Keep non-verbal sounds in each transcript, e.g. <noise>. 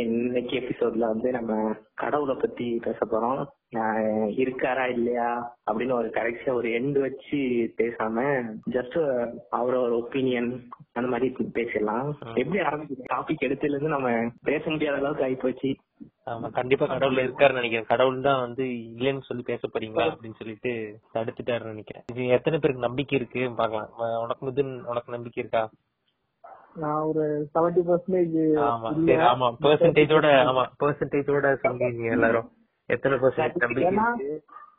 இன்னைக்கு எபிசோட்ல வந்து நம்ம கடவுளை பத்தி பேச போறோம். இருக்காரா இல்லையா? அப்படின்னு ஒரு கரெக்டா ஒரு எண்டு வச்சு பேசாம ஜஸ்ட் அவரோட ஒப்பீனியன் அந்த மாதிரி பேசிடலாம். எப்படி ஆரம்பிச்சு டாபிக் எடுத்துல இருந்து நம்ம பேச முடியாத அளவுக்கு ஆகி போச்சு. ஆமா கண்டிப்பா கடவுள் இருக்காருன்னு நினைக்கிறேன். கடவுள் தான் வந்து இல்லைன்னு சொல்லி பேச போறீங்களா அப்படின்னு சொல்லிட்டு தடுத்துட்டாருன்னு நினைக்கிறேன். இது எத்தனை பேருக்கு நம்பிக்கை இருக்கு? பாக்கலாம் உனக்கு மிதுன் உனக்கு நம்பிக்கை இருக்கா? நான் ஒரு செவன்டி பர்சன்டேஜ் ஆமா சரி ஆமா பெர்சன்டேஜோட ஆமா பெர்சன்டேஜோட எல்லாரும். எத்தனை நம்பிக்கை இருக்கு?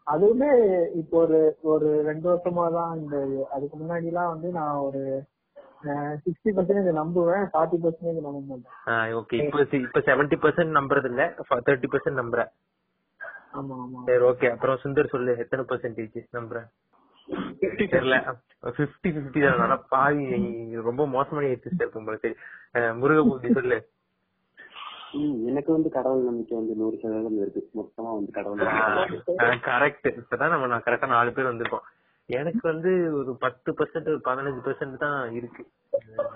அதுவுமே இப்போ ஒரு ஒரு ரெண்டு வருஷமா தான் இந்த அதுக்கு முன்னாடி எல்லாம் வந்து நான் ஒரு சிக்ஸ்டி பர்சன்டேஜ் நம்புவேன் ஃபார்ட்டி பர்சன்டேஜ் நம்ப மாட்டேன். ஓகே இப்போ இப்போ செவன்டி பர்சன்ட் நம்புறது இல்ல தேர்ட்டி பர்சன்ட் நம்புறேன். ஆமா ஆமா. சரி ஓகே அப்புறம் சுந்தர் சொல்லு எத்தனை பெர்சன்டேஜ் நம்புறேன்? தெரியல. தான். ஆனா பாவி ரொம்ப மோசமான ஏத்திஸ்ட் இருக்கும் போல. சரி சொல்லு. எனக்கு வந்து கடவுள் நம்பிக்கை வந்து நூறு சதவீதம் இருக்கு. மொத்தமா வந்து கடவுள். கரெக்ட் இப்பதான் நம்ம நான் கரெக்டா நாலு பேர் வந்திருக்கோம். எனக்கு வந்து ஒரு பத்து பர்சன்ட் ஒரு பதினஞ்சு பர்சன்ட் தான் இருக்கு.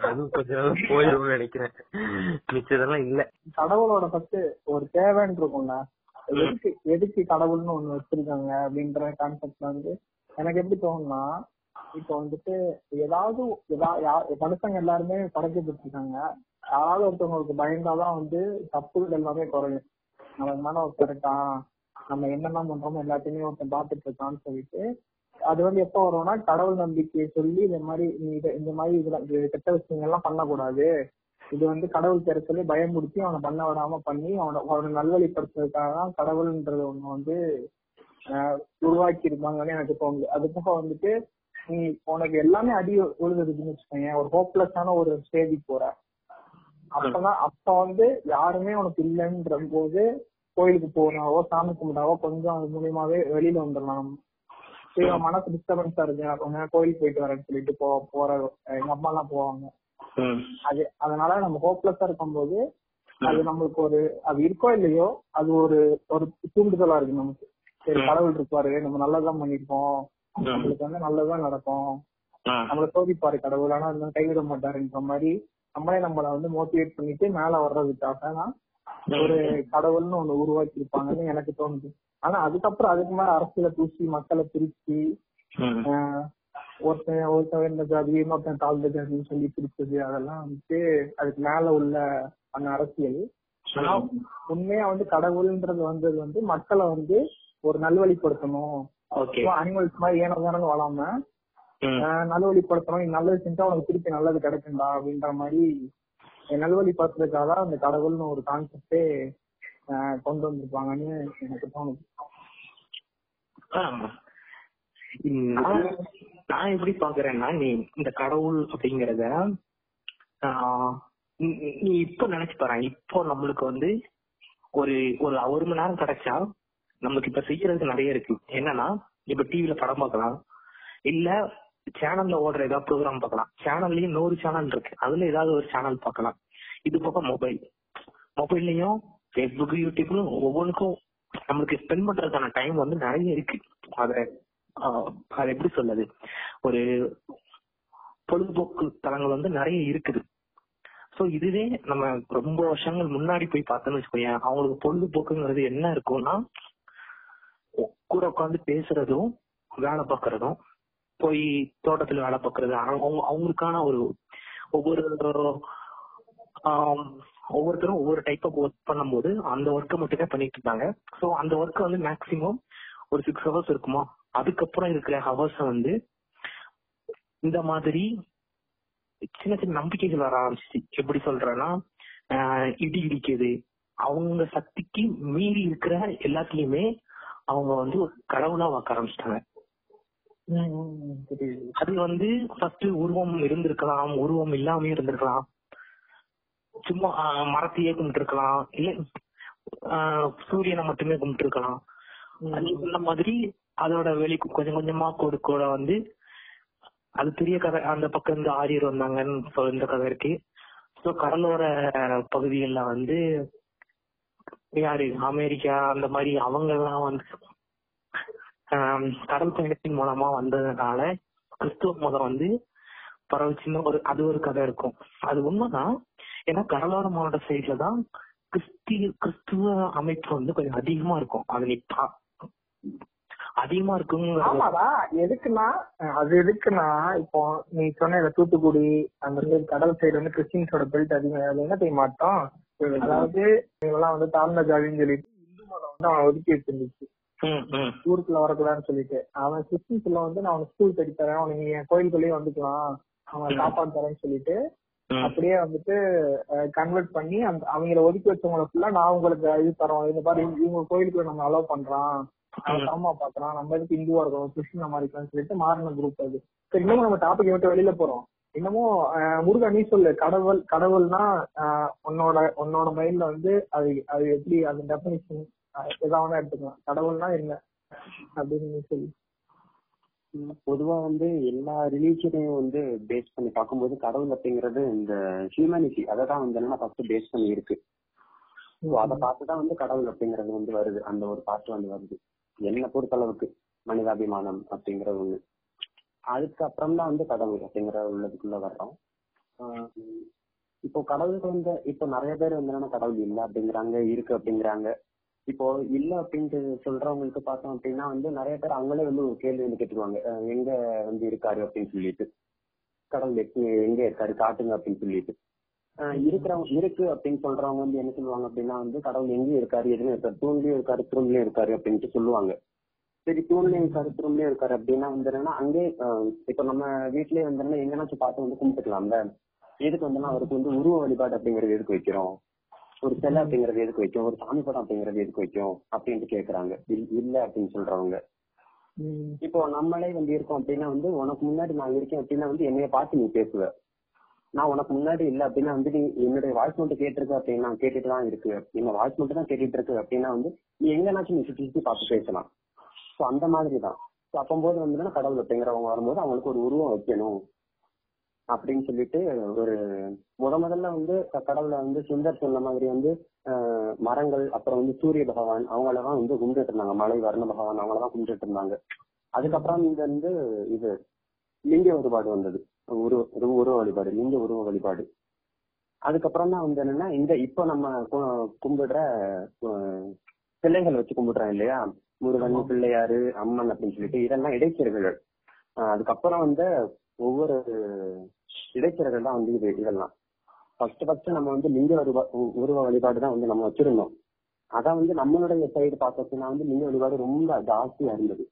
அதுவும் கொஞ்ச நாள் போயிடும்னு நினைக்கிறேன். மிச்சதெல்லாம் இல்ல. கடவுளோட ஃபர்ஸ்ட் ஒரு தேவைன்னு இருக்கும்ல. எதுக்கு எதுக்கு கடவுள்னு ஒண்ணு வச்சிருக்காங்க அப்படின்ற கான்செப்ட்ல வந்து எனக்கு எப்படி தோணும்னா இப்ப வந்துட்டு ஏதாவது மனுஷங்க எல்லாருமே படைக்கப்பட்டிருக்காங்க யாராவது ஒருத்தவங்களுக்கு பயந்தாதான் வந்து தப்புகள் எல்லாமே குறையும். நம்ம மேல ஒருத்தர் இருக்கான் நம்ம என்னென்ன பண்றோமோ எல்லாத்தையுமே ஒருத்தன் பாத்துட்டு இருக்கான்னு சொல்லிட்டு அது வந்து எப்ப வரும்னா கடவுள் நம்பிக்கையை சொல்லி இந்த மாதிரி நீ இத- இந்த மாதிரி இதுல கெட்ட விஷயங்கள் எல்லாம் பண்ணக்கூடாது. இது வந்து கடவுள் பேர சொல்லி பயமுறுத்தி அவனை பண்ண விடாம பண்ணி அவனை அவனை நல்வழிப்படுத்துறதுக்காக தான் கடவுள்ன்றது ஒண்ணு வந்து உருவாக்கி இருப்பாங்கன்னு எனக்கு தோணுது. அது போக வந்துட்டு நீ உனக்கு எல்லாமே அடி உழுதுன்னு வச்சுக்கோங்க ஒரு ஹோப்லெஸ்ஸான ஒரு ஸ்டேஜுக்கு போற. அப்பதான் அப்ப வந்து யாருமே உனக்கு இல்லைன்ற போது கோயிலுக்கு போனாவோ சாமி கும்பிட்டாவோ கொஞ்சம் அது மூலியமாவே வெளியில வந்துடலாம் உன் மனசு டிஸ்டர்பன்ஸா இருக்கு. கொஞ்ச நேரம் கோயிலுக்கு போயிட்டு வரேன்னு சொல்லிட்டு போ போற எங்க அம்மா எல்லாம் போவாங்க. அது அதனால நம்ம ஹோப்லெஸ்ஸா இருக்கும்போது அது நம்மளுக்கு ஒரு அது இருக்கோ இல்லையோ அது ஒரு ஒரு தூண்டுதலா இருக்கு நமக்கு. சரி கடவுள் இருப்பாரு. நம்ம நல்லதுதான் பண்ணிருக்கோம் நம்மளுக்கு வந்து நல்லதுதான் நடக்கும். நம்மள சோதிப்பாரு கடவுள். ஆனா அது கைவிட மாட்டாருன்ற மாதிரி நம்மளே நம்மள வந்து மோட்டிவேட் பண்ணிட்டு மேல வர்றதுக்காக தான் ஒரு கடவுள்னு ஒண்ணு உருவாக்கி இருப்பாங்கன்னு எனக்கு தோணுது. ஆனா அதுக்கப்புறம் அதுக்கு மேல அரசியல பூசி மக்களை பிரிச்சு ஒருத்தன் ஒருத்தன் இந்த ஜாதி இன்னொருத்தன் தாழ்ந்த ஜாதின்னு சொல்லி பிரிச்சது அதெல்லாம் வந்துட்டு அதுக்கு மேல உள்ள அந்த அரசியல். ஆனா உண்மையா வந்து கடவுள்ன்றது வந்தது வந்து மக்களை வந்து ஒரு நல்வழிப்படுத்தணும். அனிமல்ஸ் மாதிரி ஏனோ வாழாம ம். ஆஹ் நல்வழிப்படுத்தணும். நல்லது செஞ்சா உனக்கு திருப்பி நல்லது கிடைக்கும்டா அப்படின்ற மாதிரி நல்வழிப்படுத்துறதுக்காக தான் அந்த கடவுள்னு ஒரு கான்செப்டே கொண்டு வந்திருப்பாங்கன்னு எனக்கு தோணுது. நான் எப்படி பாக்குறேன்னா நீ இந்த கடவுள் அப்படிங்கறத நீ இப்ப நினைச்சு பாரு. இப்போ நம்மளுக்கு வந்து ஒரு ஒரு ஒரு மணி நேரம் கிடைச்சா நம்மளுக்கு இப்ப செய்யறதுக்கு நிறைய இருக்கு. என்னன்னா இப்ப டிவில படம் பார்க்கலாம். இல்ல சேனல்ல ஓடுற ஏதாவது ப்ரோக்ராம் பார்க்கலாம். சேனல்லயும் நூறு சேனல் இருக்கு. அதுல ஏதாவது ஒரு சேனல் பார்க்கலாம். இது போக மொபைல் மொபைல்லயும் ஃபேஸ்புக் யூடியூப்னு ஒவ்வொன்றுக்கும் நம்மளுக்கு ஸ்பெண்ட் பண்றதுக்கான டைம் வந்து நிறைய இருக்கு. அத அது எப்படி சொல்லுது ஒரு பொழுதுபோக்கு தளங்கள் வந்து நிறைய இருக்குது. சோ இதுவே நம்ம ரொம்ப வருஷங்கள் முன்னாடி போய் பார்த்தோம்னு வச்சுக்கோயேன் அவங்களுக்கு பொழுதுபோக்குங்கிறது என்ன இருக்கும்னா கூட உட்காந்து பேசுறதும் வேலை பார்க்கறதும் போய் தோட்டத்துல வேலை பார்க்கறது அவங்க அவங்களுக்கான ஒரு ஒவ்வொரு ஒவ்வொருத்தரும் ஒவ்வொரு டைப் ஆஃப் ஒர்க் பண்ணும்போது அந்த ஒர்க்கை மட்டுமே பண்ணிட்டு இருந்தாங்க. சோ அந்த ஒர்க் வந்து மேக்சிமம் ஒரு சிக்ஸ் ஹவர்ஸ் இருக்குமா? அதுக்கப்புறம் இருக்கிற ஹவர்ஸ் வந்து இந்த மாதிரி சின்ன சின்ன நம்பிக்கைகள் வர ஆரம்பிச்சு எப்படி சொல்றேன்னா ஆஹ் இடி இடிக்குது அவங்க சக்திக்கு மீறி இருக்கிற எல்லாத்தையுமே அவங்க வந்து ஒரு கடவுளா பார்க்க ஆரம்பிச்சிட்டாங்க. அது வந்து ஃபர்ஸ்ட் உருவம் இருந்திருக்கலாம் உருவம் இல்லாம இருந்திருக்கலாம். சும்மா மரத்தையே கும்பிட்டு இருக்கலாம் இல்ல சூரியனை மட்டுமே கும்பிட்டு இருக்கலாம் நீ சொன்ன மாதிரி அதோட வெளி கொஞ்சம் கொஞ்சமா கோடு கோட வந்து அது பெரிய கதை அந்த பக்கம் இருந்து ஆரியர் வந்தாங்கன்னு இந்த கதை இருக்கு. சோ கடலோர பகுதிகள்ல வந்து யாரு? அமெரிக்கா அந்த மாதிரி அவங்க எல்லாம் வந்து கடல் பயணத்தின் மூலமா வந்ததுனால கிறிஸ்துவ மதம் வந்து பரவச்சுன்னு ஒரு அது ஒரு கதை இருக்கும். அது உண்மைதான். ஏன்னா கடலோர மாவட்ட சைட்ல தான் கிறிஸ்தி கிறிஸ்துவ அமைப்பு வந்து கொஞ்சம் அதிகமா இருக்கும். அது நீ அதிகமா இருக்கும் ஆமாடா. எதுக்குன்னா அது எதுக்குன்னா இப்போ நீ சொன்ன தூத்துக்குடி அந்த சைடு கடல் சைடு வந்து கிறிஸ்டின்ஸோட பெல்ட் அதிகம். அது என்ன செய்ய மாட்டோம் அதாவது இவங்கெல்லாம் வந்து தாழ்ந்த ஜாதின்னு சொல்லிட்டு இந்து மதம் வந்து அவன் ஒதுக்கி வச்சிருந்துச்சு. ஊருக்குள்ள வரக்கூடாதுன்னு சொல்லிட்டு. அவன் கிறிஸ்டின்ஸ்ல வந்து நான் அவனுக்கு ஸ்கூல் கட்டி தரேன். அவனுக்கு என் கோயிலுக்குள்ளேயே வந்துக்கலாம். அவன் சாப்பாடு தரேன்னு சொல்லிட்டு. அப்படியே வந்துட்டு கன்வெர்ட் பண்ணி அந்த அவங்கள ஒதுக்கி வச்சவங்களை ஃபுல்லா நான் உங்களுக்கு இது தரோம். இந்த மாதிரி இவங்க கோயிலுக்குள்ள நம்ம அலோவ் பண்றான் அவன் சமமா பாக்குறான் நம்ம எதுக்கு இந்துவா இருக்கோம் கிறிஸ்டின் மாதிரி இருக்கலாம்னு சொல்லிட்டு மாறின குரூப் அது. சரி இன்னமும் நம்ம டாபிக் விட்டு வெளியில போறோம். இன்னமும் அஹ், முருகா நீ சொல்லு. கடவுள் கடவுள்னா உன்னோட உன்னோட மைண்ட்ல வந்து அது அது எப்படி அந்த டெபினிஷன் ஏதாவது எடுத்துக்கலாம். கடவுள்னா என்ன? அப்படின்னு நீ சொல்லு. பொதுவா வந்து எல்லா ரிலீஜனையும் வந்து பேஸ் பண்ணி பார்க்கும்போது கடவுள் அப்படிங்கிறது இந்த ஹியூமனிட்டி அதை தான் வந்து என்ன ஃபர்ஸ்ட் பேஸ் பண்ணி இருக்கு. அதை பார்த்து தான் வந்து கடவுள் அப்படிங்கிறது வந்து வருது. அந்த ஒரு பாட்டு வந்து வருது. என்னை பொறுத்தளவுக்கு மனிதாபிமானம் அப்படிங்கிற ஒண்ணு. அதுக்கப்புறம் தான் வந்து கடவுள் அப்படிங்கிற உள்ளதுக்குள்ள வர்றோம். ஆஹ் இப்போ கடவுளுக்கு வந்து இப்போ நிறைய பேர் வந்து என்னன்னா கடவுள் இல்ல அப்படிங்கிறாங்க இருக்கு அப்படிங்கிறாங்க. இப்போ இல்ல அப்படின்ட்டு சொல்றவங்களுக்கு பார்த்தோம் அப்படின்னா வந்து நிறைய பேர் அவங்களே வந்து ஒரு கேள்வி வந்து கேட்டுருவாங்க எங்க வந்து இருக்காரு அப்படின்னு சொல்லிட்டு. கடவுள் எங்க- எங்க இருக்காரு காட்டுங்க அப்படின்னு சொல்லிட்டு. இருக்கிறவங்க இருக்கு அப்படின்னு சொல்றவங்க வந்து என்ன சொல்லுவாங்க அப்படின்னா வந்து கடவுள் எங்கேயும் இருக்காரு எதுவும் இருக்காரு தூண்லயும் இருக்காரு திரும்பலயும் இருக்காரு அப்படின்ட்டு சொல்லுவாங்க. சரி தூண்லயும் இருக்காரு திரும்பலையும் இருக்காரு. அப்படின்னா வந்து என்னன்னா அங்கே இப்ப நம்ம வீட்லயே வந்து எங்கனாச்சும் பார்த்து வந்து கும்பிட்டுக்கலாம்ல. எதுக்கு வந்து அவருக்கு வந்து உருவ வழிபாடு அப்படிங்கறது எதுக்கு வைக்கிறோம்? ஒரு சிலை அப்படிங்கறது எதுக்கு வைக்கும் ஒரு சாமி படம் அப்படிங்கறது எதுக்கு வைக்கும் அப்படின்ட்டு கேக்குறாங்க. இல்- இல்ல அப்படின்னு சொல்றவங்க. இப்போ நம்மளே வந்து இருக்கோம் அப்படின்னா வந்து உனக்கு முன்னாடி நான் இருக்கேன் அப்படின்னா வந்து என்னைய பார்த்து நீ பேசுவ. நான் உனக்கு முன்னாடி இல்ல அப்படின்னா வந்து நீ என்னுடைய வாய்ஸ் மட்டும் கேட்டிருக்க அப்படின்னா கேட்டுட்டு தான் இருக்கு. என்ன வாய்ஸ் மட்டும் தான் கேட்டுட்டு இருக்கு அப்படின்னா வந்து நீ எங்கனாச்சும் நீ சுத்தி சுத்தி பார்த்து பேசலாம். சோ அந்த மாதிரி தான் ஸோ அப்பம்போது வந்து கடவுள் அப்படிங்கிறவங்க வரும்போது அவங்களுக்கு ஒரு உருவம் வைக்கணும். அப்படின்னு சொல்லிட்டு ஒரு முத முதல்ல வந்து க- கடவுளை வந்து சுந்தர் சொன்ன மாதிரி வந்து ஆஹ், மரங்கள் அப்புறம் வந்து சூரிய பகவான் அவங்களதான் வந்து கும்பிட்டு இருந்தாங்க மலை வர்ண பகவான் அவங்களதான் கும்பிட்டு இருந்தாங்க அதுக்கப்புறம் இங்க வந்து இது லிங்க வழிபாடு வந்தது. உருவ உருவ உருவ வழிபாடு லிங்க உருவ வழிபாடு. அதுக்கப்புறம் தான் வந்து என்னன்னா இந்த இப்ப நம்ம கும்பிடுற சிலைகள் வச்சு கும்பிடுறோம் இல்லையா? முருகன் பிள்ளையாரு அம்மன் அப்படின்னு சொல்லிட்டு இதெல்லாம் இடைச்செருகள் அதுக்கப்புறம் வந்து ஒவ்வொரு இடைச்செருகள் தான் வந்து இது இதெல்லாம். ஃபர்ஸ்ட் ஃபர்ஸ்ட் நம்ம வந்து லிங்க உருவ வழிபாடு தான் வந்து நம்ம வச்சிருந்தோம். அதான் வந்து நம்மளுடைய சைடு பார்த்தோம்னா வந்து லிங்க வழிபாடு ரொம்ப ஜாஸ்தியா இருந்தது.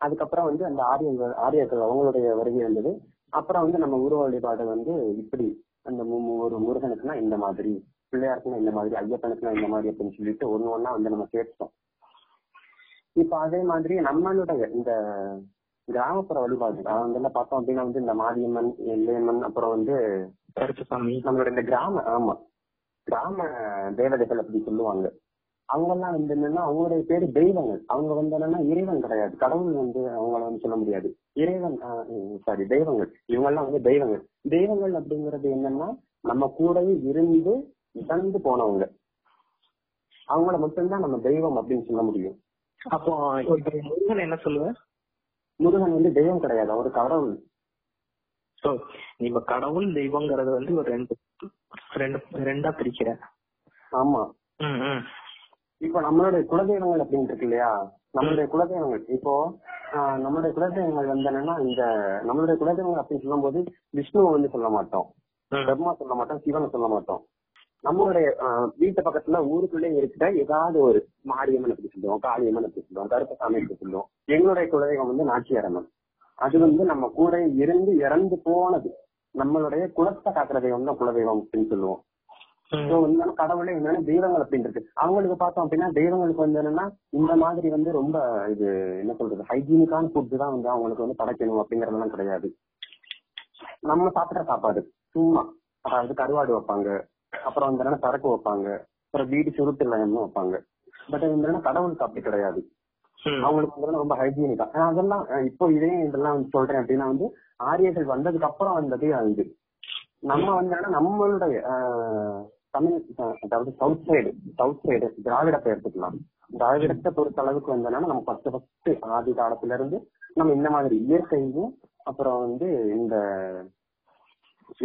அதுக்கப்புறம் வந்து அந்த ஆரியங்கள் ஆரியர்கள் அவங்களுடைய வருகை வந்தது. அப்புறம் வந்து நம்ம உருவ வழிபாடு வந்து இப்படி அந்த மு- மு- ஒரு முருகனுக்குன்னா இந்த மாதிரி பிள்ளையாருக்குன்னா இந்த மாதிரி ஐயப்பனுக்குன்னா இந்த மாதிரி அப்படின்னு சொல்லிட்டு ஒண்ணு ஒண்ணா வந்து நம்ம கேட்டோம் இப்ப அதே மாதிரி நம்மளுடைய இந்த கிராமப்புற வழிபாடு அதெல்லாம் பார்த்தோம் அப்படின்னா வந்து இந்த மாரியம்மன் எல்லையம்மன் அப்புறம் வந்து நம்மளோட இந்த கிராம ஆமா. கிராம தேவதைகள் அப்படி சொல்லுவாங்க. அவங்க எல்லாம் வந்து என்னன்னா அவங்களுடைய பேரு தெய்வங்கள். அவங்க வந்து என்னன்னா இறைவன் கிடையாது. கடவுள் வந்து அவங்கள வந்து சொல்ல முடியாது. இறைவன் சாரி தெய்வங்கள். இவங்க எல்லாம் வந்து தெய்வங்கள். தெய்வங்கள் அப்படிங்கிறது என்னன்னா நம்ம கூடவே இருந்து இறந்து போனவங்க. அவங்கள மட்டும்தான் நம்ம தெய்வம் அப்படின்னு சொல்ல முடியும். அப்போ இப்ப முருகன் என்ன சொல்லுவ முருகன் வந்து தெய்வம் கிடையாது அவர் கடவுள். சோ நீங்க கடவுள் தெய்வங்கிறது வந்து ஒரு ரெண்டு ரெண்டு ரெண்டா பிரிக்கிற. ஆமா. இப்போ நம்மளுடைய குலதெய்வங்கள் அப்படின்னு இருக்கு இல்லையா? நம்மளுடைய குலதெய்வங்கள். இப்போ நம்மளுடைய குலதெய்வங்கள் வந்து என்னன்னா இந்த நம்மளுடைய குலதெய்வங்கள் அப்படின்னு சொல்லும்போது விஷ்ணுவை வந்து சொல்ல மாட்டோம். பிரம்மா சொல்ல மாட்டோம் சிவனை சொல்ல மாட்டோம். நம்மளுடைய வீட்டு பக்கத்துல ஊருக்குள்ளே இருக்கிற ஏதாவது ஒரு மாரியம்மன் அப்படி சொல்லுவோம் காளியம்மன் அப்படி சொல்லுவோம் கருப்பசாமி அப்படி சொல்லுவோம். எங்களுடைய குலதெய்வம் வந்து நாச்சியாரம்மன். அது வந்து நம்ம கூட இருந்து இறந்து போனது நம்மளுடைய குலத்தை காக்கிற தெய்வம் தான் குலதெய்வம் அப்படின்னு சொல்லுவோம். கடவுளே என்னன்னா தெய்வங்கள் அப்படின்னு இருக்கு. அவங்களுக்கு பார்த்தோம் அப்படின்னா தெய்வங்களுக்கு வந்து என்னன்னா இந்த மாதிரி வந்து ரொம்ப இது என்ன சொல்றது ஹைஜீனிக்கான ஃபுட் தான் வந்து அவங்களுக்கு வந்து படைக்கணும் அப்படிங்கறதெல்லாம் கிடையாது. நம்ம சாப்பிடுற சாப்பாடு சும்மா. அதாவது கருவாடு வைப்பாங்க அப்புறம் வந்து என்னன்னா சரக்கு வைப்பாங்க. அப்புறம் வீடு சுருட்டு லயம்னு வைப்பாங்க. பட் வந்து என்னன்னா கடவுளுக்கு அப்படி கிடையாது. அவங்களுக்கு வந்து ரொம்ப ஹைஜீனிக்கா அதெல்லாம் இப்போ இதே இதெல்லாம் சொல்றேன் அப்படின்னா வந்து ஆரியர்கள் வந்ததுக்கு அப்புறம் வந்தது இது நம்ம வந்து நம்மளுடைய தமிழ் அதாவது சவுத் சைடு சவுத் சைடு திராவிடத்தை எடுத்துக்கலாம். திராவிடத்தை பொறுத்த அளவுக்கு வந்து என்னன்னா நம்ம ஃபர்ஸ்ட் ஃபர்ஸ்ட் ஆதி காலத்துல இருந்து நம்ம இந்த மாதிரி இயற்கையும் அப்புறம் வந்து இந்த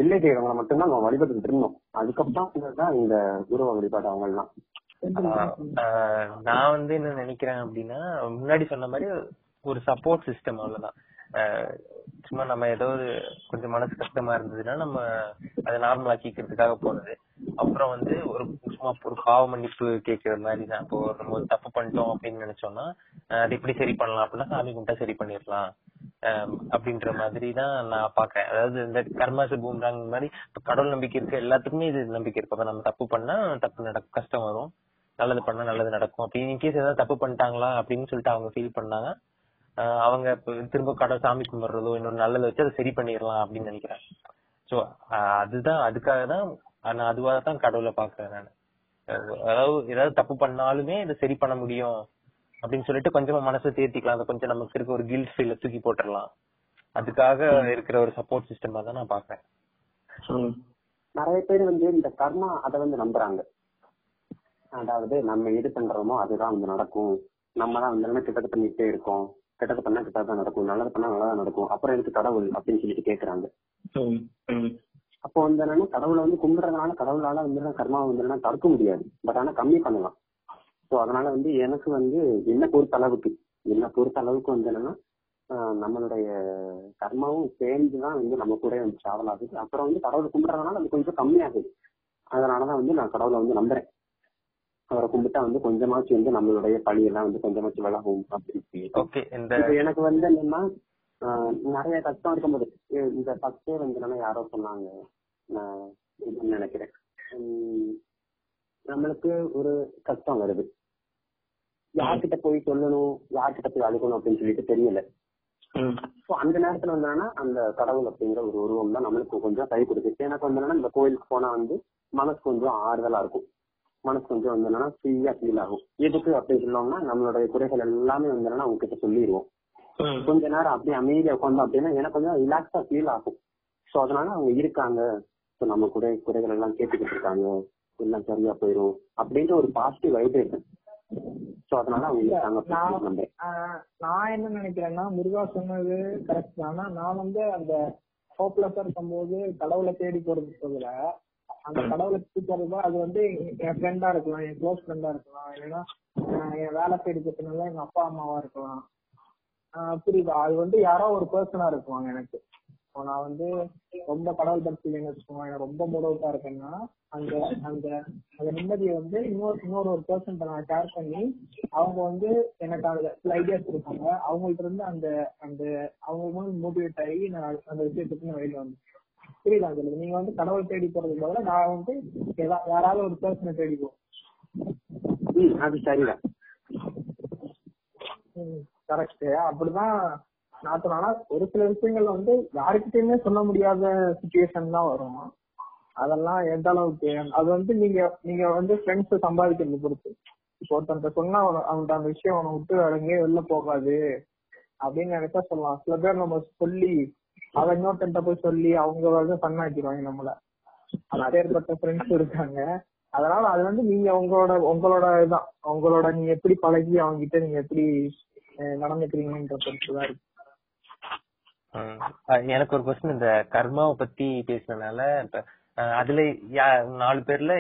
இல்லை தெய்வங்களை மட்டும்தான் நம்ம வழிபட்டு இருந்தோம். அதுக்கப்புறம் தான் இந்த குருவ வழிபாடு அவங்க எல்லாம் நான் வந்து என்ன நினைக்கிறேன் அப்படின்னா முன்னாடி சொன்ன மாதிரி ஒரு சப்போர்ட் சிஸ்டம் அவ்வளவுதான். சும்மா நம்ம ஏதாவது கொஞ்சம் மனசு கஷ்டமா இருந்ததுன்னா நம்ம அதை நார்மல் ஆக்கிக்கிறதுக்காக போறது அப்புறம் வந்து ஒரு சும்மா ஒரு பாவ மன்னிப்பு கேட்கிற மாதிரி தான். இப்போ நம்ம தப்பு பண்ணிட்டோம் அப்படின்னு நினைச்சோம்னா அது எப்படி சரி பண்ணலாம் அப்படின்னா சாமி கும்பிட்டா சரி பண்ணிடலாம். அப்படின்ற மாதிரி தான் நான் பாக்கேன் அதாவது இந்த கர்மாசு பூம்ராங் மாதிரி இப்ப கடவுள் நம்பிக்கை இருக்க எல்லாத்துக்குமே இது நம்பிக்கை இருக்கு. அப்ப நம்ம தப்பு பண்ணா தப்பு நடக்கும் கஷ்டம் வரும். நல்லது பண்ணா நல்லது நடக்கும். அப்படி இன்கேஸ் ஏதாவது தப்பு பண்ணிட்டாங்களா அப்படின்னு சொல்லிட்டு அவங்க ஃபீல் பண்ணாங்க. அவங்க திரும்ப கடவுள் சாமி கும்பிடுறதோ இன்னொரு நல்லதை வச்சு அதை சரி பண்ணிடலாம் அப்படின்னு நினைக்கிறேன். சோ அதுதான் அதுக்காக தான் நான் அதுவாக தான் கடவுளை பாக்குறேன் நான். அதாவது ஏதாவது தப்பு பண்ணாலுமே இதை சரி பண்ண முடியும். அப்படின்னு சொல்லிட்டு கொஞ்சமா மனசை தேர்த்திக்கலாம் அதை கொஞ்சம் நமக்கு இருக்க ஒரு கில்ட் ஃபீல தூக்கி போட்டுடலாம். அதுக்காக இருக்கிற ஒரு சப்போர்ட் சிஸ்டமா தான் நான் பாக்குறேன். நிறைய பேர் வந்து இந்த கர்மா அதை வந்து நம்புறாங்க. அதாவது நம்ம எது பண்றோமோ அதுதான் வந்து நடக்கும். நம்ம தான் வந்து கிட்டத்தட்ட பண்ணிட்டே இருக்கோம். கெட்டது பண்ணா கெட்டது தான் நடக்கும். நல்லது பண்ணா நல்லதா நடக்கும். அப்புறம் எனக்கு கடவுள் அப்படின்னு சொல்லிட்டு கேக்குறாங்க. அப்போ வந்து என்னன்னா கடவுளை வந்து கும்பிடுறதுனால கடவுளால வந்து கர்மா வந்து தடுக்க முடியாது. பட் ஆனா கம்மி பண்ணலாம். சோ அதனால வந்து எனக்கு வந்து என்ன பொறுத்த அளவுக்கு என்ன பொறுத்த அளவுக்கு வந்து என்னன்னா நம்மளுடைய கர்மாவும் சேர்ந்துதான் வந்து நம்ம கூட வந்து டிராவல் ஆகுது. அப்புறம் வந்து கடவுளை கும்பிடுறதுனால அது கொஞ்சம் கம்மியாகுது. அதனாலதான் வந்து நான் கடவுளை வந்து நம்புறேன். அவரை கும்பிட்டா வந்து கொஞ்சமாச்சும் வந்து நம்மளுடைய பழியெல்லாம் வந்து கொஞ்சமாச்சும் விலகும் அப்படின்னு எனக்கு வந்து என்னன்னா நிறைய கஷ்டம் இருக்கும்போது இந்த ஃபர்ஸ்டே வந்து என்னன்னா யாரோ சொன்னாங்க. நான் நினைக்கிறேன். நம்மளுக்கு ஒரு கஷ்டம் வருது. யார்கிட்ட போய் சொல்லணும் யார்கிட்ட போய் அழுகணும் அப்படின்னு சொல்லிட்டு தெரியல. ஸோ அந்த நேரத்துல வந்து என்னன்னா அந்த கடவுள் அப்படிங்கிற ஒரு உருவம் தான் நம்மளுக்கு கொஞ்சம் கை கொடுத்துச்சு எனக்கு வந்து இந்த கோயிலுக்கு போனா வந்து மனசு கொஞ்சம் ஆறுதலா இருக்கும். மனசு கொஞ்சம் வந்து என்னன்னா ஃப்ரீயா ஃபீல் ஆகும். எதுக்கு அப்படி சொல்லோம்னா நம்மளுடைய குறைகள் எல்லாமே வந்து என்னன்னா அவங்க கிட்ட சொல்லிடுவோம். கொஞ்ச நேரம் அப்படியே அமைதியா உட்காந்தோம் அப்படின்னா எனக்கு கொஞ்சம் ரிலாக்ஸா ஃபீல் ஆகும். சோ அதனால அவங்க இருக்காங்க. சோ நம்ம குறை குறைகள் எல்லாம் கேட்டுக்கிட்டு இருக்காங்க. எல்லாம் சரியா போயிரும் அப்படின்ற ஒரு பாசிட்டிவ் வைப்ரேஷன் நான் என்ன நினைக்கிறேன்னா முருகா சொன்னது கரெக்ட் ஆனா நான் வந்து அந்த ஹோப்லெஸ்ஸா இருக்கும்போது கடவுளை தேடி போறது பதில அந்த கடவுளை தேடி போறது அது வந்து என் ஃப்ரெண்டா இருக்கலாம் என் க்ளோஸ் ஃப்ரெண்டா இருக்கலாம். இல்லைன்னா என் வேலை தேடி போறதுனால எங்க அப்பா அம்மாவா இருக்கலாம். புரியுதா? அது வந்து யாரோ ஒரு பர்சனா இருக்குவாங்க எனக்கு. இப்போ நான் வந்து ரொம்ப கடவுள் பக்தி இல்லைன்னு வச்சுக்கோங்க. ரொம்ப மூடவுட்டா இருக்கேன்னா அந்த அந்த அந்த நிம்மதியை வந்து இன்னொரு இன்னொரு ஒரு பர்சன் நான் ஷேர் பண்ணி அவங்க வந்து எனக்கு அந்த ஐடியாஸ் கொடுப்பாங்க. அவங்கள்ட்ட இருந்து அந்த அந்த அவங்க மூலம் மோட்டிவேட் ஆகி நான் அந்த விஷயத்துக்கு நான் வெளியில வந்து புரியுதா உங்களுக்கு நீங்க வந்து கடவுள் தேடி போறதுக்கு பதிலா நான் வந்து எதா- யாராவது ஒரு பர்சனை தேடி போவேன். ம், அது சரிதான். கரெக்ட் அப்படிதான் நான் ஒரு சில விஷயங்கள் வந்து யாருக்கிட்டயுமே சொல்ல முடியாத சுச்சுவேஷன் தான் வரும். அதெல்லாம் எந்த அளவுக்கு? அது வந்து நீங்க நீங்க வந்து ஃப்ரெண்ட்ஸ் சம்பாதிக்கிறது பொறுத்து. இப்போ ஒருத்தன்ட்ட சொன்னா அவன- அவன்கிட்ட அந்த விஷயம் அவனை விட்டு வேற எங்கேயும் வெளில போகாது அப்படின்னு நினைச்சா சொல்லலாம். சில பேர் நம்ம சொல்லி அவன் இன்னொருத்தன்ட்ட போய் சொல்லி அவங்க வந்து பண்ணாக்கிடுவாங்க நம்மள. அப்பேற்பட்ட ஃப்ரெண்ட்ஸ் இருக்காங்க. அதனால அது வந்து நீங்க உங்களோட உங்களோட இதான். உங்களோட நீங்க எப்படி பழகி அவங்க கிட்ட நீங்க எப்படி நடந்துக்கிறீங்கன்ற பொறுத்துதான் இருக்கு. எனக்கு ஒரு கொஸ்டின் இந்த கர்மாவை பத்தி பேசினனால இப்ப அதுல யா- நாலு பேர்ல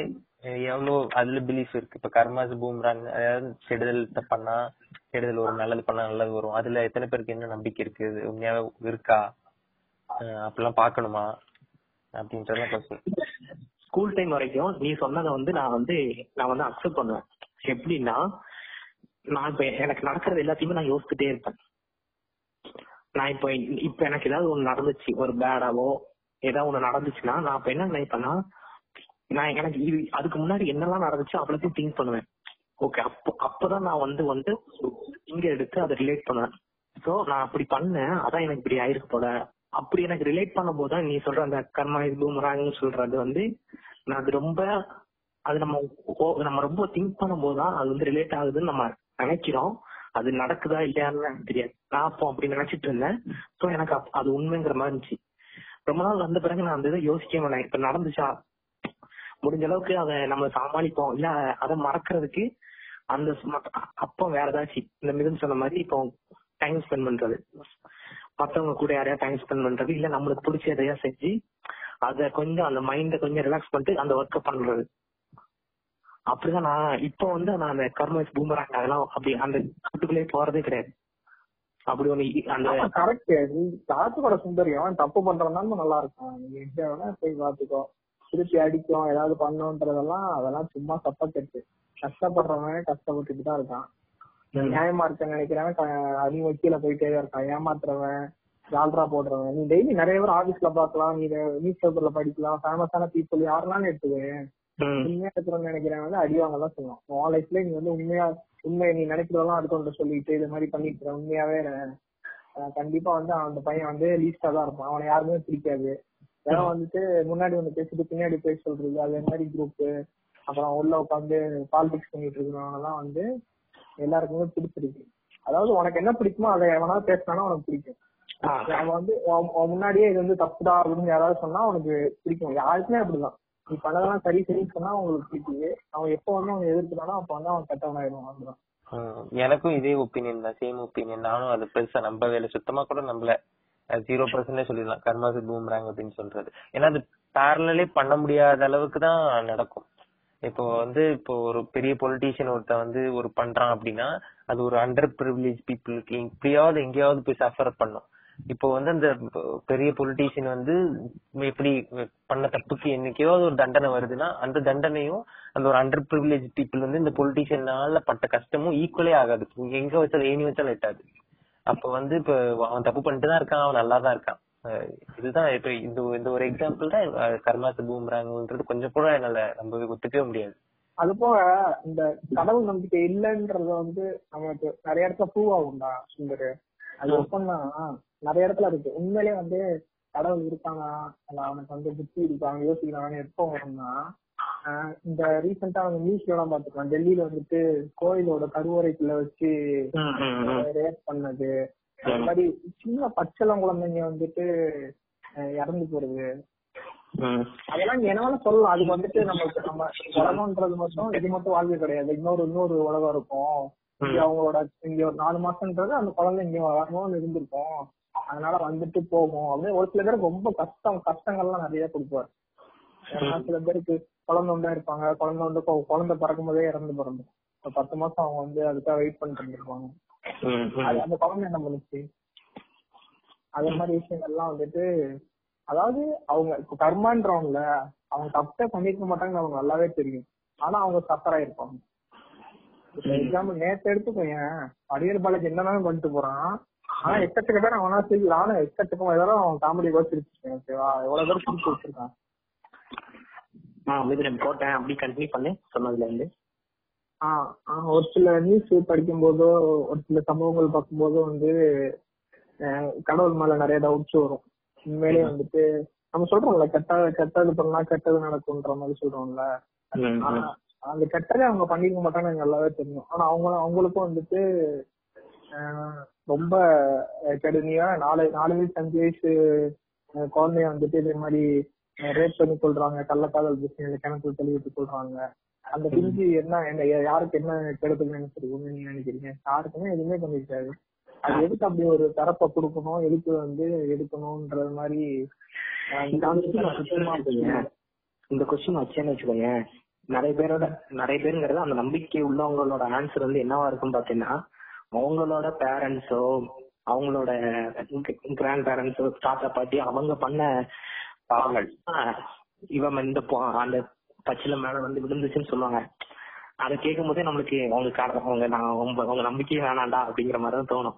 எவ்வளவு அதுல பிலீஃப் இருக்கு. இப்ப கர்மாஸ் பூம்ராங் அதாவது கெடுதல் பண்ணா கெடுதல் வரும் நல்லது பண்ணா நல்லது வரும். அதுல எத்தனை பேருக்கு என்ன நம்பிக்கை இருக்கு? உண்மையாவே இருக்கா? அப்படிலாம் பாக்கணுமா அப்படின்றதுலாம் கொஸ்டின் ஸ்கூல் டைம் வரைக்கும் நீ சொன்னதை வந்து நான் வந்து நான் வந்து அக்செப்ட் பண்ணுவேன். எப்படின்னா நான் இப்ப எனக்கு நடக்கிறது எல்லாத்தையுமே நான் யோசிச்சுட்டே இருப்பேன். நான் இப்ப இப்ப எனக்கு ஏதாவது ஒண்ணு நடந்துச்சு ஒரு பேடாவோ ஏதாவது ஒண்ணு நடந்துச்சுன்னா நான் இப்ப என்ன நினைப்பேன்னா நான் எனக்கு இது அதுக்கு முன்னாடி என்னெல்லாம் நடந்துச்சு அவ்வளோத்தையும் திங்க் பண்ணுவேன். ஓகே அப்போ அப்பதான் நான் வந்து வந்து இங்க எடுத்து அதை ரிலேட் பண்ணுவேன். சோ நான் அப்படி பண்ணேன் அதான் எனக்கு இப்படி ஆயிருக்கு போல. அப்படி எனக்கு ரிலேட் பண்ணும் தான் நீ சொல்ற அந்த கர்மா இது பூமராங்னு சொல்றது வந்து நான் அது ரொம்ப அது நம்ம ஓ- நம்ம ரொம்ப திங்க் பண்ணும்போது தான் அது வந்து ரிலேட் ஆகுதுன்னு நம்ம நினைக்கிறோம். அது நடக்குதா இல்லையான்னு எனக்கு தெரியாது. நான் அப்போ நினைச்சிட்டு இருந்தேன். சோ எனக்கு அது உண்மைங்கிற மாதிரி இருந்துச்சு. ரொம்ப நாள் வந்த பிறகு நான் அந்த இதை யோசிக்க மாட்டேன். இப்ப நடந்துச்சா? முடிஞ்ச அளவுக்கு அதை நம்ம சமாளிப்போம். இல்ல அதை மறக்கிறதுக்கு அந்த அப்போ வேற ஏதாச்சும் இந்த மிதம் சொன்ன மாதிரி இப்போ டைம் ஸ்பெண்ட் பண்றது. மத்தவங்க கூட யாரையா டைம் ஸ்பெண்ட் பண்றது இல்ல நம்மளுக்கு பிடிச்ச எதையா செஞ்சு அத கொஞ்சம் அந்த மைண்ட கொஞ்சம் ரிலாக்ஸ் பண்ணிட்டு அந்த ஒர்க்கை பண்றது. அப்படிதான் நான் இப்போ வந்து நான் அந்த கர்மஸ் பூமராங் அதெல்லாம் அப்படி அந்த கூட்டுக்குள்ளே போறதே கிடையாது. அப்படி ஒண்ணு அந்த கரெக்ட் காத்துக்கோட சுந்தரியம் தப்பு பண்றதுனாலும் நல்லா இருக்கும் வேணா போய் பாத்துக்கோ திருப்பி அடிக்கும் ஏதாவது பண்ணுன்றதெல்லாம் அதெல்லாம் சும்மா சப்ப கெட்டு கஷ்டப்படுறவன் கஷ்டப்பட்டுட்டு தான் இருக்கான். நியாயமா இருக்கேன்னு நினைக்கிறவன் க- நீ வக்கீல போயிட்டே தான் இருக்கான். ஏமாத்துறவன் ஜால்ரா போடுறவன். நீ டெய்லி நிறைய பேர் ஆபீஸ்ல பாக்கலாம் நீ நியூஸ் பேப்பர்ல படிக்கலாம். ஃபேமஸான பீப்புள் யாரெல்லாம் எடுத்துவேன் ம், உண்மையா இருக்கிறவங்க நினைக்கிறவன் வந்து அடிவாங்க தான் சொல்லுவான் உன் லைஃப்ல நீ வந்து உண்மையா உண்மை நீ நினைக்கிறதெல்லாம் அடுத்தவங்க சொல்லிட்டு இது மாதிரி பண்ணிட்டு இருக்க, உண்மையாவே கண்டிப்பா வந்து அந்த பையன் வந்து லீஸ்டா தான் இருப்பான். அவனை யாருமே பிடிக்காது. ஏன்னா வந்துட்டு முன்னாடி வந்து பேசிட்டு பின்னாடி பேச சொல்றது அதே மாதிரி குரூப் அப்புறம் உள்ள உட்காந்து பாலிடிக்ஸ் பண்ணிட்டு இருக்கிறவங்க எல்லாம் வந்து எல்லாருக்குமே பிடிச்சிருக்கு. அதாவது உனக்கு என்ன பிடிக்குமோ அதை எவனா பேசினாலும் உனக்கு பிடிக்கும். அவன் வந்து முன்னாடியே இது வந்து தப்புடா அப்படின்னு யாராவது சொன்னா உனக்கு பிடிக்கும். யாருக்குமே அப்படிதான். நீ பண்ணதெல்லாம் சரி சரின்னு சொன்னா அவங்களுக்கு பிடிக்குது அவன் எப்போ வந்து அவன் எதிர்க்கிறானோ அப்ப வந்து அவன் கெட்டவனாயிடுவான் அதுதான் எனக்கும் இதே ஒப்பீனியன் தான் சேம் ஒப்பீனியன் நானும் அது பெருசா நம்பவே இல்லை. சுத்தமா கூட நம்பல. ஜீரோ பர்சன்டே சொல்லிடலாம். கர்மாசி பூம்ராங் அப்படின்னு சொல்றது. ஏன்னா அது பேரலே பண்ண முடியாத அளவுக்கு தான் நடக்கும். இப்போ வந்து இப்போ ஒரு பெரிய பொலிட்டீஷியன் ஒருத்தன் வந்து ஒரு பண்றான் அப்படின்னா அது ஒரு அண்டர் ப்ரிவிலேஜ் பீப்புளுக்கு இப்படியாவது எங்கேயாவது போய் சஃபர் பண்ணும். இப்போ வந்து அந்த பெரிய பொலிட்டீஷியன் வந்து எப்படி பண்ண தப்புக்கு என்னைக்காவது ஒரு தண்டனை வருதுன்னா அந்த தண்டனையும் அந்த ஒரு அண்டர் ப்ரிவிலேஜ் பீப்புள் வந்து இந்த பொலிட்டீஷியனால பட்ட கஷ்டமும் ஈக்குவலே ஆகாது. எங்க வச்சாலும் ஏணி வச்சாலும் எட்டாது. அப்ப வந்து இப்ப அவன் தப்பு பண்ணிட்டு தான் இருக்கான் அவன் நல்லா தான் இருக்கான் இதுதான் இப்ப இந்த இந்த ஒரு எக்ஸாம்பிள் தான் அஹ் கர்மாத்து கொஞ்சம் கூட என்னால நம்பவே ஒத்துக்கவே முடியாது. அது போக இந்த கடவுள் நம்பிக்கை இல்லைன்றத வந்து நமக்கு நிறைய இடத்துல ப்ரூவ் ஆகும்டா சுந்தர். அது எப்படின்னா நிறைய இடத்துல இருக்கு. உண்மையிலேயே வந்து கடவுள் இருக்கானா? இல்ல அவனுக்கு வந்து புத்தி இருக்கான் யோசிக்கிறான்னு எப்போ வரும்னா இந்த ரீசெண்டா அவங்க நியூஸ்ல எல்லாம் பாத்துக்கலாம் டெல்லியில வந்துட்டு கோயிலோட கருவறைக்குள்ள வச்சு. ரேப் பண்ணது. அது மாதிரி சின்ன பச்சளம் குழந்தைங்க வந்துட்டு இறந்து போறது. அதெல்லாம் இங்க என்ன வேணா சொல்லலாம். அதுக்கு வந்துட்டு நமக்கு நம்ம உலகம்ன்றது மட்டும் இது மட்டும் வாழ்க்கை கிடையாது. இன்னொரு இன்னொரு உலகம் இருக்கும். இங்க அவங்களோட இங்க ஒரு நாலு மாசம்ன்றது அந்த குழந்தை இங்க வரணும்னு இருந்திருக்கும். அதனால வந்துட்டு போகும் அப்படின்னு ஒரு சில பேருக்கு ரொம்ப கஷ்டம் கஷ்டங்கள்லாம் நிறைய கொடுப்பாரு. சில பேருக்கு குழந்தை உண்டா இருப்பாங்க. குழந்தை வந்து குழந்தை பிறக்கும் போதே இறந்து பிறந்து ஒரு பத்து மாசம் அவங்க வந்து அதுக்காக வெயிட் பண்ணிட்டு. அது அந்த குழந்தை என்ன பண்ணுச்சு? அதே மாதிரி விஷயங்கள்லாம் வந்துட்டு அதாவது அவங்க இப்ப கர்மான்றவங்கள அவங்க தப்பே பண்ணிருக்க மாட்டாங்கன்னு அவங்க நல்லாவே தெரியும். ஆனா அவங்க சஃபர் ஆயிருப்பாங்க. எக்ஸாம்பிள் நேத்து எடுத்துக்கோங்க அடியல் பாலாஜி என்னன்னாலும் பண்ணிட்டு போறான். ஆனா எக்கச்சக்க பேர் அவனா சரி நானும் எக்கச்சக்கம் ஏதாவது அவன் காமெடி வச்சிருக்கேன் ஓகேவா எவ்வளவு பேர் சிரிச்சு வச்சிருக்கான் ஆ, மிதுனம் போட்டேன் அப்படி கண்டினியூ பண்ணு சொன்னதுல இருந்து ஆஹ் ஆஹ் ஒரு சில நியூஸ் படிக்கும் போதோ ஒரு சில சம்பவங்கள் பார்க்கும் போதோ வந்து கடவுள் மேல நிறைய டவுட்ஸ் வரும். உண்மையிலேயே வந்துட்டு நம்ம சொல்றோம்ல கெட்ட கெட்டது பண்ணா கெட்டது நடக்கும்ன்ற மாதிரி சொல்றோம்ல. ஆனா. அந்த கெட்டதே அவங்க பண்ணிருக்க மாட்டாங்கன்னு எனக்கு நல்லாவே தெரியும். ஆனா அவங்க அவங்களுக்கும் வந்துட்டு ரொம்ப கடுமையா நாலு நாலு வயசு அஞ்சு வயசு குழந்தைய வந்துட்டு இதே மாதிரி ரேப் பண்ணி கொள்றாங்க கள்ளக்காதல் பிரச்சனையில கிணத்துல தள்ளிவிட்டு கொள்றாங்க அந்த பிஞ்சு என்ன என்ன யாருக்கு என்ன கெடுதல் நினைச்சிருக்கும்னு நீங்க நினைக்கிறீங்க? யாருக்குமே எதுவுமே பண்ணிருக்காது. அது எதுக்கு அப்படி ஒரு தரப்பை கொடுக்கணும்? எதுக்கு வந்து எடுக்கணும்ன்றது மாதிரி இந்த கொஸ்டின் வச்சேன்னு வச்சுக்கோங்க. நிறைய பேரோட நிறைய பேருங்கிறது அந்த நம்பிக்கை உள்ளவங்களோட ஆன்சர் வந்து என்னவா இருக்கும்னு பாத்தீங்கன்னா அவங்களோட பேரண்ட்ஸோ அவங்களோட கிராண்ட் பேரண்ட்ஸோ தாத்தா பாட்டி அவங்க பண்ண பாவங்கள். இவன் இந்த அந்த பச்சில மேல வந்து விழுந்துச்சுன்னு சொல்லுவாங்க. அதை கேட்கும் போதே நம்மளுக்கு அவங்க காரணம் அவங்க நான் அவங்க அவங்க நம்பிக்கையே வேணாண்டா அப்படிங்கிற மாதிரி தான் தோணும்.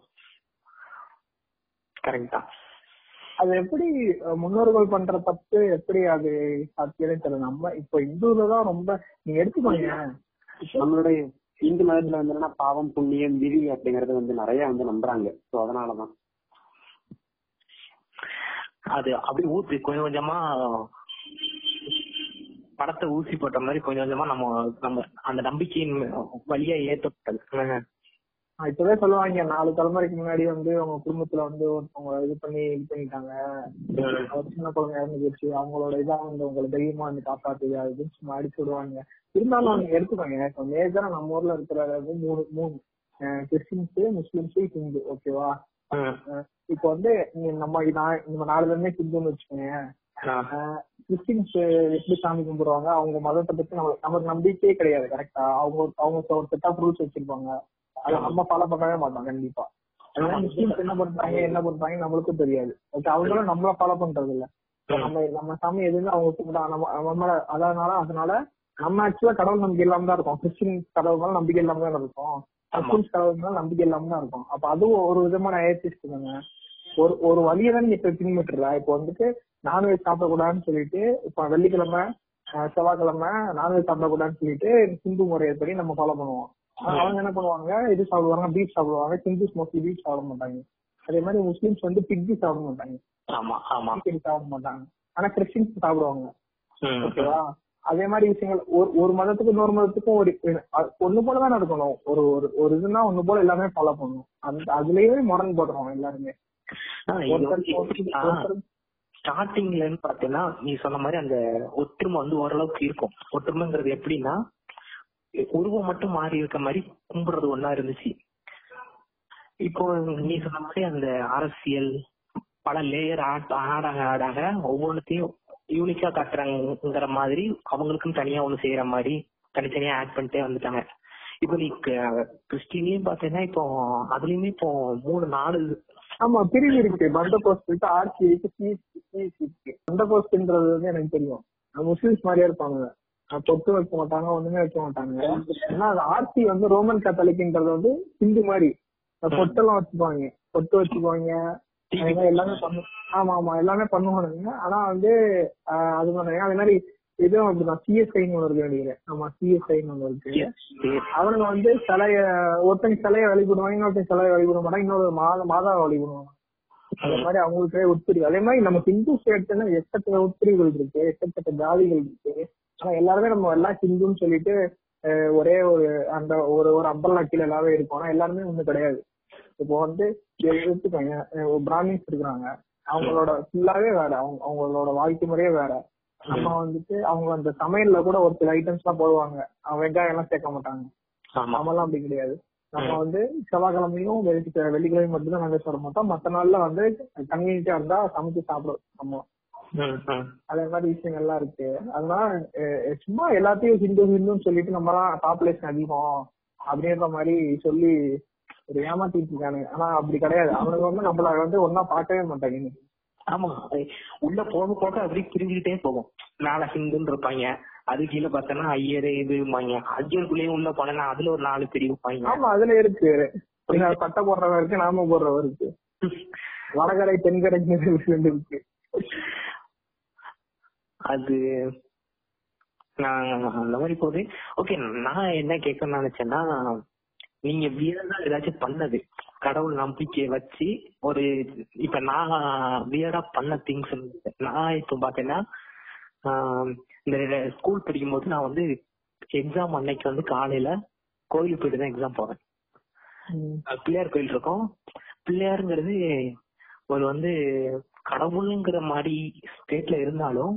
கரெக்டா அது எப்படி முன்னோர்கள் பண்ற தப்பு எப்படி அது சாத்தியமே தெரியல. நம்ம இப்ப இந்துல தான் ரொம்ப நீங்க எடுத்துக்கோங்க. நம்மளுடைய இந்து மதத்துல வந்து என்னன்னா பாவம் புண்ணியம் விதி அப்படிங்கறது வந்து நிறைய வந்து நம்புறாங்க. சோ அதனாலதான். அது அப்படி ஊத்து கொஞ்சம் கொஞ்சமா படத்தை ஊசி போட்ட மாதிரி கொஞ்சம் கொஞ்சமா நம்ம நம்ம அந்த நம்பிக்கையின் வழியா ஏத்தப்பட்டது. இப்பவே சொல்லுவாங்க நாலு தலைமுறைக்கு முன்னாடி வந்து அவங்க குடும்பத்துல வந்து ஒருத்தவங்க இது பண்ணி இது பண்ணிட்டாங்க. சின்ன குழந்தை இறந்து போச்சு அவங்களோட இதா வந்து உங்களை தைரியமா வந்து காப்பாத்துது அதுன்னு சும்மா அடிச்சு விடுவாங்க. இருந்தாலும் நீங்க எடுத்துக்கோங்க இப்போ மேஜரா நம்ம ஊர்ல இருக்கிற வந்து மூணு மூணு. கிறிஸ்டின்ஸ் முஸ்லிம்ஸ் ஹிந்து ஓகேவா இப்போ வந்து நம்ம நம்ம நாலு பேருமே ஹிந்துன்னு வச்சுக்கோங்க கிறிஸ்டின்ஸ் எப்படி சாமி கும்பிடுவாங்க? அவங்க மதத்தை பத்தி நம்ம நமக்கு நம்பிக்கையே கிடையாது கரெக்டா அவங்க அவங்க ஒரு செட் ஆஃப் ரூல்ஸ் வச்சிருப்பாங்க. அதை நம்ம ஃபாலோ பண்ணவே மாட்டோம் கண்டிப்பா. அதனால முஸ்லிம்ஸ் என்ன பண்றாங்க என்ன பண்றாங்க நம்மளுக்கும் தெரியாது. ஓகே அவங்களும் நம்மள ஃபாலோ பண்றது இல்ல நம்ம நம்ம சாமி எதுன்னு அவங்க கும்பிட்டா நம்ம அதனால அதனால நம்ம ஆக்சுவலா கடவுள் நம்பிக்கை இல்லாம தான் இருக்கும். கிறிஸ்டின் கடவுள் மேல நம்பிக்கை இல்லாம தான் இருக்கும். முஸ்லிம்ஸ் கடவுள் மேல நம்பிக்கை இல்லாம தான் இருக்கும். அப்ப அதுவும் ஒரு விதமான தாங்க ஒரு ஒரு வழியை தான் நீங்க இப்ப பின்பற்றுற இப்போ வந்துட்டு நான்வெஜ் சாப்பிடக்கூடாதுன்னு சொல்லிட்டு இப்ப வெள்ளிக்கிழமை செவ்வாய்க்கிழமை நான்வெஜ் சாப்பிடக்கூடாதுன்னு சொல்லிட்டு ஹிந்து முறையப்படி நம்ம ஃபாலோ பண்ணுவோம். அவங்க என்ன பண்ணுவாங்க இது சாப்பிடுவாங்க பீஃப் சாப்பிடுவாங்க ஹிந்துஸ் மோஸ்ட்லி பீஃப் சாப்பிட மாட்டாங்க. அதே மாதிரி முஸ்லிம்ஸ் வந்து பிக்கி சாப்பிட மாட்டாங்க. ஆமா ஆமா. சாப்பிட மாட்டாங்க. ஆனா கிறிஸ்டின்ஸ் சாப்பிடுவாங்க. ஓகேவா அதே மாதிரி விஷயங்கள் ஒரு ஒரு மதத்துக்கும் இன்னொரு மதத்துக்கும் ஒரு ஒண்ணு போல தான் இருக்கணும் ஒரு ஒரு ஒரு இதுனா ஒண்ணு போல எல்லாமே ஃபாலோ பண்ணணும். அந்த அதுலயே முரண் போடுறோம் எல்லாருமே. ஒருத்தர் ஸ்டார்டிங்லன்னு பாத்தீங்கன்னா நீ சொன்ன மாதிரி அந்த ஒற்றுமை வந்து ஓரளவுக்கு இருக்கும். ஒற்றுமைங்கிறது எப்படின்னா உருவம் மட்டும் மாறி இருக்க மாதிரி கும்பிடுறது ஒன்னா இருந்துச்சு. இப்போ நீ சொன்ன மாதிரி அந்த அரசியல் பல லேயர் ஆட் ஆடாக ஆடாக ஒவ்வொன்றுத்தையும் யூனிக்கா காட்டுறாங்கிற மாதிரி அவங்களுக்கும் தனியா ஒண்ணு செய்யற மாதிரி தனித்தனியா ஆட் பண்ணிட்டே வந்துட்டாங்க. இப்போ நீ க- கிறிஸ்டின்லயும் பாத்தீங்கன்னா இப்போ அதுலயுமே இப்போ மூணு நாடு ஆமா பிரிவு இருக்கு. பந்த போஸ்ட் இருக்கு ஆர்சி இருக்கு சிஎஸ் இருக்கு. போஸ்ட்ன்றது வந்து எனக்கு தெரியும். முஸ்லிம்ஸ் மாதிரியா இருப்பாங்க. பொட்டு வைக்க மாட்டாங்க ஒண்ணுமே வைக்க மாட்டாங்க. ஏன்னா அது ஆர்சி வந்து ரோமன் கத்தலிக்ன்றது வந்து ஹிந்து மாதிரி. பொட்டெல்லாம் வச்சுக்குவாங்க. பொட்டு வச்சுக்குவாங்க. எல்லாமே பண்ணு ஆமா ஆமா எல்லாமே பண்ணுவானுங்க. ஆனா வந்து அது பண்ணுவாங்க அதே மாதிரி இதுவும் அப்படிதான். சிஎஸ்ஐன்னு ஒண்ணு இருக்கு நினைக்கிறேன் ஆமா சிஎஸ்ஐன்னு ஒண்ணு இருக்கு. அவனுங்க வந்து சிலைய ஒருத்தன் சிலைய வழிபடுவாங்க இன்னொருத்தன் சிலைய வழிபட மாட்டாங்க இன்னொரு மாத மாதாவை வழிபடுவாங்க அந்த மாதிரி அவங்களுக்கே உட்பிரிவு. அதே மாதிரி நம்ம ஹிந்து ஸ்டேட்னா எக்கச்சக்க உட்பிரிவுகள் இருக்கு. எக்கச்சக்க ஜாதிகள் இருக்கு. ஆனா எல்லாருமே நம்ம எல்லாம் ஹிந்துன்னு சொல்லிட்டு ஒரே ஒரு அந்த ஒரு ஒரு அம்பர்லா கீழே எல்லாமே இருக்கும் ஆனா எல்லாருமே ஒண்ணு கிடையாது. இப்போ வந்து எடுத்துக்கோங்க. பிராமின்ஸ் இருக்கிறாங்க அவங்களோட ஃபுல்லாவே வேற. அவங்க அவங்களோட வாழ்க்கை முறையே வேற. நம்ம வந்துட்டு அவங்க அந்த சமையல்ல கூட ஒரு சில ஐட்டம்ஸ் எல்லாம் போடுவாங்க. அவங்க வெங்காயம் எல்லாம் சேர்க்க மாட்டாங்க. ஆமா. நம்மலாம் அப்படி கிடையாது. நம்ம வந்து செவ்வாய்க்கிழமையும் வெள்ளி வெள்ளிக்கிழமை மட்டும்தான் நாங்க சாப்பிட மாட்டோம். மத்த நாள்ல வந்து கன்வீனியா இருந்தா சமைச்சு சாப்பிடுவோம் நம்ம. அதே மாதிரி விஷயங்கள்லாம் இருக்கு. அதனால சும்மா எல்லாத்தையும் ஹிந்து ஹிந்துன்னு சொல்லிட்டு நம்மலாம் பாப்புலேஷன் அதிகம் அப்படின்ற மாதிரி சொல்லி ஒரு ஏமாத்திட்டு இருக்கானுங்க. ஆனா அப்படி கிடையாது. அவனுங்க வந்து நம்மள வந்து ஒன்னா பார்க்கவே மாட்டாங்க. ஆமா. உள்ள போக போக அப்படியே பிரிஞ்சுக்கிட்டே போகும். மேல ஹிந்துன்னு இருப்பாங்க. அது கீழே பார்த்தோன்னா ஐயர் இதுமாங்க ஐயருக்குள்ளேயும் உள்ள போனா அதுல ஒரு நாலு பிரிவு இருப்பாங்க. ஆமா அதுல இருக்கு. பட்டை போடுறவன் இருக்கு நாம போடுறவன் இருக்கு. வடகரை ரெண்டு இருக்கு. அது நான் அந்த மாதிரி போகுது ஓகே நான் என்ன கேட்கணும்னு நினைச்சேன்னா நீங்க வியர்டா ஏதாச்சும் பண்ணது கடவுள் நம்பிக்கைய வச்சு ஒரு இப்ப நான் வியர்டா பண்ண திங்ஸ் நான் இப்ப பாத்தீங்கன்னா இந்த ஸ்கூல் படிக்கும் போது நான் வந்து எக்ஸாம் அன்னைக்கு வந்து காலையில கோயிலுக்கு போயிட்டு தான் எக்ஸாம் போவேன். பிள்ளையார் கோயில் இருக்கும். பிள்ளையாருங்கிறது ஒரு வந்து கடவுளுங்கிற மாதிரி ஸ்டேட்ல இருந்தாலும்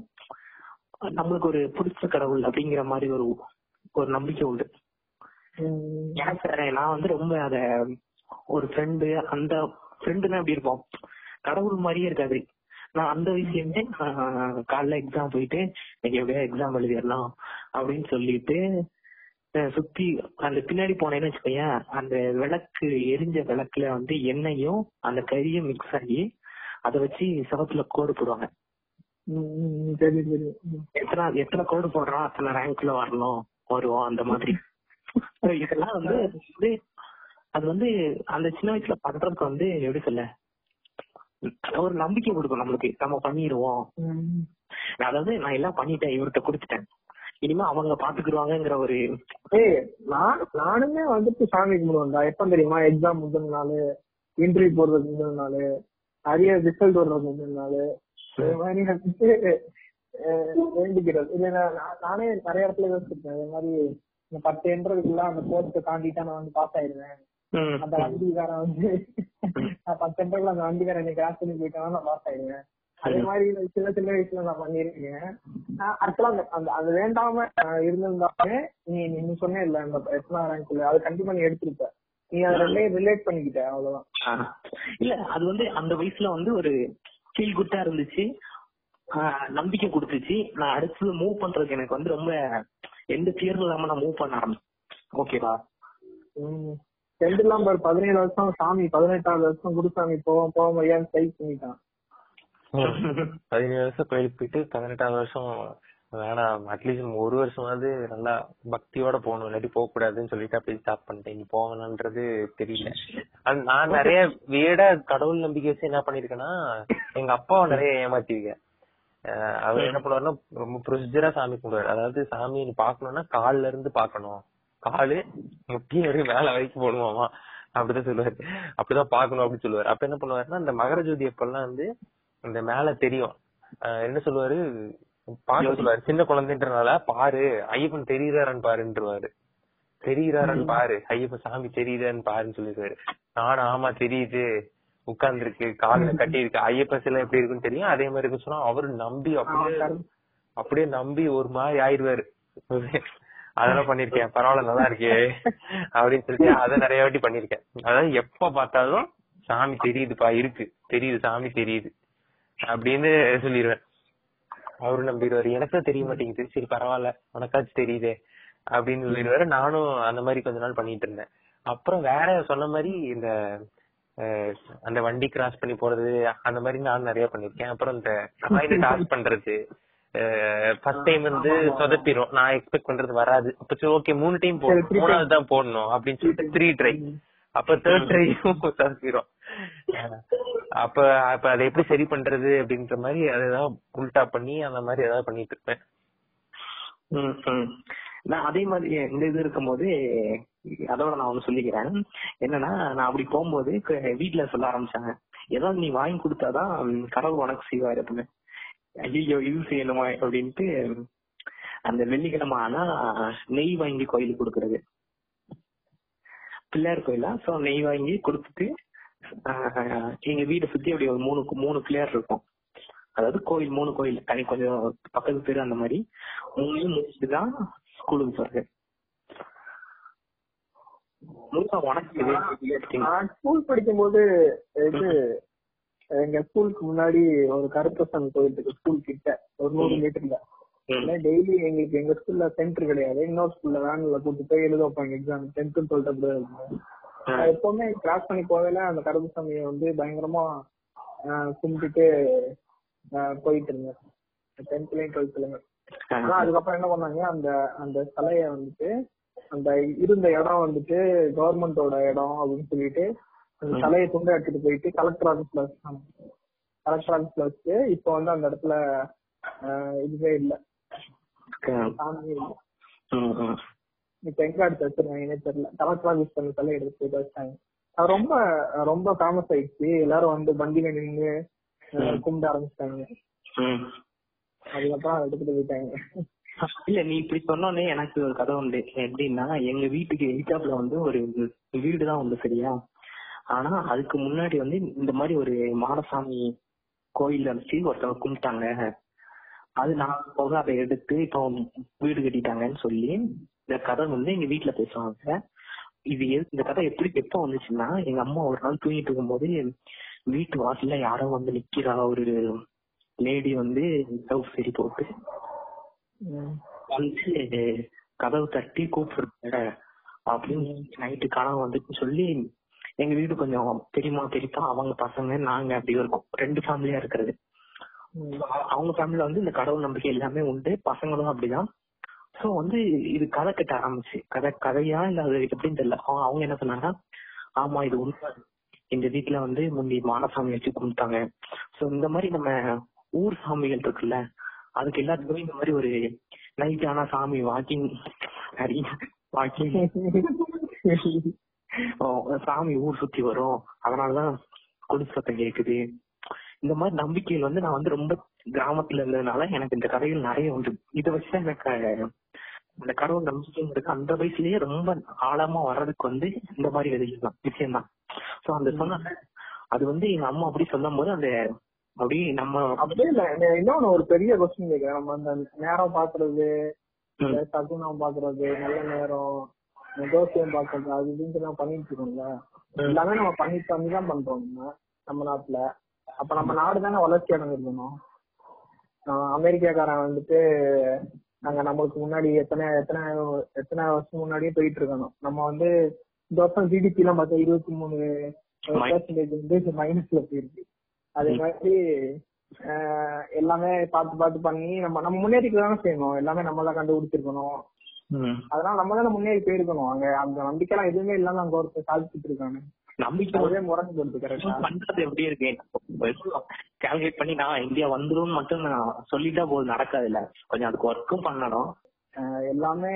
நம்மளுக்கு ஒரு பிடிச்ச கடவுள் அப்படிங்கிற மாதிரி ஒரு ஒரு நம்பிக்கை உண்டு. எனக்கு நான் வந்து ரொம்ப அத ஒரு ஃப்ரெண்டு அந்த ஃப்ரெண்டுனா எப்படி இருப்போம்? கடவுள் மாதிரியே இருக்காது. நான் அந்த ஆஹ், காலைல எக்ஸாம் போயிட்டு இன்னைக்கு எப்படியா எக்ஸாம் எழுதிடலாம்? அப்படின்னு சொல்லிட்டு சுத்தி அந்த பின்னாடி போனேன்னு வச்சுக்கோயேன் அந்த விளக்கு எரிஞ்ச விளக்குல வந்து எண்ணெயும் அந்த கறியும் மிக்ஸ் ஆகி அதை வச்சு சிவத்துல கோடு போடுவாங்க. எத்தனை எத்தனை கோடு போடுறோம்? அத்தனை ரேங்க்ல வரணும்? வருவோம் அந்த மாதிரி. <laughs> இதெல்லாம் வந்து அது வந்து அந்த சின்ன வயசுல பண்றதுக்கு வந்து எப்படி சொல்ல ஒரு நம்பிக்கை கொடுக்கும் நம்மளுக்கு. நம்ம பண்ணிடுவோம். அதாவது நான் எல்லாம் பண்ணிட்டேன் இவர்கிட்ட கொடுத்துட்டேன். இனிமே அவங்க பாத்துக்கிடுவாங்கங்கிற ஒரு ஏய் நான் நானுமே வந்துட்டு சாமி கும்பிடுவேன்டா. எப்ப தெரியுமா? எக்ஸாம் முதல் நாள் இன்டர்வியூ போடுறதுக்கு முதல் நாள் அரிய ரிசல்ட் வர்றதுக்கு முதல் நாள் இது மாதிரி அஹ், வேண்டிக்கிறது. இது நான் நிறைய இடத்துல யோசிச்சிருக்கேன். இது மாதிரி இந்த பத்து எண்றதுக்குள்ள அந்த போஸ்ட்டை தாண்டிட்டா நான் வந்து பாஸ் ஆயிடுவேன். அந்த வண்டிக்காரன் வந்து நான் பத்து எண்றதுக்குள்ள அந்த வண்டிக்காரன் என்னை கிராஸ் பண்ணி நான் பாஸ் ஆயிடுவேன். அதே மாதிரி சின்ன சின்ன வயசுல நான் பண்ணிருக்கேன் ஆக்சுவலா அந்த அந்த அது வேண்டாம அஹ், இருந்திருந்தாலுமே நீ நீ சொன்னே இல்ல அந்த எத்தனை ரேங்க்ல அது கண்டிப்பா நீ எடுத்திருப்ப. நீ அதை ரிலேட் பண்ணிக்கிட்ட அவ்வளவுதான். இல்ல அது வந்து அந்த வயசுல வந்து ஒரு ஃபீல் குட்டா இருந்துச்சு. ஆஹ் நம்பிக்கை கொடுத்துச்சு. நான் அடுத்து மூவ் பண்றதுக்கு எனக்கு வந்து ரொம்ப எந்த ஃபியரும் இல்லாம நான் மூவ் பண்ண ஆரம்பிச்சேன். ஓகேவா செண்டுலாம் பாரு பதினேழு வருஷம் சாமி பதினெட்டாவது வருஷம் குருசாமி போவோம் போவோம் ஐயான்னு ஸ்ட்ரைக் பண்ணிட்டான். பதினேழு வருஷம் கோயிலுக்கு போயிட்டு பதினெட்டாவது வருஷம் வேணாம் அட்லீஸ்ட் ஒரு வருஷமாவது நல்லா பக்தியோட போகணும். இல்லாட்டி போக கூடாதுன்னு சொல்லிட்டு அப்படியே ஸ்டாப் பண்ணிட்டேன். நீ போகணுன்றது தெரியல. நான் நிறைய வீட கடவுள் நம்பிக்கை வச்சு என்ன பண்ணிருக்கேன்னா எங்க அப்பாவை நிறைய ஏமாத்திருக்கேன். அவர் என்ன பண்ணுவாருன்னா ரொம்ப ப்ரொசீஜரா சாமி கும்பிடுவாரு. அதாவது சாமி நீ பாக்கணும்னா கால்ல இருந்து பாக்கணும் காலு முட்டி வரைக்கும் மேல வரைக்கும் போடுவாமா? அப்படிதான் சொல்லுவாரு. அப்படிதான் பாக்கணும் அப்படின்னு சொல்லுவாரு. அப்ப என்ன பண்ணுவாருன்னா இந்த மகர ஜோதி அப்பெல்லாம் வந்து இந்த மேல தெரியும். என்ன சொல்லுவாரு? பாக்க சொல்லுவாரு. சின்ன குழந்தைன்றனால பாரு ஐயப்பன் தெரியுறாரன்னு பாருன்றவாரு. தெரியுறாரன்னு பாரு ஐயப்பன் சாமி தெரியுதான்னு பாருன்னு சொல்லிடுவாரு நானும் ஆமா தெரியுது. உட்கார்ந்து இருக்கு கால்ல கட்டி இருக்கு ஐயப்பன் சிலை எப்படி இருக்குன்னு தெரியும். அதே மாதிரி இருக்கு சொன்னா அவரு நம்பி அப்படியே அப்படியே நம்பி ஒரு மாதிரி ஆயிடுவாரு. அதெல்லாம் பண்ணிருக்கேன். <laughs> பரவாயில்ல நல்லா இருக்கே. அப்படின்னு சொல்லிட்டு அதை நிறைய வாட்டி பண்ணிருக்கேன். அதாவது எப்ப பார்த்தாலும் சாமி தெரியுதுப்பா இருக்கு. தெரியுது சாமி தெரியுது. அப்படின்னு சொல்லிடுவேன் அவரு நம்பிடுவாரு. எனக்கு தெரிய மாட்டேங்குது. சரி பரவாயில்ல. உனக்காச்சும் தெரியுதே. அப்படின்னு சொல்லிடுவாரு. நானும் அந்த மாதிரி கொஞ்ச நாள் பண்ணிட்டு இருந்தேன். அப்புறம் வேற சொன்ன மாதிரி இந்த அந்த வண்டி கிராஸ் பண்ணி போறது அந்த மாதிரி நான் நிறைய பண்ணிருக்கேன் அப்புறம் இந்த காயின் டாஸ் பண்றது ஃபர்ஸ்ட் டைம் வந்து சொதப்பிரும். நான் எக்ஸ்பெக்ட் பண்றது வராது. அப்ப சரி ஓகே மூணு டைம் போடணும் மூணாவது தான் போடணும் அப்படின்னு சொல்லிட்டு த்ரீ ட்ரை அப்ப தேர்ட் ட்ரையும் சொதப்பிரும் அப்ப அப்ப அதை எப்படி சரி பண்றது அப்படின்ற மாதிரி அதை ஏதாவது உல்டா பண்ணி அந்த மாதிரி ஏதாவது பண்ணிட்டு இருப்பேன். நான் அதே மாதிரி இந்த இது இருக்கும்போது அதோட நான் ஒண்ணு சொல்லிக்கிறேன். என்னன்னா நான் அப்படி போகும்போது வீட்டுல வீட்ல சொல்ல ஆரம்பிச்சாங்க. ஏதாவது நீ வாங்கி கொடுத்தாதான் கடவுள் உனக்கு செய்வார் அப்படின்னு. ஐயோ இது செய்யணுமா அப்படின்ட்டு அந்த வெள்ளிக்கிழமை ஆனா நெய் வாங்கி கோயிலுக்கு கொடுக்கறது. பிள்ளையார் கோயிலா சோ நெய் வாங்கி கொடுத்துட்டு எங்க வீட்டை சுத்தி அப்படி ஒரு மூணு மூணு பிள்ளையார் இருக்கும். அதாவது கோயில் மூணு கோயில் தனி கொஞ்சம் பக்கத்து பேர் அந்த மாதிரி. மூணையும் முடிச்சுட்டு தான் ஸ்கூலுக்கு போறது. ஸ்கூல் படிக்கும்போது இது எங்க ஸ்கூலுக்கு முன்னாடி ஒரு கருப்பசாமி கோயில் இருக்கு ஸ்கூல் கிட்ட ஒரு நூறு மீட்டர்ல டெய்லி எங்களுக்கு எங்க ஸ்கூல்ல சென்டர் கிடையாது. இன்னொரு ஸ்கூல்ல வேன்ல கூட்டு போய் எழுத வைப்பாங்க எக்ஸாம் டென்த் டுவெல்த் இருக்கும் நான் எப்பவுமே கிளாஸ் பண்ணி போகல அந்த கருப்பசாமியை வந்து பயங்கரமா கும்பிட்டுட்டு போயிட்டு இருந்தேன். டென்த்லயும் டுவெல்த்லயும் ஆனா அதுக்கப்புறம் என்ன பண்ணாங்க அந்த அந்த சிலைய வந்துட்டு அந்த இருந்த இடம் வந்துட்டு கவர்மெண்டோட இடம் அப்படின்னு சொல்லிட்டு அந்த சிலையை துண்டு எடுத்துட்டு போயிட்டு கலெக்டர் ஆபீஸ்ல வச்சாங்க. கலெக்டர் ஆபீஸ்ல வச்சு இப்போ வந்து அந்த இடத்துல இதுவே இல்ல. சாமியே. இப்ப எங்க எடுத்து வச்சிருக்காங்கன்னே தெரியல கலெக்டர் அந்த சிலையை எடுத்து வச்சாங்க அது ரொம்ப ரொம்ப ஃபேமஸ் ஆயிடுச்சு. எல்லாரும் வந்து வண்டியில நின்று கும்பிட ஆரம்பிச்சிட்டாங்க. அதுக்கப்புறம் அதை எடுத்துட்டு போயிட்டாங்க. இல்ல நீ இப்படி சொன்னோன்னே எனக்கு ஒரு கதை உண்டு. எப்படின்னா எங்க வீட்டுக்கு எதிர்த்தாப்புல வந்து ஒரு வீடு தான் உண்டு சரியா? ஆனா அதுக்கு முன்னாடி வந்து இந்த மாதிரி ஒரு மாடசாமி கோயில்ல வச்சு ஒருத்தவங்க கும்பிட்டாங்க. அது நான் போக அதை எடுத்து இப்போ வீடு கட்டிட்டாங்கன்னு சொல்லி இந்த கதை வந்து எங்க வீட்டுல பேசுவாங்க. இது இந்த கதை எப்படி எப்ப வந்துச்சுன்னா எங்க அம்மா ஒரு நாள் தூங்கிட்டு இருக்கும்போது வீட்டு வாசல்ல யாரோ வந்து நிக்கிறா ஒரு லேடி வந்து சவுப் சரி போட்டு. வந்து கதவு தட்டி கூப்பிடுறாங்க. அப்படின்னு நைட்டு கனவு வந்துட்டு சொல்லி எங்க வீடு கொஞ்சம் பெரியமா பெரியப்பா அவங்க பசங்க நாங்க அப்படி இருக்கோம். ரெண்டு ஃபேமிலியா இருக்கிறது. அவங்க ஃபேமிலில வந்து இந்த கடவுள் நம்பிக்கை எல்லாமே உண்டு. பசங்களும் அப்படிதான். சோ வந்து இது கதை கட்ட ஆரம்பிச்சு. கதை கதையா இல்ல அது எப்படின்னு தெரியல. அவங்க என்ன சொன்னாங்க ஆமா இது உண்மை. இந்த வீட்டுல வந்து முந்தி மானசாமி வச்சு கும்பிட்டாங்க. சோ இந்த மாதிரி நம்ம ஊர் சாமிகள் இருக்குல்ல அதுக்கு எல்லாத்துக்குமே இந்த மாதிரி ஒரு நைட் ஆனா சாமி வாக்கிங் வாக்கிங். <laughs> சாமி ஊர் சுத்தி வரும். அதனாலதான் குடிசை சத்தம் கேக்குது. இந்த மாதிரி நம்பிக்கைகள் வந்து நான் வந்து ரொம்ப கிராமத்துல இருந்ததுனால எனக்கு இந்த கதைகள் நிறைய உண்டு. இதை வச்சு எனக்கு இந்த கடவுள் நம்பிக்கைங்கிறது அந்த வயசுலயே ரொம்ப ஆழமா வர்றதுக்கு வந்து இந்த மாதிரி விஷயம் தான் விஷயம் தான் சோ அந்த சொன்ன அது வந்து எங்க அம்மா அப்படி சொல்லும் போது அந்த அப்படியே நம்ம அப்படியே இல்ல இன்னொன்னு ஒரு பெரிய கொஸ்டின் கேக்குறேன். நம்ம அந்த நேரம் பாக்குறது சகுனம் பாக்குறது நல்ல நேரம் ஜோசியம் பாக்குறது அது இதுன்னு பண்ணிட்டு இருக்கோம்ல. எல்லாமே நம்ம பண்ணி பண்ணி தான் பண்றோம் நம்ம நாட்டுல. அப்ப நம்ம நாடு தானே வளர்ச்சி அடைஞ்சிருக்கணும் அமெரிக்காக்காரன் வந்துட்டு நாங்க நம்மளுக்கு முன்னாடி எத்தனை எத்தனை எத்தனை வருஷம் முன்னாடியே போயிட்டு இருக்கணும். நம்ம வந்து இந்த வருஷம் ஜிடிபி எல்லாம் பார்த்தா இருபத்தி மூணு பெர்சன்டேஜ் வந்து மைனஸ்ல போயிருக்கு. அதே மாதிரி ஆஹ் எல்லாமே பார்த்து பார்த்து பண்ணி நம்ம நம்ம முன்னேறிக்க தானே செய்யணும். எல்லாமே நம்ம தான் கண்டுபிடிச்சிருக்கணும். அதனால நம்ம தானே முன்னேறி போயிருக்கணும். அங்க அந்த நம்பிக்கைலாம் எதுவுமே இல்லாம அங்க ஒருத்தர் சாதிச்சுட்டு இருக்காங்க. நம்பிக்கை ஒரே முரண்டு போடுது கரெக்டா பண்றது எப்படி இருக்கு? கால்குலேட் பண்ணி நான் இந்தியா வந்துரும் மட்டும் நான் சொல்லிட்டா போதும் நடக்காது இல்ல கொஞ்சம் அதுக்கு ஒர்க்கும் பண்ணணும். எல்லாமே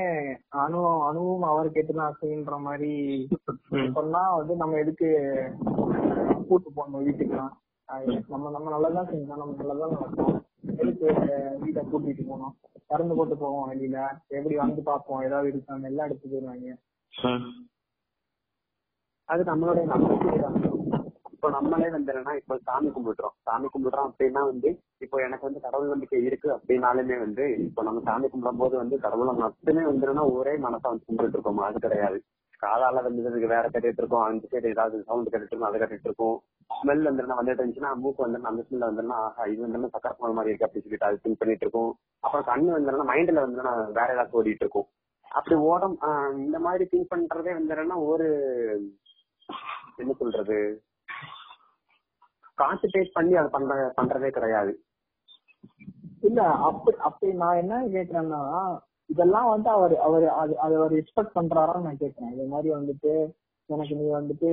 அணு அணுவும் அவர் கேட்டுதான் அசைன்ற மாதிரி. சொன்னா வந்து நம்ம எதுக்கு கூட்டு போகணும் வீட்டுக்குலாம் நம்ம நம்ம நல்லதான் செஞ்சோம் நம்ம நல்லதான் நடக்கும். எதுக்கு வீட்டை கூட்டிட்டு போனோம் திறந்து போட்டு போவோம் வெளியில. எப்படி வந்து பார்ப்போம்? ஏதாவது இருக்காங்க எல்லாம் எடுத்து போயிருவாங்க. அது நம்மளுடைய நம்பிக்கை தான். இப்போ நம்மளே வந்து என்னன்னா இப்போ சாமி கும்பிடுறோம். சாமி கும்பிடுறோம் அப்படின்னா வந்து இப்போ எனக்கு வந்து கடவுள் நம்பிக்கை இருக்கு அப்படின்னாலுமே வந்து இப்போ நம்ம சாமி கும்பிடும் போது வந்து கடவுளை மட்டுமே வந்துருன்னா ஒரே மனசா வந்து கும்பிட்டு இருக்கோம்? அது கிடையாது. காதால வந்து வேற கட்டிட்டு இருக்கோம். அந்த சைடு ஏதாவது சவுண்ட் கேட்டுட்டு இருக்கோம் அதை கட்டிட்டு இருக்கோம். ஸ்மெல் வந்து வந்துட்டு இருந்துச்சுன்னா மூக்கு வந்து அந்த ஸ்மெல் வந்துருன்னா ஆஹா இது வந்து சக்கரை மாதிரி இருக்கு அப்படின்னு சொல்லிட்டு அது திங்க் பண்ணிட்டு இருக்கோம். அப்புறம் கண்ணு வந்துருன்னா மைண்ட்ல வந்து வேற ஏதாவது ஓடிட்டு இருக்கும். அப்படி ஓடம் ஆஹ் இந்த மாதிரி திங்க் பண்றதே வந்துருன்னா ஒரு என்ன சொல்றது? கான்சென்ட்ரேட் பண்ணி அதை பண்ற பண்றதே கிடையாது. இல்ல அப்படி அப்படி நான் என்ன கேக்குறேன்னா இதெல்லாம் வந்து அவர் அவர் அது அவர் எக்ஸ்பெக்ட் பண்றாரான்னு நான் கேக்குறேன். இது மாதிரி வந்துட்டு எனக்கு நீ வந்துட்டு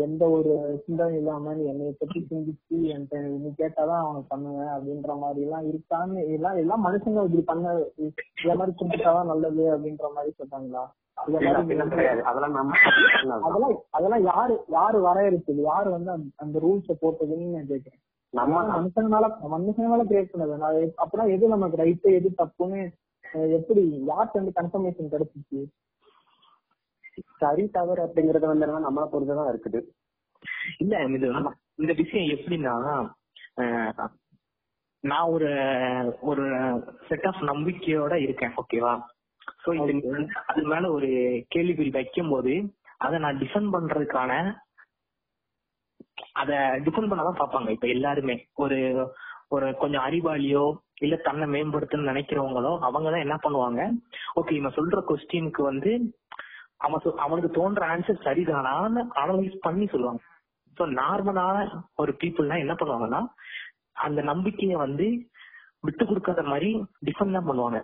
எந்த ஒரு சிந்தனை இல்லாம நீ என்னைய பத்தி சிந்திச்சு என்கிட்ட நீ கேட்டாதான் அவனுக்கு பண்ணுவேன் அப்படின்ற மாதிரி எல்லாம் இருக்கான்னு எல்லாம் எல்லாம் மனுஷங்க இப்படி பண்ண இந்த மாதிரி சிந்திச்சாதான் நல்லது அப்படின்ற மாதிரி சொல்றாங்களா? அதெல்லாம் நம்ம அதெல்லாம் அதெல்லாம் யாரு யாரு வரையறுத்தது யாரு வந்து அந்த- அந்த ரூல்ஸ போட்டதுன்னு நான் கேக்குறேன். நம்ம மனுஷங்களால மனுஷங்களால கிரியேட் பண்ணது. எது நமக்கு ரைட்டு எது தப்புன்னு எப்படி யார்கிட்ட வந்து கன்ஃபர்மேஷன் கிடைச்சிச்சு? சரி தவறு அப்படிங்கறது வந்து நம்மளை பொறுத்துதான் இருக்குது. இல்ல இது இந்த விஷயம் எப்படின்னா நான் ஒரு ஒரு செட் ஆஃப் நம்பிக்கையோட இருக்கேன் ஓகேவா சோ அது மேல ஒரு கேள்விக்குறி வைக்கும் போது அதை நான் டிஃபெண்ட் பண்றதுக்கான அத டிஃபெண்ட் பண்ணதான் பார்ப்பாங்க. இப்ப எல்லாருமே. ஒரு ஒரு கொஞ்சம் அறிவாளியோ இல்ல தன்னை மேம்படுத்தணும்னு நினைக்கிறவங்களோ அவங்கதான் என்ன பண்ணுவாங்க? ஓகே இவன் சொல்ற கொஸ்டினுக்கு வந்து அவன் அவனுக்கு தோன்ற ஆன்சர் சரிதானான்னு அனலைஸ் பண்ணி சொல்லுவாங்க. சோ நார்மலான ஒரு பீப்புள்னா என்ன பண்ணுவாங்கன்னா அந்த நம்பிக்கைய வந்து விட்டு கொடுக்காத மாதிரி டிஃபெண்ட் தான் பண்ணுவாங்க.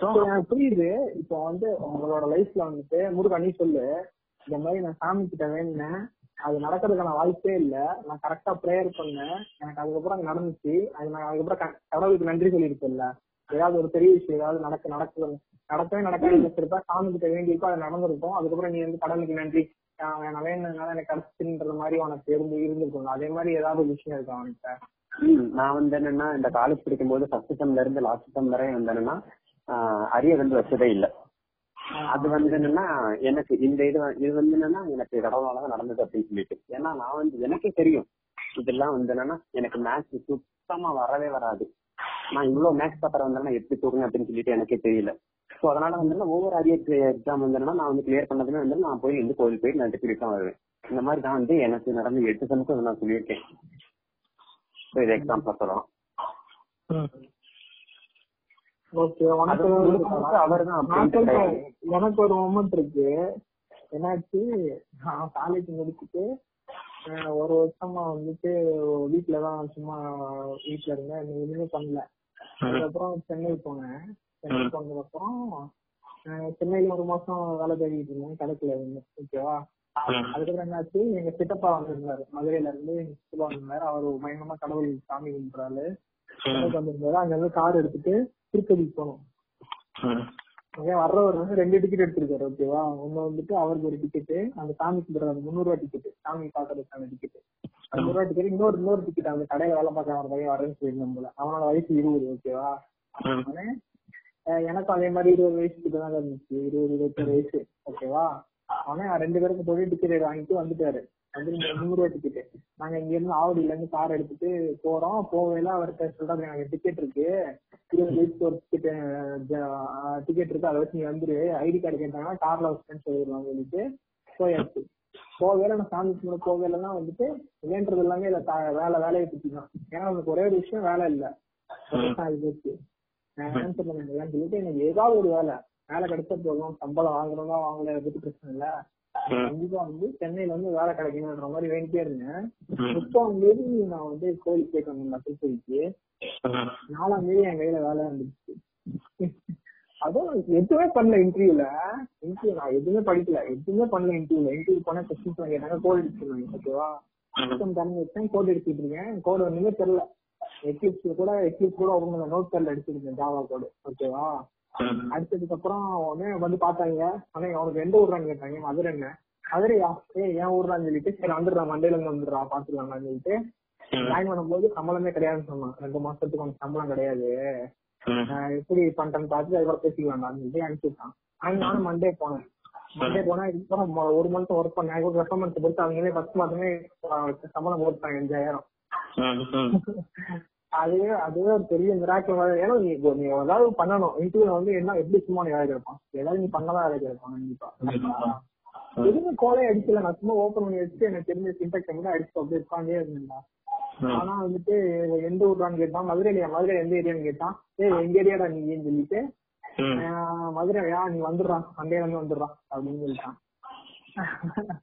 எனக்கு புரியுது. இப்போ வந்து உங்களோட லைஃப்ல வந்துட்டு முருகா நீ சொல்லு. இந்த மாதிரி நான் சாமி கிட்ட வேண்டினேன். அது நடக்கிறதுக்கான வாய்ப்பே இல்ல. நான் கரெக்டா ப்ரேயர் பண்ணேன். எனக்கு அதுக்கப்புறம் அது நடந்துச்சு. அது நான் அதுக்கப்புறம் கடவுளுக்கு நன்றி சொல்லியிருக்கேன்ல ஏதாவது ஒரு பெரிய விஷயம் ஏதாவது நடக்க நடக்க நடக்கவே வச்சிருப்பா சாமி கிட்ட வேண்டியிருக்கோ அது நடந்திருக்கும். அதுக்கப்புறம் நீ வந்து கடவுளுக்கு நன்றி. நான் வேணுனால எனக்கு கிடைச்சுன்ற மாதிரி உனக்கு இருந்து இருந்திருக்கும். அதே மாதிரி ஏதாவது விஷயம் இருக்கா அவன்கிட்ட நான் வந்து என்னன்னா இந்த காலேஜ் படிக்கும் போது ஃபர்ஸ்ட் செம்ல இருந்து லாஸ்ட் செம் வரை வந்து என்னன்னா அரிய வந்து வச்சதே இல்ல. அது வந்து என்னன்னா எனக்கு இந்த இது இது வந்து என்னன்னா எனக்கு கடவுளாலதான் நடந்தது அப்படின்னு சொல்லிட்டு. ஏன்னா நான் வந்து எனக்கே தெரியும். இதெல்லாம் வந்து என்னன்னா எனக்கு மேத்ஸ் சுத்தமா வரவே வராது. நான் இவ்வளவு மேத்ஸ் பேப்பர் வந்து எப்படி தூக்குங்க அப்படின்னு சொல்லிட்டு எனக்கே தெரியல. சோ அதனால வந்து ஒவ்வொரு அரியர் எக்ஸாம் வந்து என்னன்னா நான் வந்து கிளியர் பண்ணதுமே வந்து நான் போய் வந்து கோயில் போய் நான் டிகிரி தான் வருவேன். இந்த மாதிரி தான் வந்து எனக்கு நடந்த எட்டு செமஸ்டர் நான் சொல்லியிருக்கேன். இது எக்ஸாம் சொல்லலாம் ம். ஓகே அது உனக்கு முழுக்க முழுக்க அவர்தான் நான் அப்படின்ட்டு சொல்றேன் கிடையாது. எனக்கு ஒரு மொமெண்ட் இருக்கு. என்னாச்சு? நான் காலேஜ் முடிச்சுட்டு ஒரு வருஷமா வந்துட்டு வீட்டுலதான் சும்மா வீட்டுல இருந்தேன். எதுவுமே பண்ணல. அதுக்கப்புறம் சென்னை போனேன். சென்னை போனதுக்கு அப்புறம் சென்னையில ஒரு மாசம் வேலை தேடிட்டு இருந்தேன். கிடைக்கல ஓகேவா. அதுக்கப்புறம் என்னாச்சு? எங்க சித்தப்பா வந்திருந்தாரு. மதுரையில இருந்து எங்க சித்தப்பா வந்திருந்தாரு. அவர் பயங்கரமா கடவுள் சாமி கும்பிடுறாரு. வந்திருந்தாரு. அங்க இருந்து கார் எடுத்துட்டு திருப்பதிக்கு போனோம். அங்கே வர்றவர் வந்து ரெண்டு டிக்கெட் எடுத்திருக்காரு ஓகேவா ஒண்ணு வந்துட்டு அவருக்கு ஒரு டிக்கெட் அந்த சாமி கும்பிடுறது முந்நூறு ரூபா டிக்கெட் சாமி பாக்குறதுக்கான டிக்கெட் முந்நூறு ரூபா டிக்கெட் இன்னொரு இன்னொரு டிக்கெட் அந்த கடையில வேலை பார்க்க ஒரு பையன் வரேன்னு சொல்லியிருந்தோம் போல. அவனோட வயசு இருபது ஓகேவா எனக்கும் அதே மாதிரி இருபது வயசு கிட்ட தான் இருந்துச்சு இருபது இருபத்தொரு வயசு ஓகேவா அவனே ரெண்டு பேருக்கு போய் டிக்கெட் வாங்கிட்டு வந்துட்டாரு. வந்து நாங்க இங்க இருந்து ஆவடியில இருந்து கார் எடுத்துட்டு போறோம். போவேல அவர்கிட்ட சொல்றாரு எனக்கு டிக்கெட் இருக்கு. இருபது வயசுக்கு ஒரு டிக்கெட் டிக்கெட் இருக்கு. அதை வச்சு நீ வந்துரு. ஐடி கார்டு கேட்டாங்கன்னா கார்ல வச்சுன்னு சொல்லிடுவாங்க சொல்லிட்டு போயாச்சு. போவேல நான் சாமி கும்பிட போவேலாம் வந்துட்டு வேண்டது எல்லாமே இல்ல. தா- வேலை வேலையை பத்தி தான். ஏன்னா உனக்கு ஒரே ஒரு விஷயம் வேலை இல்ல. சொல்லிட்டு எனக்கு ஏதாவது ஒரு வேலை. வேலை கிடைச்சா போதும். சம்பளம் வாங்குறதா வாங்கல எதுக்கு பிரச்சனை இல்லை. கண்டிப்பா வந்து சென்னையில வந்து வேலை கிடைக்கணும்ன்ற மாதிரி வேண்டிட்டே இருந்தேன். இப்போ வந்து நான் வந்து கோயிலுக்கு போயிட்டு வந்தேன் திருப்பதிக்கு நாலாம் தேதி என் கையில வேலை இருந்துச்சு. அதுவும் எதுவுமே பண்ணல இன்டர்வியூல இன்டர்வியூ நான் எதுவுமே படிக்கல. எதுவுமே பண்ணல இன்டர்வியூல இன்டர்வியூ போனா கொஸ்டின்ஸ் கேட்டாங்க. கோட் எடுத்துருவாங்க ஓகேவா சிஸ்டம் திறந்து வச்சேன் கோட் எடுத்துட்டு இருக்கேன். கோட் ஒண்ணுமே தெரியல. எக்லிப்ஸ்ல கூட எக்லிப்ஸ் கூட அவங்க நோட் பேர்ல அடிச்சிருக்கேன் ஜாவா கோடு ஓகேவா அடிச்சதுக்கு அப்புறம் உடனே வந்து பார்த்தாங்க. ஆனா அவனுக்கு எந்த ஊர்றான்னு கேட்டாங்க? மதுரை என்ன? மதுரையா? ஏ ஏன் ஊர்றான்னு சொல்லிட்டு சரி வந்துடுறா மண்டேல இருந்து வந்துடுறா பாத்துக்கலாம்னு சொல்லிட்டு ஜாயின் பண்ணும்போது சம்பளமே கிடையாதுன்னு சொன்னான். ரெண்டு மாசத்துக்கு உனக்கு சம்பளம் கிடையாது. எப்படி பண்றேன்னு பார்த்து அதுக்கப்புறம் பேசிக்கலாம் சொல்லிட்டு அனுப்பிச்சுட்டான் அங்க நானும் மண்டே போனேன். மண்டே போனா இதுக்கப்புறம் ஒரு மந்த் ஒர்க் பண்ணேன். ரெஃபர்மென்ஸ் பொறுத்து அவங்களே ஃபர்ஸ்ட் மாசமே சம்பளம் போட்டாங்க அஞ்சாயிரம். <laughs> அதுவே அதுவே ஒரு பெரிய மிராக்கிள் மாதிரி. ஏன்னா நீ இப்போ நீ ஏதாவது பண்ணணும். இன்டர்வியூல வந்து என்ன எப்படி சும்மா நீ வேலை கேட்பான் ஏதாவது நீ பண்ணதான் வேலை கேட்பான் கண்டிப்பா. எதுவுமே கோலையை அடிக்கல. நான் சும்மா ஓப்பன் பண்ணி வச்சு எனக்கு தெரிஞ்ச சின்டெக்ஸ் மட்டும் அடிச்சு அப்படியே உட்காந்தே இருந்தேன்டா. ஆனா வந்துட்டு எந்த ஊர்றான்னு கேட்டான்? மதுரையில மதுரை எந்த ஏரியான்னு கேட்டான்? ஏய் எங்க ஏரியாடா நீங்கன்னு சொல்லிட்டு மதுரையா நீ வந்துடுறான் சண்டேல இருந்து வந்துடுறான் அப்படின்னு சொல்லிட்டான். <laughs>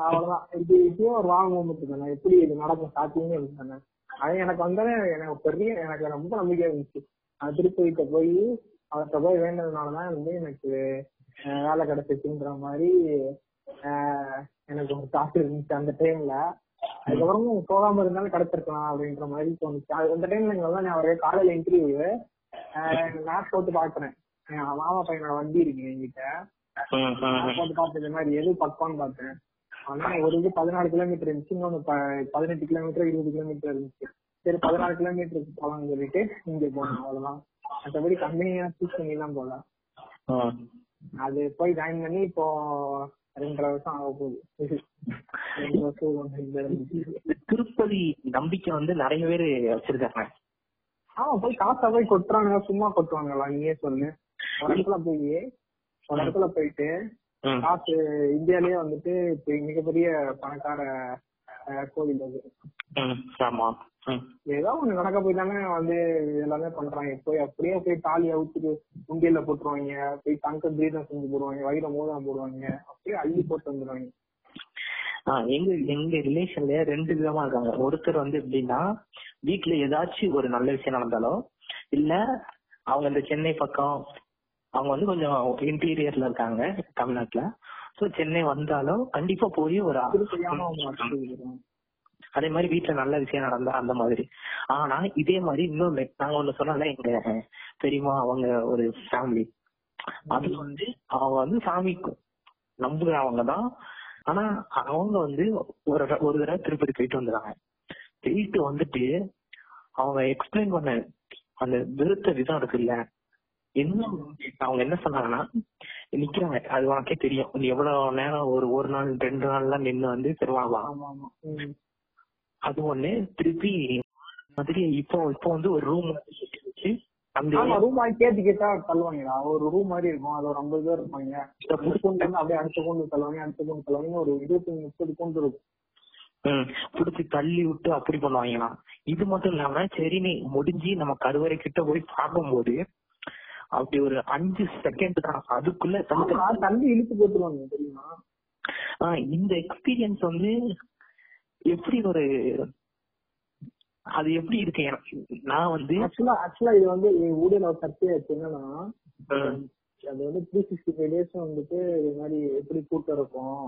அவ்வளவுதான். இது இப்பயும் ஒரு வாங்க முடிச்சுக்கணும் எப்படி இது நடக்கும் சாத்தியமே இருந்தேன் அது எனக்கு வந்தாலே எனக்கு பெரிய எனக்கு ரொம்ப நம்பிக்கை இருந்துச்சு. நான் திருப்பதிட்ட போய் அவர்கிட்ட போய் வேண்டதுனாலதான் வந்து எனக்கு வேலை கிடைச்சிச்சுன்ற மாதிரி எனக்கு ஒரு காசு இருந்துச்சு அந்த டைம்ல அதுக்கப்புறமும் போகாம இருந்தாலும் கிடைச்சிருக்கலாம் அப்படின்ற மாதிரி தோணுச்சு. அது அந்த டைம்ல வந்து நான் ஒரு காலையில இன்டர்வியூ மேப் போட்டு பாக்குறேன் மாமா பையனோட வண்டி இருக்கு என்கிட்ட. போட்டு பார்த்து இந்த மாதிரி எது பக்கம்னு பார்த்தேன். ஆனா ஒரு இது பதினாலு கிலோமீட்டர் இருந்துச்சு இன்னொன்னு பதினெட்டு கிலோமீட்டர் இருபது கிலோமீட்டர் இருந்துச்சு. சரி பதினாலு கிலோமீட்டருக்கு போலாம்னு சொல்லிட்டு இங்க போனோம் அவ்வளவுதான். மற்றபடி கம்பெனியா சூஸ் பண்ணி தான் போல அது போய் ஜாயின் பண்ணி இப்போ ரெண்டரை வருஷம் ஆக போகுது. திருப்பதி நம்பிக்கை வந்து நிறைய பேர் வச்சிருக்காங்க. ஆமா போய் காசா போய் கொட்டுறாங்க சும்மா கொட்டுவாங்களா நீயே சொல்லு. ஒரு இடத்துல போய் ஒரு இடத்துல போயிட்டு காசு இந்தியாலயே வந்துட்டு இப்ப மிகப்பெரிய பணக்கார கோவில் அது. ஆமா. ஏதோ ஒண்ணு நடக்க போய் தானே வந்து எல்லாமே பண்றாங்க. போய் அப்படியே போய் தாலி அவுத்துட்டு உண்டியல்ல போட்டுருவாங்க. போய் தங்க பிரீதம் செஞ்சு போடுவாங்க. வயிறு மோதிரம் போடுவாங்க. அப்படியே அள்ளி போட்டு வந்துருவாங்க. எங்க எங்க ரிலேஷன்ல ரெண்டு விதமா இருக்காங்க. ஒருத்தர் வந்து எப்படின்னா வீட்ல ஏதாச்சும் ஒரு நல்ல விஷயம் நடந்தாலும் இல்ல அவங்க இந்த சென்னை பக்கம் அவங்க வந்து கொஞ்சம் இன்டீரியர்ல இருக்காங்க தமிழ்நாட்டுல. சோ சென்னை வந்தாலும் கண்டிப்பா போய் ஒரு. அதே மாதிரி வீட்ல நல்ல விஷயம் நடந்தா அந்த மாதிரி. ஆனா இதே மாதிரி இன்னொன்னு நாங்க ஒண்ணு சொன்னோம்ல எங்க பெரியமா அவங்க ஒரு ஃபேமிலி அது வந்து அவங்க வந்து சாமி நம்புறவங்க தான். ஆனா அவங்க வந்து ஒரு ஒரு தடவை திருப்பதி போயிட்டு வந்துடுறாங்க போயிட்டு வந்துட்டு அவங்க எக்ஸ்பிளைன் பண்ண அந்த விருத்த விதம் இருக்குல்ல என்ன அவங்க என்ன சொன்னாங்கன்னா நிக்கிறாங்க அது உனக்கே தெரியும். நீ எவ்வளவு நேரம் ஒரு ஒரு நாள் ரெண்டு நாள்லாம் நின்னு வந்து ம். அது ஒண்ணு. திருப்பி மாதிரி இப்போ இப்போ வந்து ஒரு ரூம் வச்சு அந்த ரூம் கேட்டு கேட்டா தள்ளுவாங்கடா. ஒரு ரூம் மாதிரி இருக்கும். அது ஒரு ஐம்பது பேர் இருப்பாங்க. அப்படியே அடுத்த கூண்டு தள்ளுவாங்க. அடுத்த கூண்டு தள்ளுவாங்க ஒரு இருபத்தி முப்பது கூண்டு இருக்கும். ம், புடிச்சு தள்ளி விட்டு அப்படி பண்ணுவாங்களாம். இது மட்டும் இல்லாம சரி நீ முடிஞ்சு நம்ம கருவறை கிட்ட போய் பார்க்கும்போது அப்படி ஒரு அஞ்சு செகண்ட் தான். அதுக்குள்ள தள்ளி இழுத்து போட்டுருவாங்க தெரியுமா? இந்த எக்ஸ்பீரியன்ஸ் வந்து எப்படி ஒரு அது எப்படி இருக்கு? எனக்கு நான் வந்து ஆக்சுவலா ஆக்சுவலா இது வந்து ஊழியர் ஒரு சர்ச்சை ஆச்சு என்னன்னா அது வந்து த்ரீ சிக்ஸ்டி ஃபைவ் டேஸ் வந்துட்டு இது மாதிரி எப்படி கூட்டம் இருக்கும்?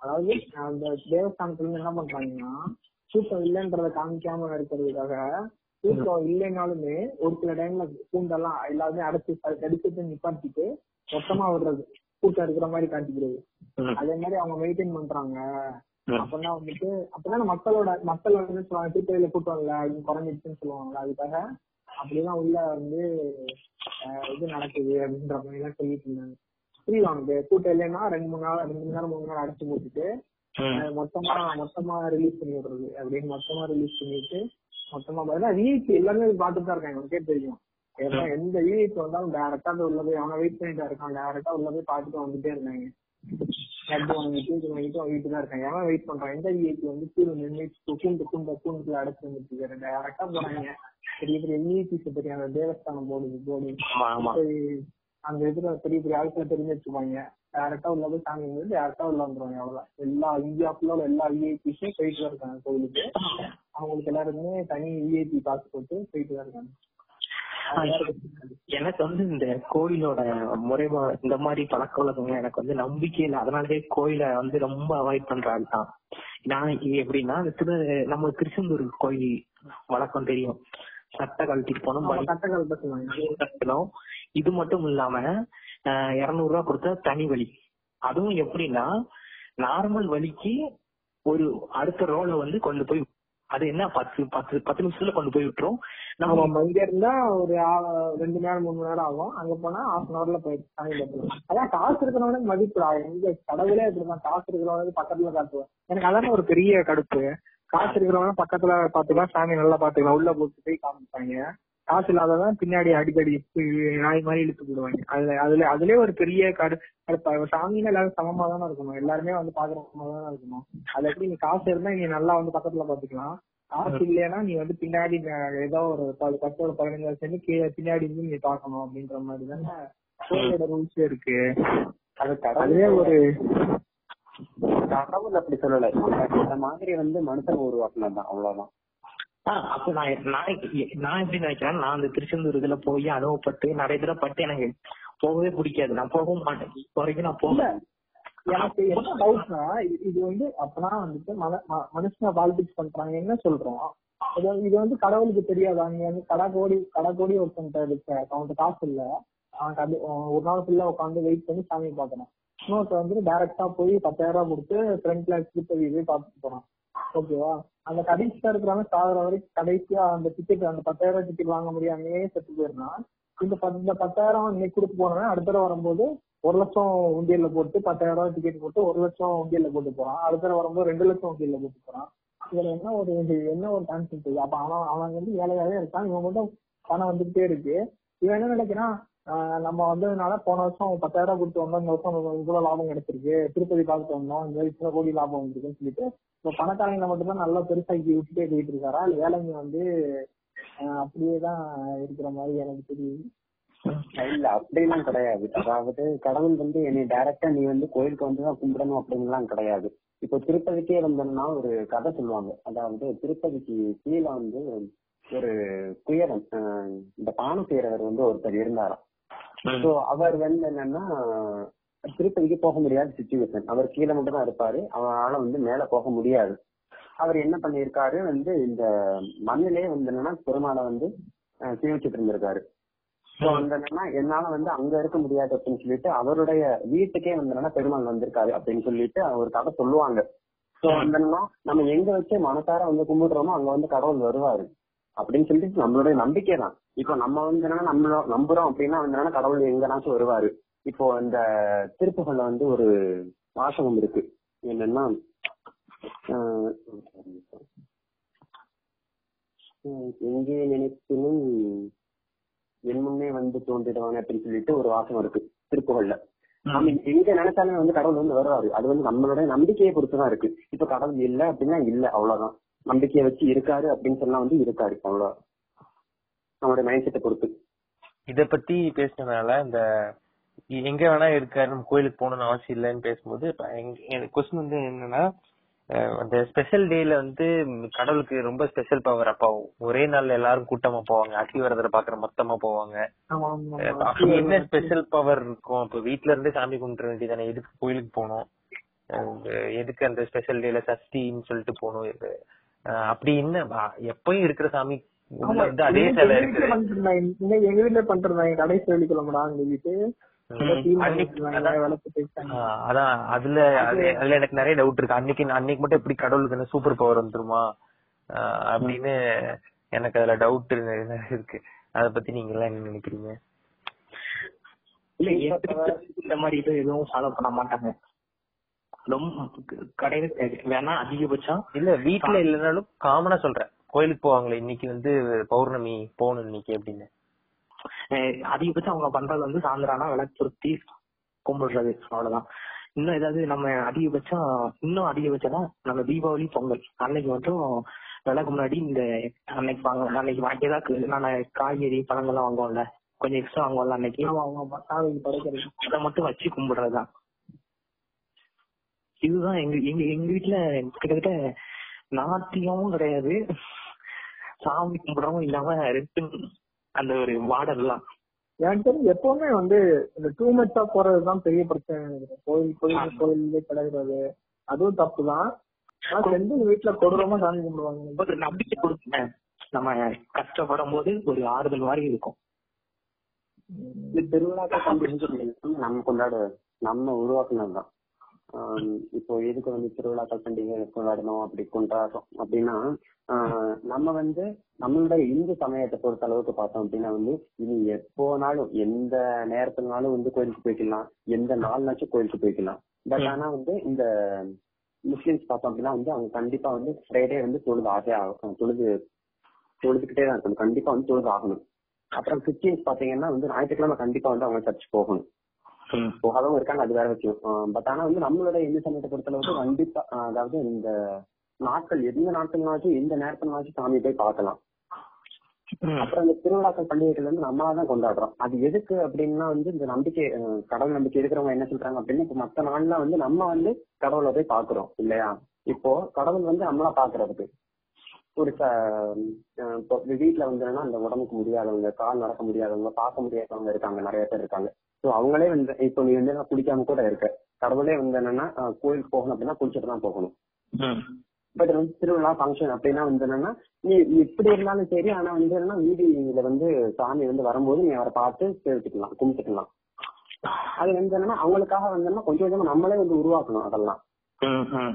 அதாவது அந்த தேவஸ்தானத்துல இருந்து என்ன பண்றாங்கன்னா கூட்டம் இல்லைன்றத காமிக்காம இருக்கிறதுக்காக கூட்டம் இல்லைனாலுமே ஒரு சில டைம்ல கூண்டெல்லாம் எல்லாருமே அடைச்சு தடுத்து நிப்பாட்டிட்டு மொத்தமா விடுறது கூட்டம் இருக்கிற மாதிரி காட்டிக்கிறது. அதே மாதிரி அவங்க மெயின்டைன் பண்றாங்க. அப்பதான் வந்துட்டு அப்பதான் மக்களோட மக்கள் வந்து சொல்லுவாங்க திருப்பதியில கூட்டம் இல்ல அது குறைஞ்சிருச்சுன்னு சொல்லுவாங்க அதுக்காக அப்படிதான் உள்ள வந்து இது நடக்குது அப்படின்ற மாதிரி எல்லாம் சொல்லிட்டு இருந்தாங்க. புரியுவாங்க கூட்டம் இல்லைன்னா ரெண்டு மூணு நாள் ரெண்டு மணி நேரம் மூணு நாள் அடைச்சு போட்டுட்டு மொத்தமா மொத்தமா ரிலீஸ் பண்ணி விடுறது அப்படின்னு மொத்தமா ரிலீஸ் பண்ணிட்டு மொத்தமா ஏன்னா விஐபி எல்லாமே பார்த்துட்டு தான் இருக்காங்க. உனக்கே தெரியும். ஏன்னா எந்த விஐபி வந்தாலும் டேரக்டா உள்ள போய் அவனை வெயிட் பண்ணிட்டு இருக்கான். டேரக்டா உள்ள போய் பார்த்துட்டு வந்துட்டே இருக்காங்க. வாங்கிட்டு தான் இருக்காங்க. எவன் வெயிட் பண்றான்? எந்த விஐபி வந்து கீழே நின்று கூண்டு கூண்டு கூண்டுக்குள்ள அடைச்சு வந்துட்டு டேரக்டா போறாங்க. பெரிய பெரிய விஐபிஸ் பெரிய அந்த தேவஸ்தானம் ஆமா ஆமா. அந்த இதுல பெரிய பெரிய ஆட்களை தெரிஞ்சு வச்சுப்பாங்க. டேரக்டா உள்ள போய் சாமி வந்து டேரக்டா உள்ள வந்துருவாங்க அவ்வளவுதான். எல்லா இந்தியா ஃபுல்லா எல்லா விஐபிஸும் போயிட்டு தான் இருக்காங்க கோவிலுக்கு. அவங்களுக்கு எல்லாருக்குமே தனி விஐபி காசு போட்டு போயிட்டு தான் இருக்காங்க. எனக்கு வந்து இந்த கோயிலோட முறைமா இந்த மாதிரி பழக்க வழக்கங்கள் எனக்கு வந்து நம்பிக்கை இல்லை. அதனாலவே கோயிலை வந்து ரொம்ப அவாய்ட் பண்ற ஆள் தான். நான் எப்படின்னா திரு நம்ம திருச்செந்தூர் கோயில் வழக்கம் தெரியும். சட்டை கழட்டிட்டு போனோம் இது மட்டும் இல்லாம இருநூறு ரூபா கொடுத்தா தனி வலி. அதுவும் எப்படின்னா நார்மல் வலிக்கு ஒரு அடுத்த ரோல வந்து கொண்டு போய் அது என்ன பத்து பத்து பத்து நிமிஷத்துல கொண்டு போய் விட்டுரும். நம்ம இங்க இருந்தா ஒரு ஆ- ரெண்டு நேரம் மூணு மணி நேரம் ஆகும். அங்க போனா ஹாஃப் அன் ஹவர்ல போயிட்டு அதான் காசு இருக்கிறவனுக்கு மதிப்பு எங்க கடவுளே இப்படிதான். காசு இருக்கிறவனுக்கு பக்கத்துல காட்டுவேன். எனக்கு அதான ஒரு பெரிய கடுப்பு. காசு இருக்கிறவங்க பக்கத்துல பாத்துக்கலாம் சாமி நல்லா பாத்துக்கலாம் உள்ள போட்டு போய் காமிப்பாங்க. காசு இல்லாததான் பின்னாடி அடிக்கடி நாய் மாதிரி இழுத்து போடுவாங்க. அதுல அதுல அதுலயே ஒரு பெரிய கடு சாமின்னு எல்லாரும் சமமா தானே இருக்கணும். எல்லாருமே வந்து பாக்குற தானே இருக்கணும். அது எப்படி நீ காசு இருந்தா நீ நல்லா வந்து பக்கத்துல பாத்துக்கலாம். காசு இல்லைன்னா நீ வந்து பின்னாடி ஏதோ ஒரு பத்தோட பதினஞ்சு வருஷம் கீழே பின்னாடி இருந்து நீ பாக்கணும் அப்படின்ற மாதிரி தானே ரூல்ஸ் இருக்கு. அது அதுவே ஒரு கடவுள் அப்படி சொல்லல. இந்த மாதிரி வந்து மனுஷன் உருவாக்குனதுதான். அவ்வளவுதான். அப்ப நான் நான் நான் எப்படி நினைக்கிறேன் நான் அந்த திருச்செந்தூர் இதுல போய் அனுபவப்பட்டு நிறைய தடவை பட்டு எனக்கு போகவே பிடிக்காது. நான் போகவும் மாட்டேன். இப்போ வரைக்கும் நான் போகல. எனக்கு என்ன டவுட்னா இது வந்து அப்பனா வந்துட்டு மன- மனுஷனை பாலிடிக்ஸ் பண்றாங்க. என்ன சொல்றோம்? இது வந்து- கடவுளுக்கு தெரியாதா? நீ வந்து கடை கோடி கடை கோடி ஒருத்தன்ட்ட இருக்க அவன்கிட்ட காசு இல்ல. அவனுக்கு அது ஒரு நாள் ஃபுல்லா உட்காந்து வெயிட் பண்ணி சாமி பாக்கணும் இன்னொருத்த வந்து டைரக்டா போய் பத்தாயிரம் ரூபாய் கொடுத்து ஃப்ரண்ட்ல திருப்பதி போய் பாத்துட்டு போறான் ஓகேவா அந்த கடைசியா இருக்கிறவங்க சாகுற வரைக்கும் கடைசியா அந்த டிக்கெட் அந்த பத்தாயிரம் டிக்கெட் வாங்க முடியாமயே செத்து போயிருந்தான் இந்த இந்த பத்தாயிரம் இன்னைக்கு கொடுத்து போனவன் அடுத்த தடவை வரும்போது ஒரு லட்சம் உண்டியல்ல போட்டு பத்தாயிரம் ரூபாய் டிக்கெட் போட்டு ஒரு லட்சம் உண்டியல்ல போட்டு போறான். அடுத்த தடவை வரும்போது ரெண்டு லட்சம் உண்டியல்ல போட்டு போறான். இதுல என்ன ஒரு என்ன ஒரு கான்செப்ட் அப்ப அவன் அவன் வந்து ஏழையாவே இருக்கான். இவன் மட்டும் பணம் வந்துகிட்டே இருக்கு. இவன் என்ன நினைக்கிறான்? நம்ம வந்ததுனால போன வருஷம் பத்தாயிரம் ரூபாய் கொடுத்து வந்தோம். இந்த வருஷம் இவ்வளவு லாபம் கிடைச்சிருக்கு. திருப்பதி பார்த்துட்டு வந்தோம் இந்த மாதிரி இத்தனை கோடி லாபம் வந்திருக்குன்னு சொல்லிட்டு இப்ப பணக்காரங்களை மட்டும்தான் நல்லா பெருசாக்கி விட்டுட்டே போயிட்டு இருக்காரா? இல்ல ஏழைங்க வந்து ஆஹ் அப்படியே தான் இருக்கிற மாதிரி எனக்கு தெரியுது. இல்ல அப்படிலாம் கிடையாது. அதாவது கடவுள் வந்து என்னை டைரக்டா நீ வந்து கோயிலுக்கு வந்துதான் கும்பிடணும் அப்படின்லாம் கிடையாது. இப்போ திருப்பதிக்கே வந்தோம்னா ஒரு கதை சொல்லுவாங்க. அதாவது திருப்பதிக்கு கீழே வந்து ஒரு குயரன் ஆஹ் இந்த பானை செய்யறவர் வந்து ஒருத்தர் இருந்தாராம். சோ அவர் வந்து என்னன்னா திருப்பதிக்கு போக முடியாத சுச்சுவேஷன் அவர் கீழே மட்டும் தான் இருப்பாரு அவரால வந்து மேல போக முடியாது. அவர் என்ன பண்ணியிருக்காரு வந்து இந்த மண்ணிலே வந்து என்னன்னா பெருமாளை வந்து அஹ், சேவிச்சிட்டு இருந்திருக்காரு. என்னால வந்து அங்க இருக்க முடியாது அப்படின்னு சொல்லிட்டு அவருடைய வீட்டுக்கே வந்து பெருமாள் வந்திருக்காரு அப்படின்னு சொல்லிட்டு ஒரு கதை சொல்லுவாங்க. நம்ம எங்க வச்சு மனசார வந்து கும்பிடுறோமோ அங்க வந்து கடவுள் வருவாரு. அப்படின்னு சொல்லிட்டு நம்மளுடைய நம்பிக்கை தான் இப்போ நம்ம வந்து என்னன்னா நம்மள நம்புறோம் அப்படின்னா வந்து என்னன்னா கடவுள் எங்கனாச்சும் வருவாரு. இப்போ இந்த திருப்புகள்ல வந்து ஒரு வாசகம் இருக்கு. என்னன்னா எங்கே நினைப்பினும் என் முன்னே வந்து தோன்றிடுவாங்க அப்படின்னு சொல்லிட்டு ஒரு வாசகம் இருக்கு திருப்புகள்ல. நம்ம எங்க நினைச்சாலுமே வந்து கடவுள் வந்து வருவாரு. அது வந்து நம்மளுடைய நம்பிக்கையை பொறுத்துதான் இருக்கு. இப்ப கடவுள் இல்ல அப்படின்னா இல்ல அவ்வளவுதான். நம்பிக்கையை வச்சு இருக்காரு அப்படின்னு சொன்னா வந்து இருக்காரு அவ்வளவு நம்மளுடைய மைண்ட் செட்டை பொறுத்து. இத பத்தி பேசினதுனால இந்த எங்க வேணா இருக்காரு நம்ம கோயிலுக்கு போகணும்னு அவசியம் இல்லைன்னு பேசும்போது எனக்கு கொஸ்டின் வந்து என்னன்னா அந்த ஸ்பெஷல் டேல வந்து கடவுளுக்கு ரொம்ப ஸ்பெஷல் பவர் அப்போ. ஒரே நாள்ல எல்லாரும் கூட்டமா போவாங்க. அத்தி வரதரை பாக்குற மொத்தமா போவாங்க. என்ன ஸ்பெஷல் பவர் இருக்கும்? இப்ப வீட்ல இருந்தே சாமி கும்பிட வேண்டியதானே எதுக்கு கோயிலுக்கு போகணும்? எதுக்கு அந்த ஸ்பெஷல் டேல சஷ்டின்னு சொல்லிட்டு போகணும்? அப்படி என்ன எப்பயும் இருக்கிற சாமி அதே சிலை. இன்னைக்கு எங்க வீட்டுல பண்ணிருந்தாங்க கடைசி வெள்ளிக்கிழமைடா சொல்லிட்டு அதான். அதுல அது அதுல எனக்கு நிறைய டவுட் இருக்கு. அன்னைக்கு அன்னைக்கு மட்டும் எப்படி கடவுளுக்கு என்ன சூப்பர் பவர் வந்துருமா? அப்படின்னு எனக்கு அதுல டவுட் இருக்கு. அத பத்தி நீங்க எல்லாம் என்ன நினைக்கிறீங்க? இல்ல இந்த மாதிரி எதுவும் ஃபாலோ பண்ண மாட்டாங்க. ரொம்ப கடையில வேணா அதிகபட்சம் இல்ல வீட்ல இல்லைனாலும் காமனா சொல்றேன். கோயிலுக்கு போவாங்களே இன்னைக்கு வந்து பௌர்ணமி போகணும் இன்னைக்கு அப்படின்னு. அதிகபட்சம் அவங்க பண்றது வந்து சாயந்தரம் விளக்கு பொருத்தி கும்பிடுறது அவ்வளவுதான். இன்னும் ஏதாவது நம்ம அதிகபட்சம் இன்னும் அதிகபட்சம்னா நம்ம தீபாவளி பொங்கல். அன்னைக்கு மட்டும் விலைக்கு முன்னாடி இந்த அன்னைக்கு வாங்க அன்னைக்கு வாங்கி ஏதாவது நான் காய்கறி பழங்கள்லாம் வாங்குவோம்ல கொஞ்சம் எக்ஸ்ட்ரா வாங்குவோம்ல அன்னைக்கு. அதை மட்டும் வச்சு கும்பிடுறதுதான். இதுதான் எங்க எங்க எங்க வீட்டுல கிட்டத்தட்ட நாத்தியமும் கிடையாது. சாமி கும்பிடவும் இல்லாம ரெண்டு அந்த ஒரு வார்டர் எல்லாம் எனக்கு தெரிஞ்சு எப்பவுமே வந்து இந்த டூ மச்சா போறதுதான் பெரிய பிரச்சனை கோயில் கோயில் கோயிலே கிடக்குறது. அதுவும் தப்பு தான் ஆனா செஞ்சு வீட்டுல கொடூரமா சாமி கும்பிடுவாங்க. ஒரு நம்பிக்கை கொடுங்க நம்ம கஷ்டப்படும் போது ஒரு ஆறுதல் மாதிரி இருக்கும். திருவிழாக்கள் நம்ம கொண்டாட நம்ம உருவாக்குனதுதான். இப்போ எதுக்கு வந்து திருவிழாக்கள் பண்டிகை கொண்டாடணும் அப்படி கொண்டாடுறோம் அப்படின்னா ஆஹ் நம்ம வந்து நம்மளுடைய இந்து சமயத்தை பொறுத்த அளவுக்கு பார்த்தோம் அப்படின்னா வந்து இனி எப்போனாலும் எந்த நேரத்துலனாலும் வந்து கோயிலுக்கு போய்க்கலாம் எந்த நாள்னாச்சும் கோயிலுக்கு போய்க்கலாம். பட் ஆனா வந்து இந்த முஸ்லிம்ஸ் பார்த்தோம் அப்படின்னா வந்து அவங்க கண்டிப்பா வந்து ஃப்ரைடே வந்து தொழுது ஆசை ஆகும் தொழுது தொழுதுகிட்டே தான் இருக்கணும். கண்டிப்பா வந்து தொழுது ஆகணும். அப்புறம் கிறிஸ்டியன்ஸ் பாத்தீங்கன்னா வந்து ஞாயிற்றுக்கிழமை கண்டிப்பா வந்து அவங்க சர்ச் போகணும். போகாதவங்க இருக்காங்க அது வேற விஷயம். பட் ஆனா வந்து நம்மளோட இந்து சமயத்தை பொறுத்தளவுக்கு கண்டிப்பா ஆஹ் அதாவது இந்த நாட்கள் எந்த நாட்கள்னாச்சும் எந்த நேரத்துலனாச்சும் சாமி போய் பார்க்கலாம். அப்புறம் இந்த திருவிழாக்கள் பண்டிகைகள் வந்து நம்மளா தான் கொண்டாடுறோம். அது எதுக்கு அப்படின்னா வந்து இந்த நம்பிக்கை கடவுள் நம்பிக்கை இருக்கிறவங்க என்ன சொல்றாங்க அப்படின்னா இப்ப மத்த நாள்ல வந்து நம்ம வந்து கடவுளை போய் பாக்குறோம் இல்லையா? இப்போ கடவுள் வந்து நம்மளா பாக்குறதுக்கு ஒரு இப்போ வீட்டுல வந்து அந்த உடம்புக்கு முடியாதவங்க கால் நடக்க முடியாதவங்க பார்க்க முடியாதவங்க இருக்காங்க நிறைய பேர் இருக்காங்க. சோ அவங்களே வந்து இப்போ நீ வந்து நான் குளிக்காம கூட இருக்க கடவுளே வந்து என்னன்னா கோயிலுக்கு போகணும் அப்படின்னா குளிச்சுட்டு தான் போகணும். பட் வந்து திருவிழா ஃபங்க்ஷன் அப்படின்னா வந்து என்னன்னா நீ இப்படி இருந்தாலும் சரி ஆனா வந்து என்னன்னா வீதியில வந்து சாமி வந்து வரும்போது நீ அவரை பார்த்து சேவிச்சுக்கலாம் கும்பிட்டுக்கலாம் அது வந்து என்னன்னா அவங்களுக்காக வந்து கொஞ்சம் கொஞ்சமா நம்மளே வந்து உருவாக்கணும் அதெல்லாம் ம். ம்.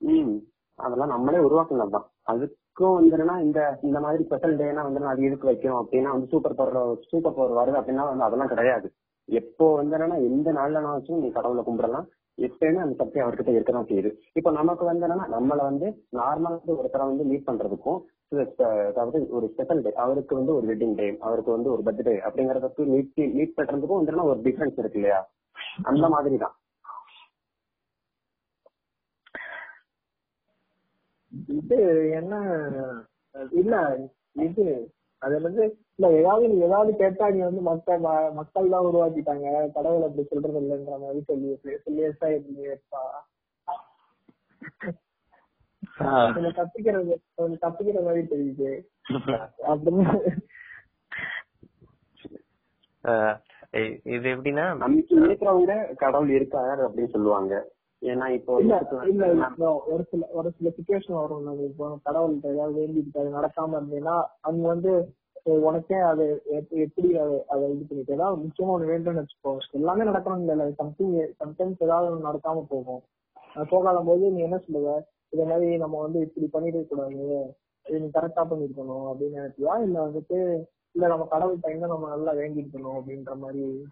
ம் அதெல்லாம் நம்மளே உருவாக்கணும் தான் அதுக்கும் வந்து என்னன்னா இந்த இந்த மாதிரி ஸ்பெஷல் டேனா வந்து அது எதுக்கு வைக்கணும் அப்படின்னா வந்து சூப்பர் பவர் சூப்பர் பவர் வருது அப்படின்னா வந்து அதெல்லாம் கிடையாது எப்போ வந்து என்னன்னா எந்த நாள்லனாச்சும் நீ கடவுளை கும்பிடலாம். எப்பயுமே அந்த சக்தி அவர்கிட்ட இருக்கதான் செய்யுது. இப்போ நமக்கு வந்து என்னன்னா நம்மள வந்து நார்மலா வந்து ஒருத்தரை வந்து மீட் பண்றதுக்கும் அதாவது ஒரு ஸ்பெஷல் டே அவருக்கு வந்து ஒரு வெட்டிங் டே அவருக்கு வந்து ஒரு பர்த்டே அப்படிங்கறதுக்கு மீட் மீட் பண்றதுக்கும் வந்து ஒரு டிஃபரன்ஸ் இருக்கு இல்லையா? அந்த மாதிரி தான் இது என்ன இல்ல இது அது வந்து இல்ல ஏதாவது நீ ஏதாவது கேட்டா நீ வந்து மக்கள் ம- மக்கள் தான் உருவாக்கிட்டாங்க. கடவுள் அப்படி சொல்றது இல்லைன்ற மாதிரி சொல்லி சொல்லி இருப்பா தப்பிக்கிறது தப்பிக்கிற மாதிரி தெரியுது. அப்படின்னு இது எப்படின்னா நம்பிக்கை இருக்கிறவங்க கடவுள் இருக்காரு அப்படின்னு சொல்லுவாங்க. ஏன்னா இப்போ இல்ல ஒரு சில ஒரு சில சுச்சுவேஷன் வரும். இப்போ கடவுள்கிட்ட ஏதாவது வேண்டிட்டு அது நடக்காம இருந்தீங்கன்னா அவங்க வந்து உனக்கே அது எப்- எப்படி அதை அதை இது பண்ணிட்டு ஏதாவது முக்கியமா ஒண்ணு வேண்டும்னு வச்சுக்கோ. எல்லாமே நடக்கணும் இல்ல சம்திங் சம்டைம்ஸ் ஏதாவது ஒண்ணு நடக்காம போகும். போகாத போது நீ என்ன சொல்லுவ? இதே மாதிரி நம்ம வந்து இப்படி பண்ணிட கூடாது நீ கரெக்டா பண்ணிருக்கணும் அப்படின்னு நினைப்பியா? இல்ல வந்துட்டு இல்ல நம்ம கடவுள் டைம்ல நம்ம நல்லா வேண்டிருக்கணும் அப்படின்ற மாதிரி?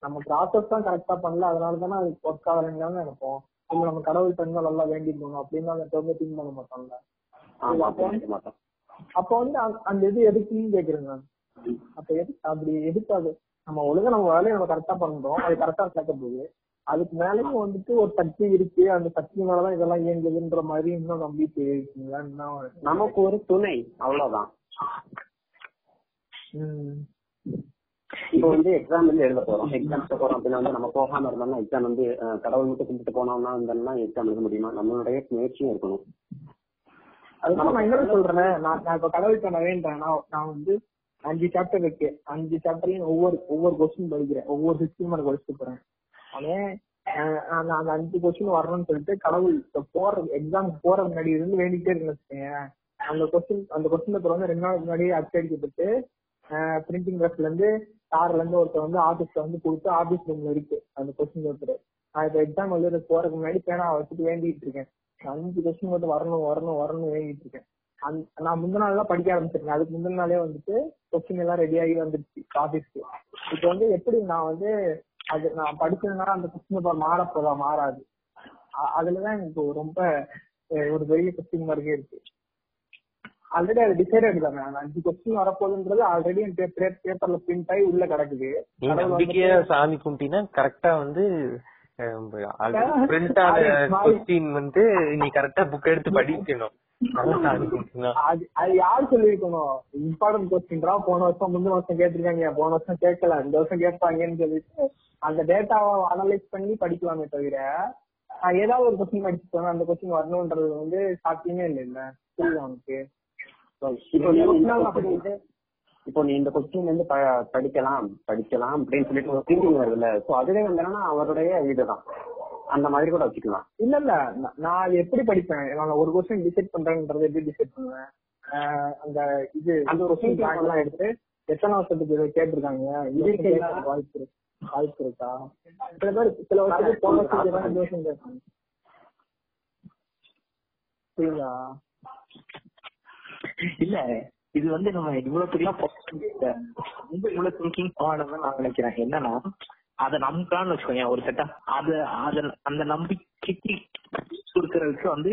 நம்ம ப்ராசஸ் தான் கரெக்டா பண்ணல அதனால தானே அது ஒர்க் ஆகலைன்னு நினைப்போம். இல்ல நம்ம கடவுள் டைம்ல நல்லா வேண்டிருக்கணும் அப்படின்னு அந்த டைம்ல திங்க் பண்ண மாட்டோம்ல. அப்ப வந்து அந்த- இது எதுக்குன்னு கேக்குறேன் நான்? அப்ப எது அப்படி எதுக்கு அது? நம்ம ஒழுங்கா நம்ம வேலையை நம்ம கரெக்டா பண்றோம் அது கரெக்டா கேட்க போகுது. அதுக்கு மேலயும் வந்துட்டு ஒரு சக்தி இருக்கு அந்த சக்தி மேலதான் இதெல்லாம் இயங்குதுன்ற மாதிரி இன்னும் நம்பிக்கை இருக்குங்களா நமக்கு ஒரு துணை அவ்வளவுதான். இப்போ வந்து எக்ஸாம் வந்து எழுத போறோம். எக்ஸாம் போறோம் அப்படின்னா வந்து நம்ம போகாம இருந்தோம்னா எக்ஸாம் வந்து கடவுள் மட்டும் கும்பிட்டு போனோம்னா இருந்தோம்னா எக்ஸாம் எழுத முடியுமா? நம்மளுடைய முயற்சியும் இருக்கணும். அதுதான் நான் என்ன சொல்றேன். நான் நான் இப்ப கடவுள்கிட்ட நான் வேண்டேன் நான் நான் வந்து அஞ்சு சாப்டர் இருக்கு. அஞ்சு சாப்டர்லயும் ஒவ்வொரு ஒவ்வொரு கொஸ்டின் படிக்கிறேன். ஒவ்வொரு சிக்ஸ்டின் மார்க் படிச்சுட்டு போறேன். அதே அந்த அந்த அஞ்சு கொஸ்டின் வரணும்னு சொல்லிட்டு கடவுள் இப்ப போற எக்ஸாம் போற முன்னாடி இருந்து வேண்டிட்டே வச்சுக்கோங்க அந்த கொஸ்டின் அந்த கொஸ்டின் பேப்பர் வந்து ரெண்டு நாளுக்கு முன்னாடி அச்சடிக்கப்பட்டு பிரிண்டிங் ப்ரெஸ்ல இருந்து கார்ல இருந்து ஒருத்தர் வந்து ஆபீஸ்ல வந்து கொடுத்து ஆபீஸ் ரூம்ல இருக்கு. அந்த கொஸ்டின் பேப்பர் நான் இப்ப எக்ஸாம் எழுத போறதுக்கு முன்னாடி பேனா வச்சுட்டு வேண்டிட்டு இருக்கேன். அஞ்சு கொஸ்டின் மட்டும் வரணும் வரணும் வரணும் வேண்டிட்டு இருக்கேன். நான் முந்தின நாள் தான் படிக்க ஆரம்பிச்சிருக்கேன். அதுக்கு முந்தின நாளே வந்துட்டு கொஸ்டின் எல்லாம் ரெடி ஆகி வந்துருச்சு ஆபீஸ்க்கு இப்போ வந்து எப்படி நான் வந்து அது நான் படிச்சதுனால அந்த கொஸ்டின் பேப்பர் மாற போதா மாறாது. அ- அதுலதான் எனக்கு ரொம்ப ஒரு பெரிய கொஸ்டின் மார்க்கே இருக்கு. ஆல்ரெடி அது டிசைடட் தானே அஞ்சு கொஸ்டின் வரப்போகுதுன்றது ஆல்ரெடி பேப்பர்ல பிரிண்ட் ஆகி உள்ள கிடக்குது. நம்பிக்கையா சாமி கும்பிட்டீங்கன்னா கரெக்டா வந்து பிரிண்ட் <laughs> ஆன கொஸ்டின் வந்து நீ கரெக்டா புக் எடுத்து படிக்கணும். அது அது யார் சொல்லிருக்கணும் இம்பார்ட்டன்ட் கொஸ்டின்ரா போன வருஷம் முந்தின வருஷம் கேட்டிருக்காங்க. போன வருஷம் கேட்கல. இந்த வருஷம் கேட்பாங்கன்னு சொல்லிட்டு அந்த டேட்டாவை அனலைஸ் பண்ணி படிக்கலாமே தவிர ஏதாவது ஒரு கொஸ்டின் படிச்சு போனா அந்த கொஸ்டின் வரணும்ன்றது வந்து சாத்தியமே இல்லை இல்ல புரியுதா இப்போ நீ இந்த கொஸ்டின் வந்து படிக்கலாம் படிக்கலாம் அப்படின்னு சொல்லிட்டு ஒரு திங்கிங் வருதுல்ல. சோ அதுவே வந்து என்னன்னா அவருடைய இதுதான். அந்த மாதிரி கூட வச்சுக்கலாம். இல்ல இல்ல. நான் எப்படி படிப்பேன்? நான் ஒரு கொஸ்டின் டிசைட் பண்றேன்றதை எப்படி டிசைட் பண்ணுவேன்? அந்த இது அந்த பேங்க் எல்லாம் எடுத்து எத்தனை வருஷத்துக்கு இதை கேட்டிருக்காங்க? இது இதுக்கு வாய்ப்பு வாய்ப்பு இருக்கா? சில பேர் சில வருஷத்துக்கு போன வருஷத்துக்கு புரியுதா? இல்ல இது வந்து நம்ம இவ்வளவு பெரிய <laughs> ரொம்ப இவ்வளவு திங்கிங் ஆனதான் நான் நினைக்கிறேன். என்னன்னா அத நம்பிக்கலாம்னு வச்சுக்கோங்க ஒரு செட்டா அது அத அந்த நம்பிக்கைக்கு கொடுக்கறதுக்கு வந்து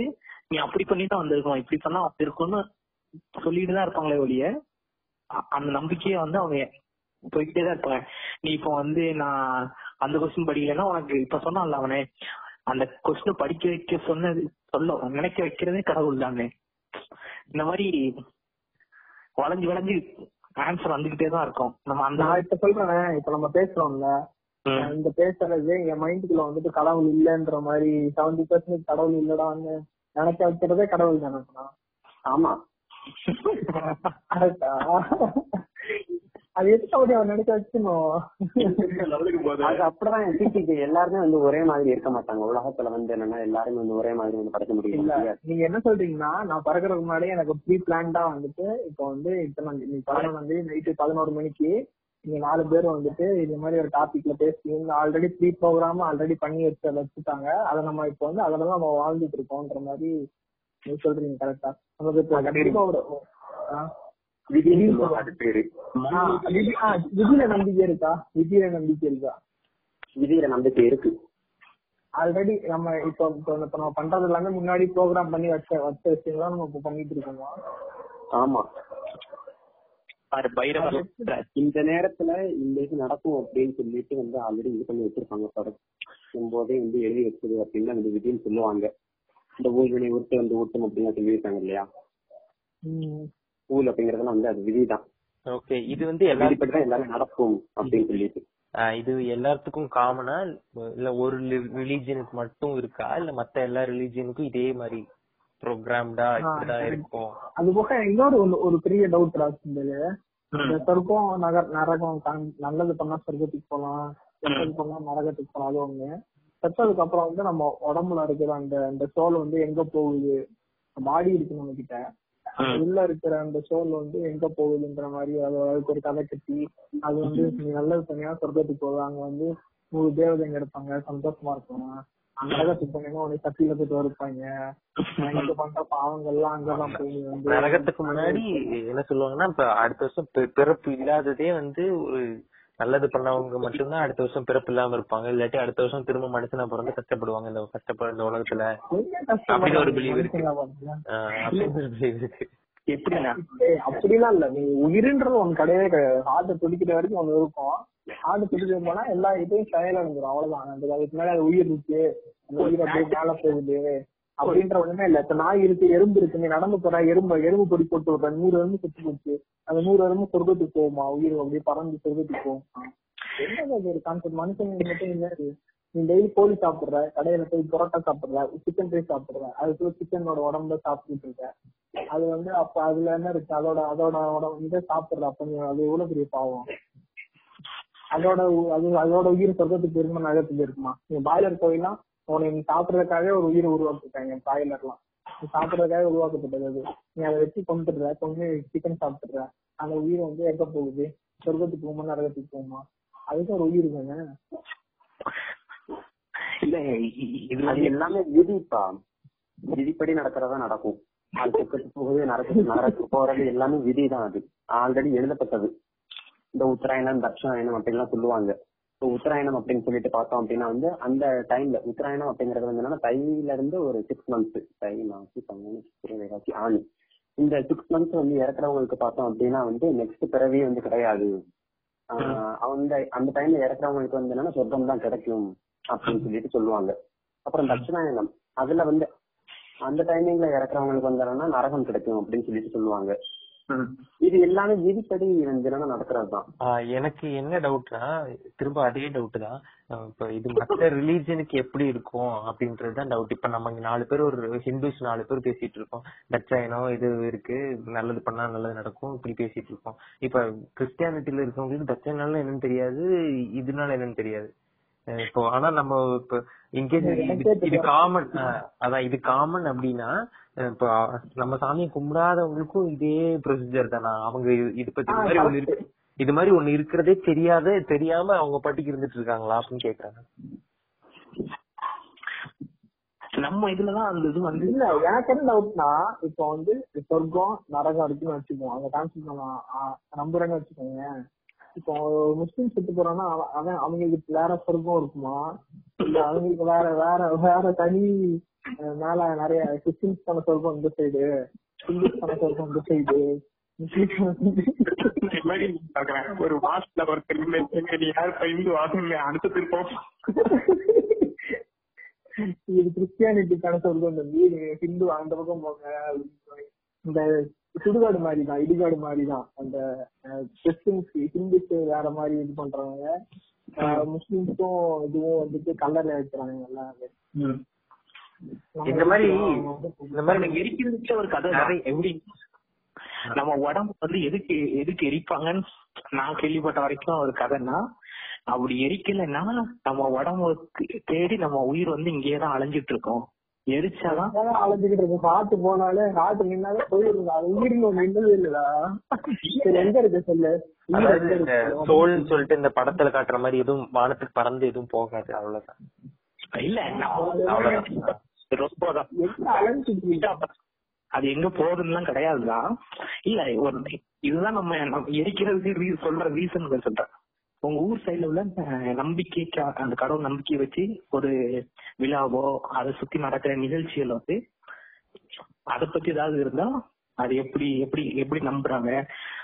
நீ அப்படி பண்ணிட்டு வந்திருக்கோம் இப்படி பண்ணா இருக்கும்னு சொல்லிட்டு தான் இருப்பாங்களே ஒழிய அ- அந்த நம்பிக்கையை வந்து அவங்க போய்கிட்டே தான் இருப்பாங்க. நீ இப்போ வந்து நான் அந்த கொஸ்டின் படிக்கலைன்னா உனக்கு இப்ப சொன்னான்ல அவனே அந்த கொஸ்டின் படிக்க வைக்க சொன்னது சொல்ல நினைக்க வைக்கிறதே கடவுள் தானே இந்த மாதிரி வளைஞ்சு வளைஞ்சு ஆன்சர் வந்துகிட்டே தான் இருக்கும். நம்ம அந்த இப்ப சொல்றேன் இப்ப நம்ம பேசுறோம்ல. இந்த பேசுறது என் மைண்டுக்குள்ள வந்துட்டு கடவுள் இல்லன்ற மாதிரி செவன்டி பர்சன்ட் கடவுள் இல்லடான்னு நினைக்க வைக்கிறதே கடவுள் தானே ஆமா. <laughs> அது எதுக்கு அப்படி அவன் நினைக்க வச்சுக்கணும்? அது அப்படிதான் என் சிட்டிக்கு எல்லாருமே வந்து ஒரே மாதிரி இருக்க மாட்டாங்க. உலகத்துல வந்து என்னன்னா எல்லாருமே வந்து ஒரே மாதிரி வந்து படைக்க இல்ல. முடியும் நீங்க என்ன சொல்றீங்கன்னா நான் பறக்கறதுக்கு முன்னாடியே எனக்கு ப்ரீ பிளான்டா வந்துட்டு இப்போ வந்து இத்தனை நீ பதினொன்று வந்து நைட்டு பதினோரு மணிக்கு நீங்க நாலு பேர் வந்துட்டு இது மாதிரி ஒரு டாபிக்ல பேசுறீங்க ஆல்ரெடி ப்ரீ ப்ரோக்ராம் ஆல்ரெடி பண்ணி வச்சு வச்சுட்டாங்க. அதை நம்ம இப்போ வந்து அதுலதான் நம்ம வாழ்ந்துட்டு இருக்கோம்ன்ற மாதிரி நீங்க சொல்றீங்க கரெக்டா நமக்கு விதியில நம்பிக்கை இருக்கா? விதியில நம்பிக்கை இருக்கா? விதியில நம்பிக்கை இருக்கு. ஆல்ரெடி நம்ம இப்போ நம்ம பண்றது எல்லாமே முன்னாடி ப்ரோக்ராம் பண்ணி வச்ச வச்ச விஷயங்களா நம்ம இப்போ பண்ணிட்டு இருக்கோமா? ஆமா. பாரு, பைரவர் இந்த நேரத்துல இந்த இது நடக்கும் அப்படின்னு சொல்லிட்டு வந்து ஆல்ரெடி இது பண்ணி வச்சிருப்பாங்க படம் போதே வந்து எழுதி வச்சது அப்படின்னு அந்த விதின்னு சொல்லுவாங்க. இந்த ஊழ்வினை உருட்டு வந்து ஊட்டும் அப்படின்னு சொல்லியிருக்காங்க இல்லையா? ஊழ் அப்படிங்கறதுலாம் வந்து அது விதிதான். ஓகே இது வந்து எல்லா விதிப்படிதான் எல்லாரும் நடக்கும் அப்படின்னு சொல்லிட்டு. ஆஹ் இது எல்லாத்துக்கும் காமனா இல்ல ஒரு ரிலீஜியனுக்கு மட்டும் இருக்கா? இல்ல மத்த எல்லா ரிலீஜியனுக்கும் இதே மாதிரி ப்ரோக்ராம்டா இப்படிதான் இருக்கும்? அது போக இன்னொரு ஒண்ணு ஒரு பெரிய டவுட் ராசிந்தது இந்த சொர்க்கம் நகர் நரகம் நல்லது பண்ணா சொர்க்கத்துக்கு போலாம் கெட்டது பண்ணா நரகத்துக்கு போலாம் அது ஒண்ணு. செத்ததுக்கு அப்புறம் வந்து நம்ம உடம்புல இருக்கிற அந்த அந்த சோல் வந்து எங்க போகுது? பாடி இருக்கு நம்ம கிட்ட உள்ள இருக்கிற அந்த சோல் வந்து எங்க போகுதுன்ற மாதிரி அது அதுக்கு ஒரு கதை கட்டி அது வந்து நல்லது பண்ணியா சொர்க்கத்துக்கு போகுது அங்க வந்து நூறு தேவதைங்க இருப்பாங்க சந்தோஷமா இருக்கும். நரகத்துக்கு போனீங்கன்னா உனக்கு சக்தியில போயிட்டு இருப்பாங்க இங்க பண்ற பாவங்கள் எல்லாம் அங்கதான் போய் வந்து நரகத்துக்கு முன்னாடி என்ன சொல்லுவாங்கன்னா இப்ப அடுத்த வருஷம் பிறப்பு இல்லாததே வந்து ஒரு நல்லது பண்ணவங்க மட்டும்தான் அடுத்த வருஷம் பிறப்பு இல்லாம இருப்பாங்க. இல்லாட்டி அடுத்த வருஷம் திரும்ப மனுஷனா பிறந்து கஷ்டப்படுவாங்க இந்த கஷ்டப்படுற இந்த உலகத்துல. என்ன அப்படி ஒரு இருக்கு. அப்படின்னு ஒரு பிலீவ் இருக்கு. எப்படின்னா? அப்படிலாம் இல்ல. நீ உயிருன்றது ஒன்னு கிடையவே கிடையாது. ஹார்ட் துடிக்கிற வரைக்கும் ஒண்ணு இருக்கும். ஹார்ட் துடிக்க போனா எல்லா இதையும் செயல் அடைஞ்சிடும் அவ்வளவுதான். அந்த அதுக்கு மேல அது உயிர் இருக்கு. அந்த உயிர் அப்படியே மேல போகுது. அப்படின்ற ஒண்ணுமே இல்ல. இப்ப நாய் இருக்கு எறும்பு இருக்கு நீ நடந்து போற எறும்பு எறும்பு பொடி போட்டு விடுற. நூறு எறும்பு சுத்தி போச்சு அந்த நூறு எறும்பு சொர்க்கத்துக்கு போகுமா? உயிர் அப்படியே பறந்து சொர்க்கத்துக்கு போகுமா? என்ன ஒரு கான்செப்ட் மனுஷங்க மட்டும் என்ன நீ டெய்லி கோழி சாப்பிடுற கடையில போய் புரோட்டா சாப்பிடுற சிக்கன் ரைஸ் சாப்பிடுற. அதுக்குள்ள சிக்கனோட உடம்புல சாப்பிட்டுட்டு இருக்க. அது வந்து அப்ப அதுல என்ன இருக்கு? அதோட அதோட உடம்பு இதை சாப்பிடுற. அப்ப நீ அது எவ்வளவு பெரிய பாவம்? அதோட அது அதோட உயிர் சொர்க்கத்துக்கு இருக்குமா நகரத்துக்கு இருக்குமா நீ பாய்லர் கோயிலாம் உன்னை நீ சாப்பிடறதுக்காகவே ஒரு உயிரை உருவாக்கிட்டாங்க பாய்லர்லாம். நீ சாப்பிடறதுக்காக உருவாக்கப்பட்டது அது. நீ அதை வச்சு கொண்டுடுற கொண்டு சிக்கன் சாப்பிட்டுற அந்த உயிர் வந்து எங்க போகுது? சொர்க்கத்துக்கு போகுமா நரகத்துக்கு போகுமா? அதுக்கு ஒரு உயிர் தானே? இல்ல இது எல்லாமே விதிப்பா? விதிப்படி நடக்கிறதா நடக்கும். அது பக்கத்துக்கு போகுது நரகத்துக்கு நரகத்துக்கு போறது எல்லாமே விதிதான் அது. ஆல்ரெடி எழுதப்பட்டது. இந்த உத்தராயணம் தட்சிணாயணம் அப்படின்லாம் சொல்லுவாங்க. உத்தராயணம் அப்படின்னு சொல்லிட்டு பார்த்தோம் அப்படின்னா வந்து அந்த டைம்ல உத்தராயணம் அப்படிங்கறது வந்து என்னன்னா தையில இருந்து ஒரு சிக்ஸ் மந்த்ஸ் தை மாசி பங்குனி ஆணி. இந்த சிக்ஸ் மந்த்ஸ் வந்து இறக்குறவங்களுக்கு பார்த்தோம் அப்படின்னா வந்து நெக்ஸ்ட் பிறவி வந்து கிடையாது. ஆஹ் அந்த அந்த டைம்ல இறக்குறவங்களுக்கு வந்து என்னன்னா சொர்க்கம் தான் கிடைக்கும் அப்படின்னு சொல்லிட்டு சொல்லுவாங்க. அப்புறம் தட்சிணாயனம். அதுல வந்து அந்த டைமிங்ல இறக்குறவங்களுக்கு வந்து என்னன்னா நரகம் கிடைக்கும் அப்படின்னு சொல்லிட்டு சொல்லுவாங்க. இது எல்லாமே விதிப்படி தினம் நடக்கிறதுதான். எனக்கு என்ன டவுட்னா திரும்ப அதே டவுட் தான். இப்ப இது மத்த ரிலீஜனுக்கு எப்படி இருக்கும் அப்படின்றது தான் டவுட் இப்ப நம்ம நாலு பேர் ஒரு ஹிந்துஸ் நாலு பேர் பேசிட்டு இருக்கோம். தட்சாயனம் இது இருக்கு. நல்லது பண்ணா நல்லது நடக்கும். இப்படி பேசிட்டு இருக்கோம். இப்ப கிறிஸ்டியானிட்டில இருக்கவங்களுக்கு தட்சாயனால என்னன்னு தெரியாது இதனால என்னன்னு தெரியாது. இப்போ ஆனா நம்ம இப்ப இன்கேஸ் இது காமன் அதான் இது காமன் அப்படின்னா இப்போ நம்ம சாமியை கும்பிடாதவங்களுக்கும் இதே ப்ரொசீஜர் தானா? அவங்க இது- பத்தி மாதிரி ஒண்ணு இருக்கு. இது மாதிரி ஒண்ணு இருக்கிறதே தெரியாத தெரியாம அவங்க பாட்டுக்கு இருந்துட்டு இருக்காங்களா அப்படின்னு கேக்குறாங்க. நம்ம இதுலதான் அந்த இது வந்து இல்ல எனக்கு என்ன டவுட்னா இப்போ வந்து சொர்க்கம் நரகம் இருக்குன்னு வச்சுக்கோங்க. அந்த கான்செப்ட் நம்ம நம்புறேன்னு வச்சுக்கோங்க. இப்போ முஸ்லீம் செத்து போறான்னா அவன் அவங்களுக்கு வேற சொர்க்கம் இருக்குமா? இல்ல அவங்களுக்கு வேற வேற வேற தனி மேல நிறைய கிறிஸ்டின்ஸ்கான சொர்க்கம் இந்த சைடு சொர்க்கம் இந்த சைடு இந்த பாக்குறேன் ஒரு மாசத்துல ஒருத்தர் நீ யாரு பயந்து அடுத்த திருப்பம் இது கிறிஸ்டியானிட்டிக்கான சொர்க்கம் தம்பி நீங்க ஹிந்து அந்த பக்கம் போங்க. இந்த சுடுகாடு மாதிரி தான் இடிகாடு மாதிரி தான். அந்த கிறிஸ்டின்ஸ் ஹிந்துஸ் வேற மாதிரி இது பண்றவங்க அஹ், முஸ்லிம்ஸும் இதுவும் வந்துட்டு கல்லறை வைக்கிறாங்க எல்லாம். நம்ம இந்த மாதிரி இந்த மாதிரி எரிக்கிறதுக்கே ஒரு கதை தான். எப்படி நம்ம உடம்பு வந்து எதுக்கு எதுக்கு எரிப்பாங்கன்னு நான் கேள்விப்பட்ட வரைக்கும் ஒரு கதைன்னா அப்படி எரிக்கலைன்னா நம்ம உடம்புக்கு தேடி நம்ம உயிர் வந்து இங்கேயே தான் அலைஞ்சிட்டு இருக்கோம் எரிச்சாதான் அலைஞ்சுக்கிட்டு இருக்கு காத்து போனாலே காத்து நின்னாலே போயிருது அது உயிரின் ஒண்ணு நின்னது இல்லடா. எங்க இருக்கு சொல்லு? சோல்னு சொல்லிட்டு இந்த படத்துல காட்டுற மாதிரி எதுவும் வானத்துக்கு பறந்து எதுவும் போகாது அவ்வளவுதான். இல்ல அவ்வளவுதான். ரொம்ப இருக்கு? அது எங்க போகுதுன்னு கிடையாதுதான் இல்ல ஒரு இதுதான் நம்ம நம்ம எரிக்கிறதுக்கு சொல்ற ரீசன் சொல்றேன். உங்க ஊர் சைடுல உள்ள நம்பிக்கைக்கு அந்த கடவுள் நம்பிக்கை வச்சு ஒரு விழாவோ அதை சுத்தி நடக்கிற நிகழ்ச்சிகள் வந்து அத பத்தி ஏதாவது இருந்தா அது எப்படி எப்படி எப்படி நம்புறாங்க?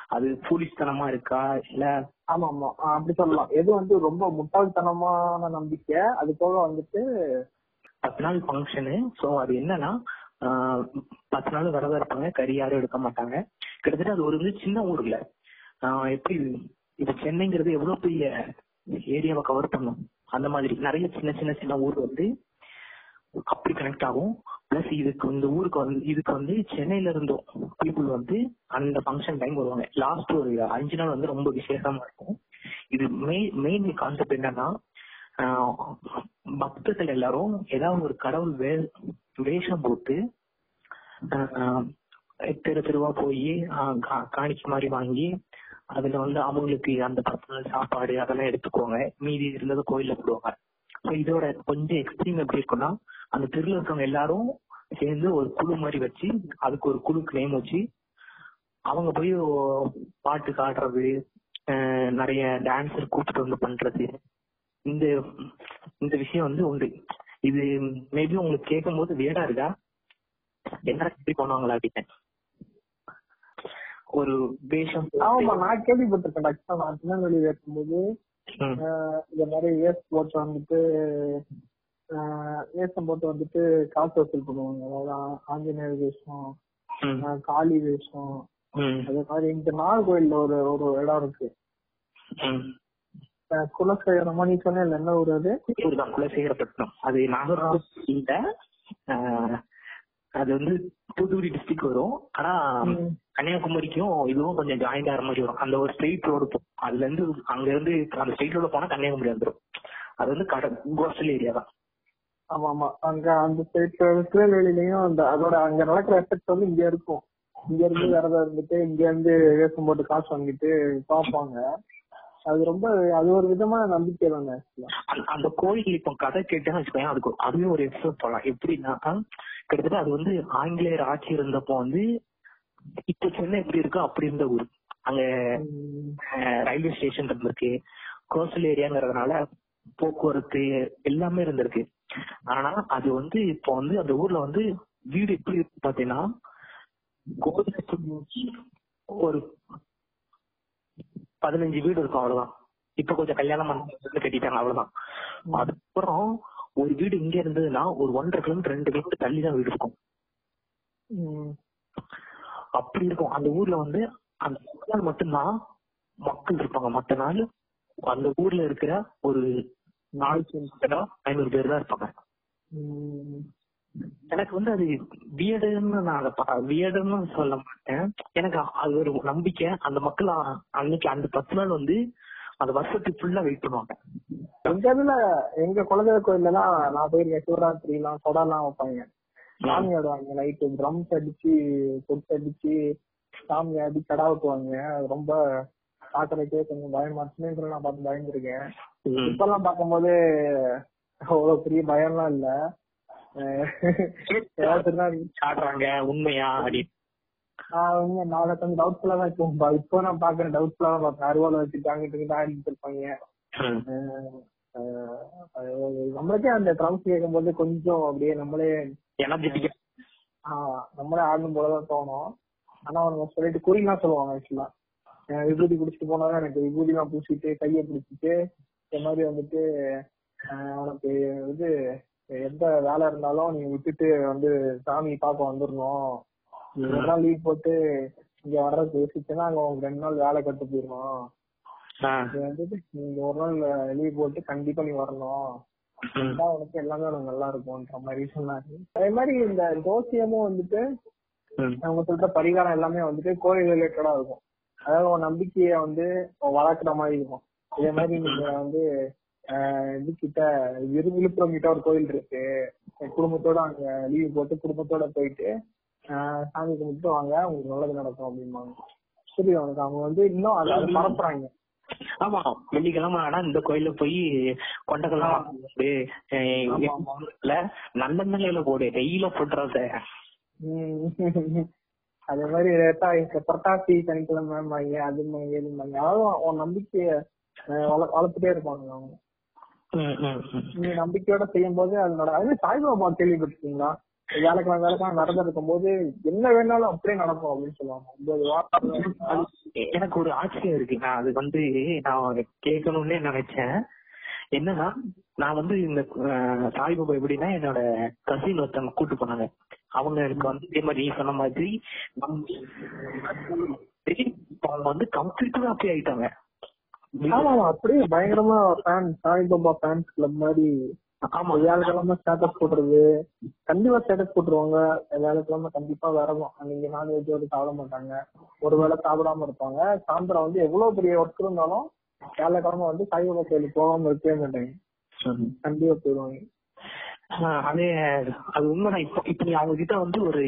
அது பூலிஸ்தனமா இருக்கா? இல்ல ஆமா ஆமா. அப்படி சொல்லலாம். எது வந்து ரொம்ப முட்டாள்தனமான நம்பிக்கை அது போக வந்துட்டு பத்து நாள் ஃபங்க்ஷனு ஸோ அது என்னன்னா பத்து நாள் விரதம் இருப்பாங்க கறி யாரும் எடுக்க மாட்டாங்க. கிட்டத்தட்ட அது ஒரு வந்து சின்ன ஊர்ல. எப்படி இப்ப சென்னைங்கிறது எவ்வளவு பெரிய ஏரியாவை கவர் பண்ணும்? அந்த மாதிரி. நிறைய சின்ன சின்ன சின்ன ஊர் வந்து அப்படி கனெக்ட் ஆகும். பிளஸ் இதுக்கு இந்த ஊருக்கு வந்து இதுக்கு வந்து சென்னையில இருந்தும் பீப்புள் வந்து அந்த ஃபங்க்ஷன் டைம் வருவாங்க. லாஸ்ட் ஒரு அஞ்சு நாள் வந்து ரொம்ப விசேஷமா இருக்கும். இது மெயின் மெயின் கான்செப்ட் என்னன்னா பக்தர்கள் எல்லாரும் ஏதாவது ஒரு கடவுள் வே வேஷம் போட்டு தெரு தெருவா போய் காணிக்க மாதிரி வாங்கி அதுல வந்து அவங்களுக்கு அந்த பத்து நாள் சாப்பாடு அதெல்லாம் எடுத்துக்கோங்க மீதி இருந்தது கோயில்ல போடுவாங்க. ஸோ இதோட கொஞ்சம் எக்ஸ்ட்ரீம் எப்படி இருக்கும்னா அந்த தெருவில் இருக்கவங்க எல்லாரும் சேர்ந்து ஒரு குழு மாதிரி வச்சு அதுக்கு ஒரு குழு நேம் வச்சு அவங்க போய் பாட்டு காடுறது ஆஹ் நிறைய டான்ஸர் கூப்பிட்டு வந்து பண்றது இந்த இந்த விஷயம் வந்து உண்டு. இது மேபி உங்களுக்கு கேட்கும் போது வேடா இருக்கா? என்ன இப்படி பண்ணுவாங்களா அப்படின்னு. ஒரு வேஷம் ஆமா நான் கேள்விப்பட்டிருக்கேன் டாக்டர் நான் திருநெல்வேலி இருக்கும்போது இந்த மாதிரி வேஸ்ட் போட்டு வந்துட்டு வேஷம் போட்டு வந்துட்டு காசு வசூல் பண்ணுவாங்க. அதாவது ஆஞ்சநேயர் வேஷம் காளி வேஷம். அதே மாதிரி இந்த நாகர்கோயில்ல ஒரு ஒரு இடம் இருக்கு. குலசேகரமா நீ சொன்ன என்ன ஊர் அது? ஊர்தான் குலசேகரப்பட்டினம். அது நாகர்கோவில் இல்ல அது வந்து தூத்துக்குடி டிஸ்ட்ரிக்ட் வரும். ஆனா. கன்னியாகுமரிக்கும் இதுவும் கொஞ்சம் ஜாயிண்ட் ஆகிற மாதிரி வரும். அந்த ஒரு ஸ்ட்ரெயிட் ரோடு அதுல இருந்து அங்க இருந்து அந்த ஸ்ட்ரெயிட் ரோடு போனா கன்னியாகுமரி வந்துரும். அது வந்து கடை கோஸ்டல் ஏரியா தான். ஆமா ஆமா அங்க அந்த சைட் திருநெல்வேலிலயும் அந்த அதோட அங்க நடக்கிற எஃபெக்ட் வந்து இங்க இருக்கும். இங்க இருந்து விரதம் இருந்துட்டு இங்க இருந்து வேஷம் போட்டு காசு வாங்கிட்டு பார்ப்பாங்க அது ரொம்ப அது ஒரு விதமான நம்பிக்கை தானே அந்த- கோயில் இப்போ கதை கேட்டேன்னு வச்சுக்கோங்க அதுக்கு அதுவே ஒரு எபிசோட் போலாம். எப்படின்னா கிட்டத்தட்ட அது வந்து ஆங்கிலேயர் ஆட்சி இருந்தப்போ வந்து இப்ப சென்னை எப்படி இருக்கோ அப்படி இருந்த ஊர். அங்க ரயில்வே ஸ்டேஷன் இருந்திருக்கு. கோஸ்டல் ஏரியாங்கிறதுனால போக்குவரத்து எல்லாமே இருந்திருக்கு. ஆனா அது வந்து இப்போ வந்து அந்த ஊர்ல வந்து வீடு எப்படி இருக்கு பாத்தீங்கன்னா கோயிலை ஒரு பதினஞ்சு வீடு இருக்கும் அவ்வளவுதான். இப்ப கொஞ்சம் கல்யாணம் பண்ணி கட்டிட்டாங்க அவ்வளவுதான். அதுக்கப்புறம் ஒரு வீடு இங்க இருந்ததுன்னா ஒரு ஒன்றரை கிலோமீட்டர் ரெண்டு கிலோமீட்டர் தள்ளி தான் வீடு இருக்கும். அப்படி இருக்கும். அந்த ஊர்ல வந்து அந்த நாள் மட்டும்தான் மக்கள் இருப்பாங்க. மத்த நாள் அந்த ஊர்ல இருக்கிற ஒரு நாலு ஐநூறு பேர் தான் இருப்பாங்க. எனக்கு வந்து அது வியடுன்னு நான் அதை வியடுன்னு சொல்ல மாட்டேன். எனக்கு அது ஒரு நம்பிக்கை. அந்த மக்கள் அன்னைக்கு அந்த பத்து நாள் வந்து அந்த வருஷத்துக்கு ஃபுல்லா வெயிட் பண்ணுவாங்க. எங்க இதுல எங்க குலதெய்வ கோயில்ல எல்லாம் நான் போயிருக்கேன் சிவராத்திரி எல்லாம் சொடெல்லாம் வைப்பாங்க. சாமி ஆடுவாங்க நைட்டு ட்ரம்ஸ் அடிச்சு கொட்டு அடிச்சு சாமி ஆடி கடா அது ரொம்ப பாக்குறதுக்கே கொஞ்சம் பயமா சின்ன நான் பார்த்து பயந்துருக்கேன். இப்பெல்லாம் பார்க்கும்போது அவ்வளவு பெரிய பயம்லாம் இல்ல. ஆடுறாங்க உண்மையா? அப்படி. நான் கொஞ்சம் டவுட்ஃபுல்லா தான் இப்போ இப்போ நான் பாக்குறேன் டவுட்ஃபுல்லா தான் வச்சுட்டு அங்கிட்டு இங்கிட்டு ஆடிட்டு இருப்பாங்க நம்மளுக்கே அந்த ட்ரம்ஸ் கேட்கும்போது கொஞ்சம் அப்படியே நம்மளே எனர்ஜெட்டிக்கா நம்மளே ஆடணும் போலதான் தோணும். ஆனா அவங்க சொல்லிட்டு குறிலாம் சொல்லுவாங்க ஆக்சுவலா விபூதி குடிச்சிட்டு போனாதான் எனக்கு விபூதி எல்லாம் பூசிட்டு கையை பிடிச்சிட்டு இந்த மாதிரி வந்துட்டு ஆஹ் உனக்கு இது எந்த வேலை இருந்தாலும் நீ விட்டுட்டு வந்து சாமி பார்க்க வந்துடணும் ரெண்டு நாள் லீவ் போட்டு இங்க வர்றது யோசிச்சுன்னா அங்க உங்க ரெண்டு நாள் வேலை கட்டு போயிடும் நீங்க ஒரு நாள் லீவ் போட்டு கண்டிப்பா நீ வரணும். உனக்கு எல்லாமே உனக்கு நல்லா இருக்கும்ன்ற மாதிரி சொன்னாரு. அதே மாதிரி இந்த ஜோசியமும் வந்துட்டு. அவங்க சொல்ற பரிகாரம் எல்லாமே வந்துட்டு கோயில் ரிலேட்டடா இருக்கும். அதாவது உன் நம்பிக்கைய வந்து வளர்க்குற மாதிரி இருக்கும். இதே மாதிரி நீங்க வந்து இது கிட்ட விரு விழுப்புரம் கிட்ட ஒரு கோயில் இருக்கு. குடும்பத்தோட அங்க லீவ் போட்டு குடும்பத்தோட போயிட்டு சாமி கும்பிட்டு வாங்க உங்களுக்கு நல்லது நடக்கும் அப்படிம்பாங்க. புரியுது அவனுக்கு அவங்க வந்து இன்னும் அதை அதை பரப்புறாங்க. ஆமா வெள்ளிக்கிழமை ஆனா இந்த கோயில்ல போய் கொண்டக்கெல்லாம். நல்ல நிலையில போடு டெய்லியும் போட்டுறத. உம் அதே மாதிரி புரட்டாசி சனிக்கிழமை அது மாதிரி அதாவது உன் நம்பிக்கைய வளர்த்துட்டே இருப்பாங்க அவங்க. நீ நம்பிக்கையோட செய்யும் போது அதனோட அது சாய்பாபா கேள்விப்பட்டிருக்கீங்களா? வேலைக்கிழமை வேலைக்கிழமை நடந்து இருக்கும் போது என்ன வேணாலும் அப்படியே நடக்கும் அப்படின்னு சொல்லுவாங்க. ஒன்பது வாரம் எனக்கு ஒரு ஆச்சரியம் இருக்கு. நான் அது வந்து நான் கேட்கணும்னே நினைச்சேன். என்னன்னா நான் வந்து இந்த சாய்பாபா எப்படின்னா என்னோட கசின் ஒருத்தவங்க கூட்டு போனாங்க. அவங்களுக்கு வந்து இதே மாதிரி நீ சொன்ன மாதிரி அவங்க வந்து கம்ப்ளீட்டா அப்படி ஆயிட்டாங்க. ஆமா ஆமா அப்படியே பயங்கரமா ஃபேன் சாய்பாபா ஃபேன்ஸ் கிளப் மாதிரி. ஆமா. வியாழக்கிழமை ஸ்டேட்டஸ் போடுறது. கண்டிப்பா ஸ்டேட்டஸ் போட்டுருவாங்க. வியாழக்கிழமை கண்டிப்பா விரதம் அன்னைக்கு நான்வெஜ் வந்து சாப்பிட மாட்டாங்க. ஒருவேளை சாப்பிடாம இருப்பாங்க. சாயந்தரம் வந்து எவ்வளவு பெரிய ஒர்க் இருந்தாலும் வியாழக்கிழமை வந்து சாய்பாபா கோயிலுக்கு போகாம இருக்கவே மாட்டாங்க. கண்டிப்பா போயிடுவாங்க. அதே அது உண்மைதான். இப்போ இப்ப நீ அவங்க கிட்ட வந்து ஒரு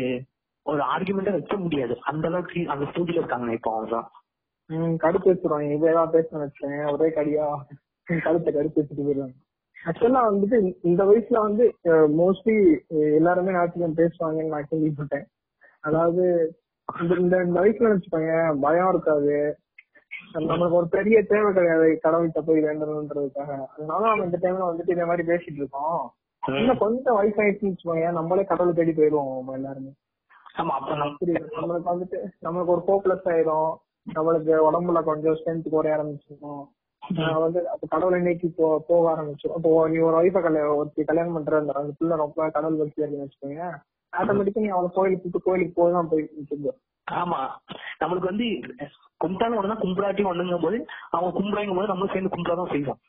ஒரு ஆர்குமெண்டா வைக்க முடியாது. அந்த அளவுக்கு அந்த ஸ்டேஜ்ல இருக்காங்க இப்போ அவங்க. உம் கடுப்பு வச்சிருவாங்க. இது ஏதாவது பேச வச்சேன் ஒரே கடியா கழுத்தை கடுப்பு வச்சுட்டு போயிடுவாங்க. ஆக்சுவலா வந்துட்டு இந்த- வயசுல வந்து மோஸ்ட்லி எல்லாருமே நாட்டுக்கு பேசுவாங்கன்னு நான் கேள்விப்பட்டேன். அதாவது இந்த இந்த வயசுல வச்சுக்கோங்க பயம் இருக்காது. நம்மளுக்கு ஒரு பெரிய தேவை கிடையாது கடவுள்கிட்ட போய் வேண்டணுன்றதுக்காக. அதனால நம்ம இந்த டைம்ல வந்துட்டு இந்த மாதிரி பேசிட்டு இருக்கோம். இன்னும் கொஞ்சம் வயசாயிடுச்சுன்னு வச்சுக்கோங்க நம்மளே கடவுளை தேடி போயிடுவோம் நம்ம எல்லாருமே. நம்மளுக்கு வந்துட்டு நம்மளுக்கு ஒரு ஹோப்லெஸ் ஆயிரும். நம்மளுக்கு உடம்புல கொஞ்சம் ஸ்ட்ரென்த் குறைய ஆரம்பிச்சிருக்கும். ஆஹ் வந்து அப்ப கடவுளை நோக்கி போ போக ஆரம்பிச்சிடும் இப்போ நீ ஒரு ஒய்ஃப கல்யாணம் ஒருத்தி கல்யாணம் பண்ற அந்த பிள்ளை ரொம்ப கடவுள் பக்தி வச்சுக்கோங்க. ஆட்டோமேட்டிக்கா நீ அவளை கோயிலுக்கு கூப்பிட்டு கோயிலுக்கு போய் தான் போய் நிற்கும் ஆமா. நம்மளுக்கு வந்து கும்பிட்டாலும் ஒண்ணுதான் கும்பிடாட்டி ஒண்ணுங்கும் போது அவங்க கும்பிடாங்கும் போது நம்மளும் சேர்ந்து கும்பிடாதான் செய்வோம்.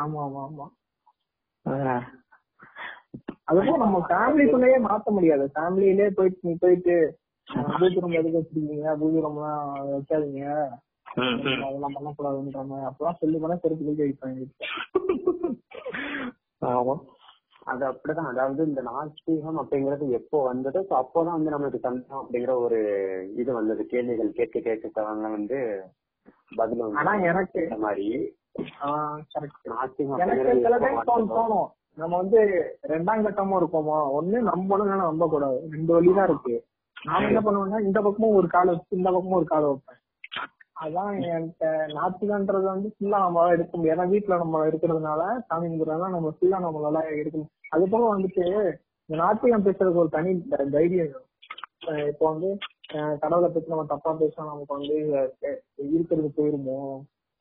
ஆமா ஆமா ஆமா. அதுவும் நம்ம ஃபேமிலிக்குள்ளேயே மாத்த முடியாது. ஃபேமிலியிலே போயிட்டு நீ போயிட்டு பூஜை எதுக்கு வச்சிருக்கீங்க? பூஜை ரூம் எல்லாம் வைக்காதீங்க. அதெல்லாம் பண்ணக்கூடாதுன்ற மாதிரி அப்பதான் சொல்லி போனா செருப்பு தூக்கி வைப்பாங்க ஆமா. அது அப்படிதான். அதாவது இந்த நாஸ்திகம் அப்படிங்கறது எப்போ வந்ததோ அப்போதான் வந்து நம்மளுக்கு சந்தேகம் அப்படிங்கிற ஒரு இது வந்தது. கேள்விகள் கேட்க கேட்க வந்து பதில் ஆனா எனக்கு இந்த மாதிரி. நம்ம வந்து ரெண்டாம் கட்டமா இருக்கோமா? ஒண்ணு நம்பணும் நம்ப கூடாது ரெண்டு வழிதான் இருக்கு. நாம என்ன பண்ணுவேன்னா இந்த பக்கமும் ஒரு காலை வச்சு இந்த பக்கமும் ஒரு காலை வைப்பேன். அதான் என்கிட்ட நாத்திகன்றது வந்து ஃபுல்லா நம்மளால எடுக்க முடியாது. ஏன்னா வீட்டுல நம்ம இருக்கிறதுனால சாமி கும்பிடுறதுனால நம்ம ஃபுல்லா நம்மளால எடுக்க முடியும் அது போக வந்துட்டு நாத்திகம் பேசுறதுக்கு ஒரு தனி தைரியம் இப்போ வந்து கடவுளை பத்தி நம்ம தப்பா பேசினா நமக்கு வந்து இருக்கிறது போயிருமோ?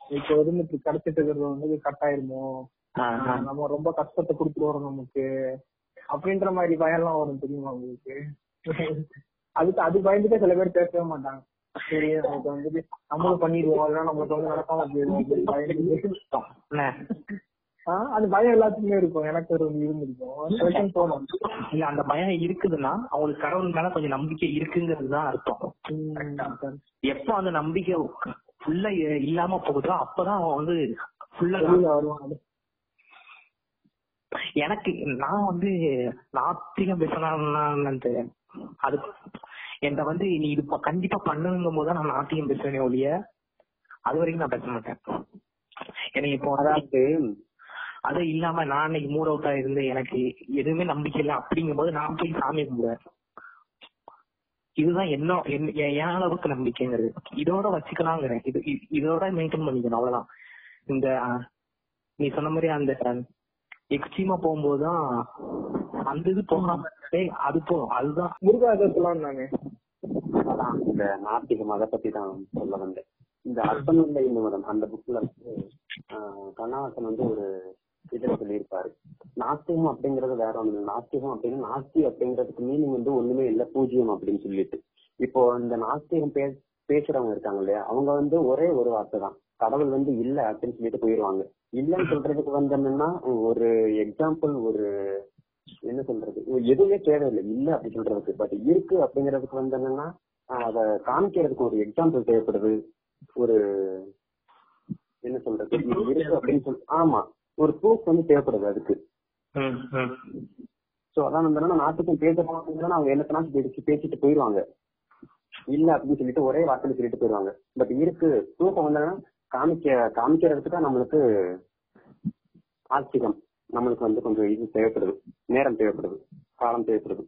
இப்போ இருந்துட்டு கிடைச்சிட்டு இருக்கிறது வந்து கட் ஆயிருமோ? நம்ம ரொம்ப கஷ்டத்தை கொடுத்துட்டு நமக்கு. அப்படின்ற மாதிரி பயம் எல்லாம் வரும் தெரியுமா உங்களுக்கு? அதுக்கு அது பயந்துட்டே சில பேர் பேசவே மாட்டாங்க. சரி நமக்கு வந்துட்டு நம்மளும் பண்ணிடுவோம். இல்லைன்னா நம்மளுக்கு வந்து நடக்காம? ஆஹ் அது பயம் எல்லாத்துக்குமே இருக்கும். எனக்கு ஒரு இருந்திருக்கும் தோணும். இல்ல அந்த பயம் இருக்குதுன்னா அவங்களுக்கு கடவுள் மேல கொஞ்சம் நம்பிக்கை இருக்குங்கிறது தான் அர்த்தம். எப்போ அந்த நம்பிக்கை ஃபுல்லா இல்லாம போகுதோ அப்பதான் அவன் வந்து ஃபுல்லா வருவாங்க எனக்கு நான் வந்து நாத்திகம் பேசலாம்னு அது என்ன வந்து நீ இது கண்டிப்பா பண்ணணுங்கும் போது நான் நாத்திகம் பேசுவேனே ஒழிய அது வரைக்கும் நான் பேச மாட்டேன். எனக்கு இப்போ அதாவது அது இல்லாம நான் இன்னைக்கு மூட் அவுட்டா இருந்து எனக்கு எதுவுமே நம்பிக்கை இல்லை அப்படிங்கும் போது நான் போய் சாமி கும்பிடுவேன். இதுதான் என்ன என்- என் அளவுக்கு நம்பிக்கைங்கிறது. இதோட வச்சுக்கலாங்கிறேன். இது இதோட மெயின்டைன் பண்ணிக்கணும் அவ்வளவுதான். இந்த நீ சொன்ன மாதிரி அந்த எக்ஸ்ட்ரீமா போகும்போதுதான் அந்த இது போகாம அது போகும் அதுதான். முருகாதத்துலாம் நானு. அதான் இந்த நாத்திகம் அதை பத்தி தான் சொல்ல வந்தேன். இந்த அர்த்தமில்லை நிமிடம் அந்த புக்ல வந்து ஆஹ், கண்ணாசன் வந்து ஒரு இதுல சொல்லியிருப்பாரு. நாஸ்திகம் அப்படிங்கறது வேற ஒண்ணு இல்லை. நாஸ்திகம் அப்படின்னு நாஸ்தி அப்படிங்கறதுக்கு மீனிங் வந்து ஒண்ணுமே இல்ல பூஜ்ஜியம் அப்படின்னு சொல்லிட்டு. இப்போ இந்த நாஸ்திகம் பே பேசுறவங்க இருக்காங்க இல்லையா அவங்க வந்து ஒரே ஒரு வார்த்தை தான் கடவுள் வந்து இல்ல அப்படின்னு சொல்லிட்டு போயிருவாங்க. இல்லன்னு சொல்றதுக்கு வந்து என்னன்னா ஒரு எக்ஸாம்பிள் ஒரு என்ன சொல்றது எதுவுமே தேவையில்லை இல்ல அப்படி சொல்றதுக்கு. பட் இருக்கு அப்படிங்கறதுக்கு வந்து என்னன்னா அத காமிக்கிறதுக்கு ஒரு எக்ஸாம்பிள் தேவைப்படுது. ஒரு என்ன சொல்றது இருக்கு அப்படின்னு சொல்லி ஆமா ஒரு ப்ரூஃப் வந்து தேவைப்படுது அதுக்கு. சோ அதான் வந்து நாட்டுக்கும் பேச போனாங்கன்னா அவங்க என்னத்தனாச்சும் பேசி பேசிட்டு போயிருவாங்க. இல்ல அப்படின்னு சொல்லிட்டு ஒரே வார்த்தையில சொல்லிட்டு போயிருவாங்க. பட் இருக்கு ப்ரூஃப் வந்து காமிக்க காமிக்கிறதுக்கு தான் நம்மளுக்கு ஆஸ்திகம். நம்மளுக்கு வந்து கொஞ்சம் இது தேவைப்படுது. நேரம் தேவைப்படுது. காலம் தேவைப்படுது.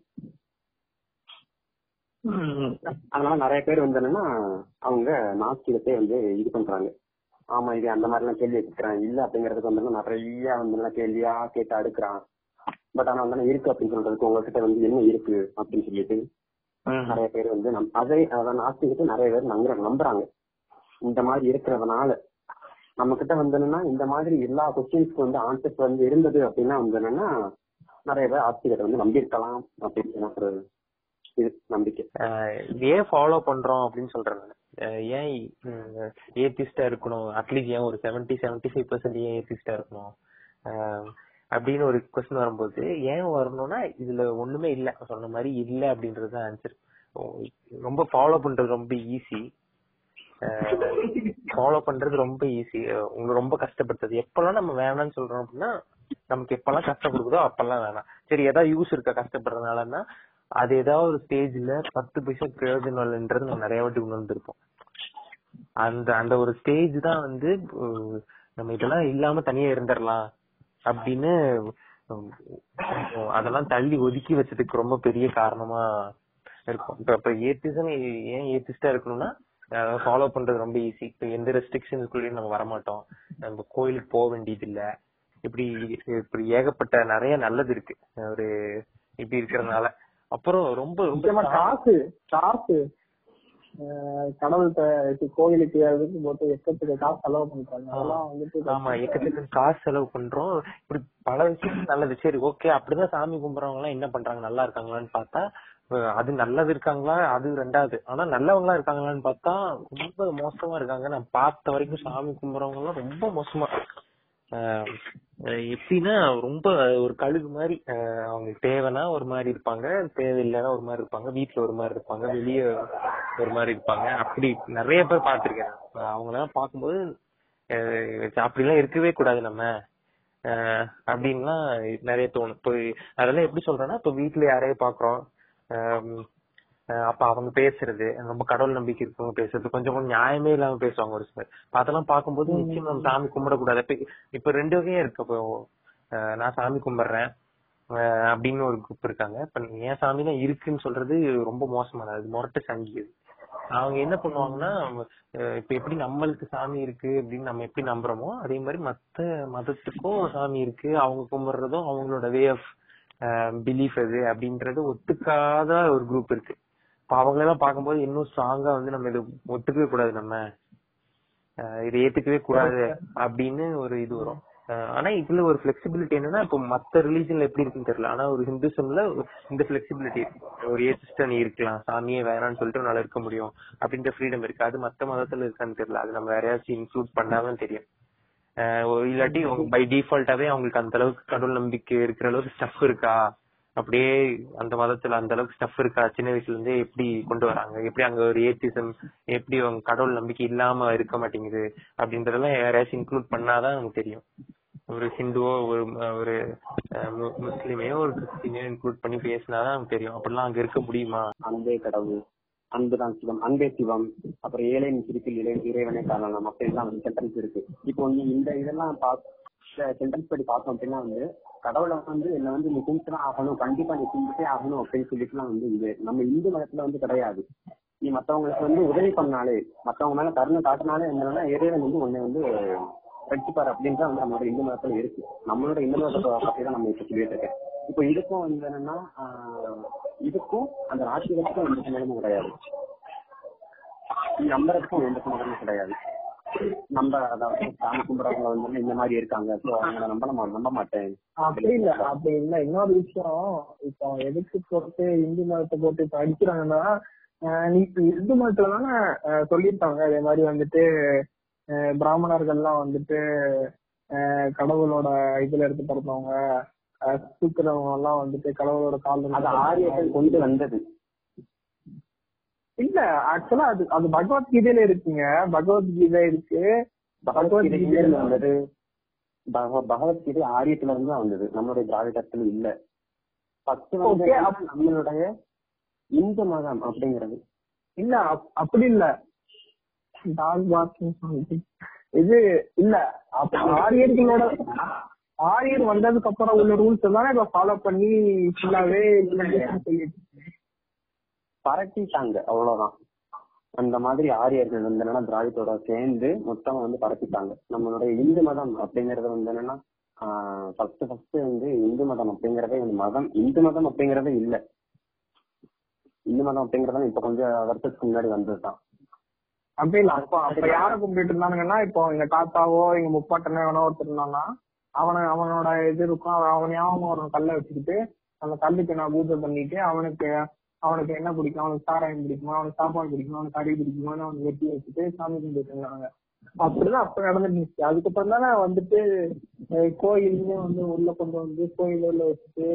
அதனால நிறைய பேர் வந்து என்னன்னா அவங்க நாஸ்திகத்தை வந்து இது பண்றாங்க. ஆமா இது அந்த மாதிரி எல்லாம் கேள்வி கேட்கிறான் இல்ல அப்படிங்கறதுக்கு வந்து நிறைய வந்து கேள்வியா கேட்டு அடுக்குறான். பட் ஆனா வந்து இருக்கு அப்படின்னு சொல்றதுக்கு உங்ககிட்ட வந்து என்ன இருக்கு அப்படின்னு சொல்லிட்டு. நிறைய பேர் வந்து அதை அதான் நாஸ்திகத்தை நிறைய பேர் நம்புறாங்க நம்புறாங்க. இந்த மாதிரி இருக்கிறதுனால நம்ம கிட்ட வந்து என்னன்னா இந்த மாதிரி எல்லா கொஸ்டின்ஸ்க்கு வந்து ஆன்சர்ஸ் வந்து இருந்தது அப்படின்னா வந்து என்னன்னா நிறைய பேர் ஆஸ்திகத்தை வந்து நம்பியிருக்கலாம் அப்படின்னு எனக்கு ஒரு இது நம்பிக்கை. ஆஹ் ஏன் ஃபாலோ பண்றோம் அப்படின்னு சொல்றேன் ஆஹ் ஏன் ஏத்திஸ்டா இருக்கணும்? அட்லீஸ்ட் ஏன் ஒரு செவன்டி செவன்டி ஃபைவ் பர்சன்ட் ஏன் ஏத்திஸ்டா இருக்கணும்? ஆஹ் அப்படின்னு ஒரு கொஸ்டின் வரும்போது ஏன் வரணும்னா இதுல ஒண்ணுமே இல்ல. சொன்ன மாதிரி இல்ல அப்படின்றது ஆன்சர் ரொம்ப ஃபாலோ பண்றது ரொம்ப ஈஸி ஃபாலோ பண்றது ரொம்ப ஈஸி உங்களுக்கு ரொம்ப கஷ்டப்பட்டது எப்பெல்லாம் நம்ம வேணாம்னு சொல்றோம் அப்படின்னா நமக்கு எப்பெல்லாம் கஷ்டம் கொடுக்குதோ அப்பெல்லாம் வேணாம். சரி ஏதாவது யூஸ் இருக்கா கஷ்டப்படுறதுனாலன்னா அது ஏதாவது ஒரு ஸ்டேஜ்ல பத்து பைசா பிரயோஜனம் இல்லைன்றது நம்ம நிறைய வாட்டி உணர்ந்திருப்போம். அந்த அந்த ஒரு ஸ்டேஜ் தான் வந்து நம்ம இதெல்லாம் இல்லாம தனியா இருந்துடலாம் அப்படின்னு அதெல்லாம் தள்ளி ஒதுக்கி வச்சதுக்கு ரொம்ப பெரிய காரணமா இருக்கும். இப்ப இப்ப ஏத்திசம் ஏன் ஏத்திஸ்டா இருக்கணும்னா ஃபாலோ பண்றது ரொம்ப ஈஸி இப்ப எந்த ரெஸ்ட்ரிக்ஷன்ஸ்குள்ளயும் நம்ம வரமாட்டோம். நம்ம கோயிலுக்கு போக வேண்டியது இல்ல இப்படி இப்படி ஏகப்பட்ட நிறைய நல்லது இருக்கு. ஒரு இப்படி இருக்கிறதுனால. அப்புறம் ரொம்ப முக்கியமா காசு காசு. கடவுள்கிட்ட கோயிலுக்கு அதுக்கு போட்டு காசு செலவு பண்றாங்க. அதெல்லாம் வந்துட்டு ஆமா. எக்கச்சக்க காசு செலவு பண்றோம். இப்படி பல விஷயம் நல்லது. சரி ஓகே. அப்படிதான் சாமி கும்பிடுறவங்க எல்லாம் என்ன பண்றாங்க? நல்லா இருக்காங்களான்னு பார்த்தா அது நல்லது இருக்காங்களா? அது ரெண்டாவது. ஆனா நல்லவங்களா இருக்காங்களான்னு பார்த்தா ரொம்ப மோசமா இருக்காங்க. நான் பார்த்த வரைக்கும் சாமி கும்பிடுறவங்க எல்லாம் ரொம்ப மோசமா. ஆஹ் எப்படின்னா ரொம்ப ஒரு கழுகு மாதிரி அவங்களுக்கு தேவைன்னா ஒரு மாதிரி இருப்பாங்க. தேவையில்லைன்னா ஒரு மாதிரி இருப்பாங்க. வீட்டுல ஒரு மாதிரி இருப்பாங்க. வெளியே ஒரு மாதிரி இருப்பாங்க. அப்படி நிறைய பேர் பார்த்திருக்கேன். அவங்க எல்லாம் பார்க்கும்போது அப்படிலாம் இருக்கவே கூடாது நம்ம. அஹ் அப்படின்லாம் நிறைய தோணும். இப்போ அதெல்லாம் எப்படி சொல்றேன்னா இப்போ வீட்டுல யாரையும் பாக்குறோம் அப்ப அவங்க பேசுறது ரொம்ப கடவுள் நம்பிக்கை இருக்கவங்க பேசுறது கொஞ்சம் கொஞ்சம் நியாயமே இல்லாம பேசுவாங்க ஒரு சிலர். அதெல்லாம் பார்க்கும்போது நிச்சயம் நம்ம சாமி கும்பிடக்கூடாது. இப்ப ரெண்டு வகையா இருக்கு. இப்போ நான் சாமி கும்பிடுறேன் அப்படின்னு ஒரு குரூப் இருக்காங்க. இப்ப என் சாமி தான் இருக்குன்னு சொல்றது ரொம்ப மோசமானது. அது முரட்டு சங்கி அது. அவங்க என்ன பண்ணுவாங்கன்னா இப்ப எப்படி நம்மளுக்கு சாமி இருக்கு அப்படின்னு நம்ம எப்படி நம்புறோமோ அதே மாதிரி மத்த மதத்துக்கும் சாமி இருக்கு. அவங்க கும்பிடுறதும் அவங்களோட வே ஆஃப் பிலீஃப் அது அப்படின்றது ஒத்துக்காத ஒரு குரூப் இருக்கு. இப்ப அவங்க எல்லாம் பார்க்கும்போது இன்னும் ஸ்ட்ராங்கா வந்து நம்ம இது ஒத்துக்கவே கூடாது நம்ம. இதை ஏத்துக்கவே கூடாது அப்படின்னு ஒரு இது வரும். ஆனா இதுல ஒரு ஃபிளெக்சிபிலிட்டி என்னன்னா இப்போ மத்த ரிலீஜன்ல எப்படி இருக்குன்னு தெரியல. ஆனா ஒரு ஹிந்துசம்ல இந்த ஃபிளெக்சிபிலிட்டி ஒரு ஏசிஸ்டா நீ இருக்கலாம் சாமியே வேணாம்னு சொல்லிட்டு உன்னால இருக்க முடியும் அப்படின்ற ஃப்ரீடம் இருக்கு. அது மத்த மதத்துல இருக்கான்னு தெரியல. அது நம்ம வேற யாராச்சும் இன்க்ளூட் பண்ணாதான் தெரியும். இல்லாட்டி பை டிஃபால்ட்டாவே அவங்களுக்கு அந்த அளவுக்கு கடவுள் நம்பிக்கை இருக்கிற அளவுக்கு ஸ்டஃப் இருக்கா? அப்படியே அந்த மதத்துல அந்த அளவுக்கு ஸ்டஃப் இருக்கா? சின்ன வயசுல இருந்தே எப்படி கொண்டு வராங்க? எப்படி அங்க ஒரு ஏத்திசம் எப்படி அவங்க கடவுள் நம்பிக்கை இல்லாம இருக்க மாட்டேங்குது? அப்படின்றதெல்லாம் யாராச்சும் இன்க்ளூட் பண்ணாதான் நமக்கு தெரியும். ஒரு ஹிந்துவோ ஒரு ஒரு முஸ்லிமையோ ஒரு கிறிஸ்டினையோ இன்க்ளூட் பண்ணி பேசினாதான் நமக்கு தெரியும். அப்படிலாம் அங்க இருக்க முடியுமா? அன்பே கடவுள். அன்புதான் சிவம் அன்பே சிவம். அப்புறம் ஏழையின் சிரிப்பில் இறை இறைவனே காரணம். அப்படின்லாம் வந்து சென்டென்ஸ் இருக்கு. இப்போ நீ இந்த இதெல்லாம் சென்டென்ஸ் படி பார்த்தோம் அப்படின்னா வந்து கடவுளை வந்து என்ன வந்து நீ கும்பிட்டுதான் ஆகணும் கண்டிப்பா நீ கும்பிட்டே ஆகணும் அப்படின்னு சொல்லிட்டுலாம் வந்து இது நம்ம இந்து மதத்துல வந்து கிடையாது. நீ மத்தவங்களுக்கு வந்து உதவி பண்ணாலே மத்தவங்க மேல கருணை காட்டினாலே என்னன்னா இறைவன் வந்து உன்னை வந்து ரட்சிப்பார் அப்படின்ற வந்து நம்மளோட இந்து மதத்துல இருக்கு. நம்மளோட இந்து மதத்தை பத்தி தான் நம்ம இப்ப சொல்லிட்டு இருக்கேன். இப்போ இதுக்கும் வந்து என்னன்னா ஆஹ், இதுக்கும் அந்த ராசிகளுக்கும் எந்த சம்மந்தமும் கிடையாது. நீ எந்த சம்மந்தமும் கிடையாது. நம்ம அதாவது சாமி கும்பிடுறவங்க வந்து இந்த மாதிரி இருக்காங்க சோ அவங்க நம்ப நம்ம நம்ப மாட்டேன். அப்படி இல்ல அப்படி இல்ல. இன்னொரு விஷயம் இப்போ எதுக்கு போட்டு இந்து மதத்தை போட்டு இப்ப அடிக்கிறாங்கன்னா ஆஹ் நீ இந்து மதத்துல தானே ஆஹ் சொல்லியிருக்காங்க. அதே மாதிரி வந்துட்டு பிராமணர்கள்லாம் வந்துட்டு ஆஹ் கடவுளோட இதுல எடுத்து பிறந்தவங்க தூக்குறவங்க எல்லாம் வந்துட்டு கடவுளோட கால் அது ஆரியர்கள் கொண்டு வந்தது. இல்ல ஆக்சுவலா அது அது பகவத்கீதையில இருக்குங்க. பகவத்கீதை இருக்கு. பகவத்கீதையில வந்தது. பகவ- பகவத்கீதை ஆரியத்துல இருந்து தான் வந்தது. நம்மளுடைய திராவிடத்துல இல்ல. என்னன்னா நம்மளுடைய இந்து மதம் அப்படிங்கிறது. இல்ல அப்- அப்படி இல்ல. டாக். இது இல்ல <laughs> ஆரியர்களோட ஆரியர் வந்ததுக்கு அப்புறம் உள்ள ரூல்ஸ் தானே இப்ப ஃபாலோ பண்ணி ஃபுல்லாவே பரட்டிட்டாங்க அவ்வளவுதான். அந்த மாதிரி ஆரியர்கள் வந்து என்னன்னா திராவிடத்தோட சேர்ந்து மொத்தமா வந்து பரப்பிட்டாங்க. நம்மளுடைய இந்து மதம் அப்படிங்கறது வந்து என்னன்னா ஃபர்ஸ்ட் ஃபர்ஸ்ட் வந்து இந்து மதம் அப்படிங்கறதே வந்து மதம். இந்து மதம் அப்படிங்கறதே இல்ல. இந்து மதம் அப்படிங்கறது இப்ப கொஞ்சம் வருஷத்துக்கு முன்னாடி வந்ததுதான். அப்படி இல்ல அப்ப அப்ப யார கும்பிட்டு இருந்தானுங்கன்னா இப்போ எங்க தாத்தாவோ எங்க முப்பாட்டனோ எவனோ ஒருத்தர் இருந்தான்னா அவன அவனோட இது இருக்கும். அவன் அவன் ஞாபகம் ஒரு கல்லை வச்சுக்கிட்டு அந்த கல்லுக்கு நான் பூஜை பண்ணிட்டு அவனுக்கு அவனுக்கு என்ன பிடிக்கும்? அவனுக்கு சாராயம் பிடிக்குமா? அவனுக்கு சாப்பாடு பிடிக்குமா? அவனுக்கு கறி பிடிக்குமான்னு அவனுக்கு வெட்டி வச்சுட்டு சாமி கும்பிட்டு இருந்தாங்க அப்படிதான் அப்ப நடந்துருந்துச்சு அதுக்கப்புறம் தானே வந்துட்டு அஹ், கோயில்னு வந்து உள்ள கொண்டு வந்து கோயில் உள்ள வச்சுட்டு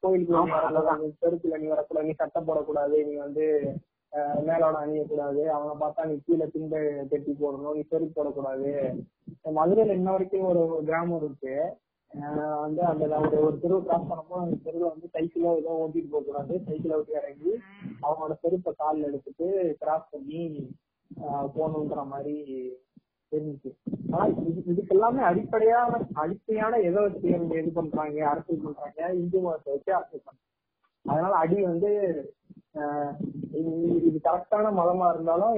கோயிலுக்கு வரக்கூடாது. தெருக்குல நீ வரக்கூடாது. நீ சட்டம் போடக்கூடாது. நீ வந்து மேலோட அணியக்கூடாது. அவனை பார்த்தா நீ கீழே திண்டை கட்டி போடணும். நீ செருப்பு போடக்கூடாது. மதுரையில இன்ன வரைக்கும் ஒரு கிராமம் இருக்கு. அஹ் வந்து அந்த ஒரு ஒரு தெருவு கிராஸ் பண்ணும்போது அந்த தெருவுல வந்து சைக்கிளோ ஏதோ ஓட்டிட்டு போக கூடாது. சைக்கிளை விட்டு இறங்கி அவனோட செருப்பை காலில் எடுத்துட்டு கிராஸ் பண்ணி போகணுன்ற மாதிரி தெரிஞ்சுச்சு ஆனா இது இதுக்கு எல்லாமே அடிப்படையான அடிப்படையான எதை வச்சு இவங்க இது பண்றாங்க அரசியல் பண்றாங்க இந்து மதத்தை வச்சு அரசியல் பண்றாங்க. அதனால அடி வந்து ஆஹ் இது கரெக்டான மதமா இருந்தாலும்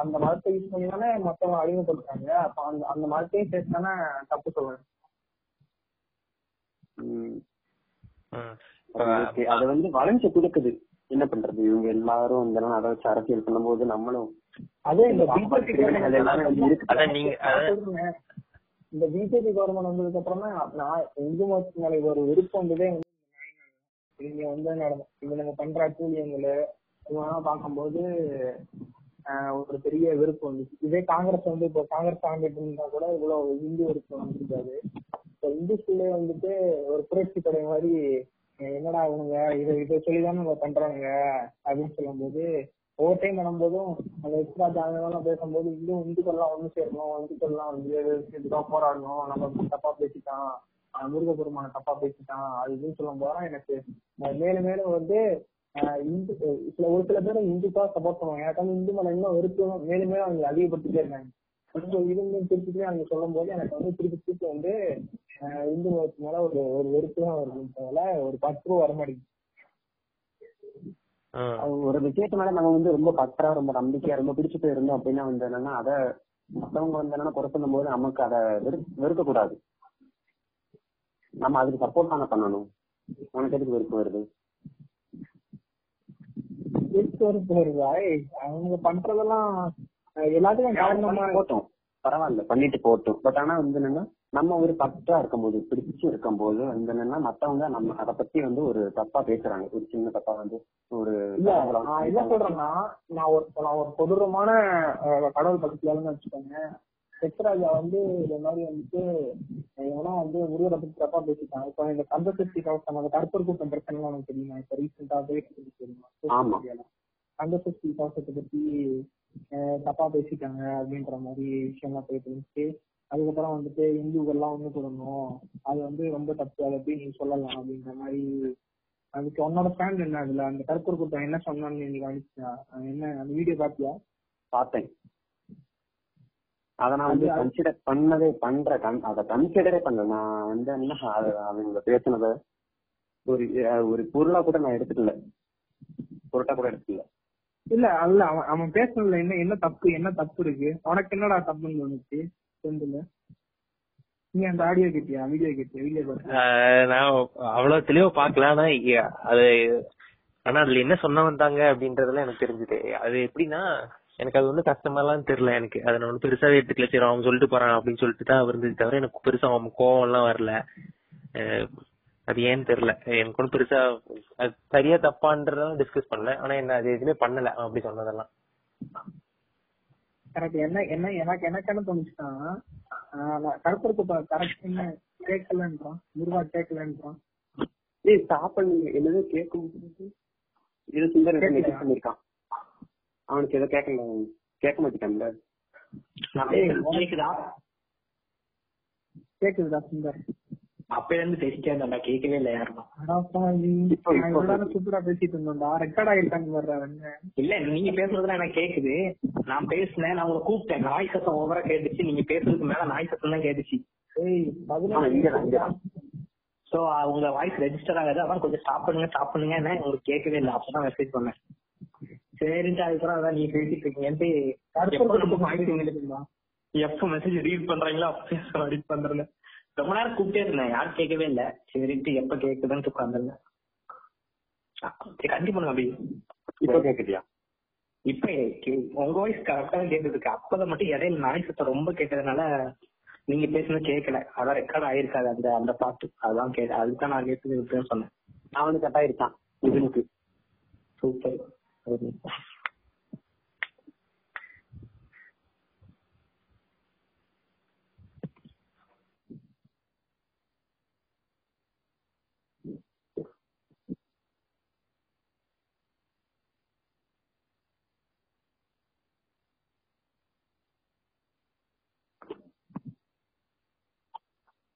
அந்த- மதத்தை யூஸ் பண்ணி தானே மத்தவங்க அடிமைப்படுத்துறாங்க. அப்ப அந்த அந்த மதத்தையும் சேர்த்து தானே தப்பு சொல்லுவேன் அது வந்து வளைஞ்சு கொடுக்குது என்ன பண்றது? இவங்க எல்லாரும் இந்த அதை வச்சு அரசியல் பண்ணும்போது நம்மளும் அதே இந்த பிஜேபி கவர்மெண்ட் வந்ததுக்கு அப்புறம் நான் இந்து மதத்து மேல ஒரு விருப்பம் வந்ததே வந்து இந்த நாய்னால தான். இங்க வந்து நடக்கும் இங்க நம்ம பண்ற அட்டூழியங்கள் இதெல்லாம் பார்க்கும்போது ஆஹ் ஒரு பெரிய விருப்பம் வந்துச்சு. இதே காங்கிரஸ் வந்து இப்போ காங்கிரஸ் ஆண்டுட்டு இருந்தா கூட இவ்வளவு இந்து விருப்பம் வந்துருக்காது. இப்போ இந்துஸ்குள்ளே வந்துட்டு ஒரு புரட்சி படை மாதிரி என்னடா இவனுங்க? இதை இதை சொல்லிதானே நம்ம பண்றாங்க அப்படின்னு சொல்லும்போது ஓவர் டைம் பண்ணும்போதும் அந்த எக்ஸ்ட்ரா ஜாதகம் பேசும்போது இன்னும் இந்துக்கள்லாம் ஒன்று சேரணும் இந்துக்கள்லாம் வந்து எதுக்காக போராடணும்? நம்ம தப்பா பேசிட்டான். முருக பெருமான தப்பா பேசிட்டான் அது இதுன்னு சொல்லும் போதுதான் எனக்கு மேலும் மேலும் வந்து இந்து சில ஒரு சில பேர் இந்துக்கா சப்போர்ட் பண்ணுவாங்க. எனக்கு இந்து மேல இன்னும் வெறுப்பு மேலும் மேலும் அவங்க அதிகப்படுத்திட்டே இருக்காங்க. கொஞ்சம் இருந்து திருப்பி அவங்க சொல்லும் போது எனக்கு வந்து திருப்பி திருப்பி வந்து அஹ் இந்து மதத்து மேல ஒரு ஒரு வெறுப்பு தான் வருது. தவிர ஒரு பற்று வர மாட்டேங்குது. ஒரு விஷயத்து மேல நம்ம வந்து ரொம்ப பற்றா ரொம்ப நம்பிக்கையா ரொம்ப பிடிச்சு போய் இருந்தோம் அப்படின்னா வந்து என்னன்னா அதை மத்தவங்க வந்து என்னன்னா குறை சொல்லும் போது நமக்கு அதை வெறுக்க கூடாது நம்ம அதுக்கு சப்போர்ட் தானே பண்ணணும்? உனக்கு எதுக்கு வெறுப்பு வருது? அவங்க பண்றதெல்லாம் எல்லாத்துக்கும் போட்டோம் பரவாயில்ல பண்ணிட்டு போகட்டும். பட் ஆனா வந்து என்னன்னா நம்ம ஒரு பக்கா இருக்கும்போது பிடிச்சு இருக்கும்போது வந்து என்னன்னா மத்தவங்க நம்ம அதை பத்தி வந்து ஒரு தப்பா பேசுறாங்க. ஒரு சின்ன தப்பா வந்து ஒரு இல்ல நான் என்ன சொல்றேன்னா நான் ஒரு நான் ஒரு கொடூரமான கடவுள் பக்தியாளன்னு வச்சுக்கோங்க. செக்ராஜா வந்து இந்த மாதிரி வந்துட்டு எவனா வந்து முருகரை பத்தி தப்பா பேசிட்டான் இப்போ இந்த கந்தசக்தி கவசம் அந்த கருப்பர் கூட்டம் பிரச்சனை உனக்கு தெரியுமா? இப்ப ரீசெண்டா தெரியுமா? ஆமா. கந்தசக்தி கவசத்தை பத்தி தப்பா பேசிட்டாங்க அப்படின்ற மாதிரி விஷயம்லாம் போயிட்டு இருந்துச்சு. அதுக்கப்புறம் வந்துட்டு இந்துக்கள்லாம் ஒண்ணு கூடணும் அது வந்து ரொம்ப தப்பு. அதை எப்படி நீங்க சொல்லலாம் அப்படின்ற மாதிரி அதுக்கு உன்னோட ஸ்டாண்ட் என்ன அதுல? அந்த கருப்பூர் கூட்டம் என்ன சொன்னான்னு நீ கவனிச்சியா அது என்ன அந்த வீடியோ பாத்தியா? பார்த்தேன். அத நான் வந்து கன்சிடர் பண்ணதே பண்ற கன் அதை கன்சிடரே பண்ணல. நான் வந்து என்ன அது அவங்க பேசுனத ஒரு ஒரு பொருளா கூட நான் எடுத்துக்கல. பொருட்டா கூட எடுத்துக்கல. இல்ல அல்ல அவன் அவன் பேசுனதுல என்ன என்ன தப்பு என்ன தப்பு இருக்கு? உனக்கு என்னடா தப்புன்னு தோணுச்சு? செந்தில் நீ அந்த ஆடியோ கேட்டியா? வீடியோ கேட்டியா? வீடியோ நான் அவ்வளவு தெளிவா பாக்கல ஆனா அது ஆனா அதுல என்ன சொன்ன வந்தாங்க அப்படின்றதுல எனக்கு தெரிஞ்சுது. அது எப்படின்னா எனக்கு அது வந்து கஷ்டமாலாம் தெரியல. எனக்கு அதை நான் ஒன்னும் பெருசாவே எடுத்துக்கல. சரி அவன் சொல்லிட்டு போறான் அப்படின்னு சொல்லிட்டு தான் இருந்தது தவிர எனக்கு பெருசா அவன் கோவம் எல்லாம் வரல அது ஏன்னு தெரியல. எனக்கு ஒன்றும் பெருசா அது சரியா தப்பான்றதெல்லாம் டிஸ்கஸ் பண்ணல. ஆனா என்ன அது எதுவுமே பண்ணல. அவன் அப்படி சொன்னதெல்லாம். எனக்கு என்ன என்ன எனக்கு எனக்கு என்ன தோணுச்சுன்னா ஆஹ் நான் கருப்பூர் கூட்டம் கரெக்ட் கேட்கலன்றான் முருகா கேட்கலன்றான் ஏய் ஸ்டாப் பண்ணி என்னது கேட்கும் இது சுந்தர் பண்ணிருக்கான் அவனுக்கு எதோ கேட்கல கேட்க பேசுறது கேக்குதா? கேக்குதுடா சுந்தர் அப்ப இருந்து கேட்கவே இல்லை இப்போ- நான் இப்போ- இவ்வளவு நேரம் சூப்பரா பேசிட்டு இருந்தோம்டா. ரெக்கார்ட் ஆயிருக்காங்க வர்றாங்க இல்ல நீங்க பேசுறதுலாம் எனக்கு கேக்குது. நான் பேசினேன் நான் உங்களை கூப்பிட்டேன். நாய் சத்தம் ஓவரா கேட்டுச்சு. நீங்க பேசுறதுக்கு மேல நாய் சத்தம் தான் கேட்டுச்சு. சோ உங்க வாய்ஸ் ரெஜிஸ்டர் ஆகாது. அதான் கொஞ்சம் ஸ்டாப் பண்ணுங்க ஸ்டாப் பண்ணுங்க. உங்களுக்கு கேட்கவே இல்லை. அப்பதான் மெசேஜ் பண்ணேன். சரின்ட்டு அதுக்கப்புறம் அதான் நீங்க பேசிட்டு இருக்கீங்கன்ட்டு எப்போ மெசேஜ் ரீட் பண்றாங்களோ அப்ப ரீட் பண்றேன் ரொம்ப நேரம் கூப்பிட்டே இருந்தேன் யாரும் கேட்கவே இல்ல. சரின்ட்டு எப்ப கேக்குதுன்னு உட்காந்துருந்தேன் கண்டிப்பா அப்படி இப்ப கேக்குதியா? இப்ப கே- உங்க வாய்ஸ் கரெக்டா கேட்டுட்டு இருக்கு அப்பதான் மட்டும் இடையில நாய் சத்தம் ரொம்ப கேட்டதுனால நீங்க பேசுனது கேட்கல அதான் ரெக்கார்ட் ஆயிருக்காது அந்த அந்த பாட்டு அதான் கே அதுதான் நான் கேட்டு சொன்னேன். அவனுக்கு கட் ஆயிருக்கான் இதுனுக்கு சூப்பர்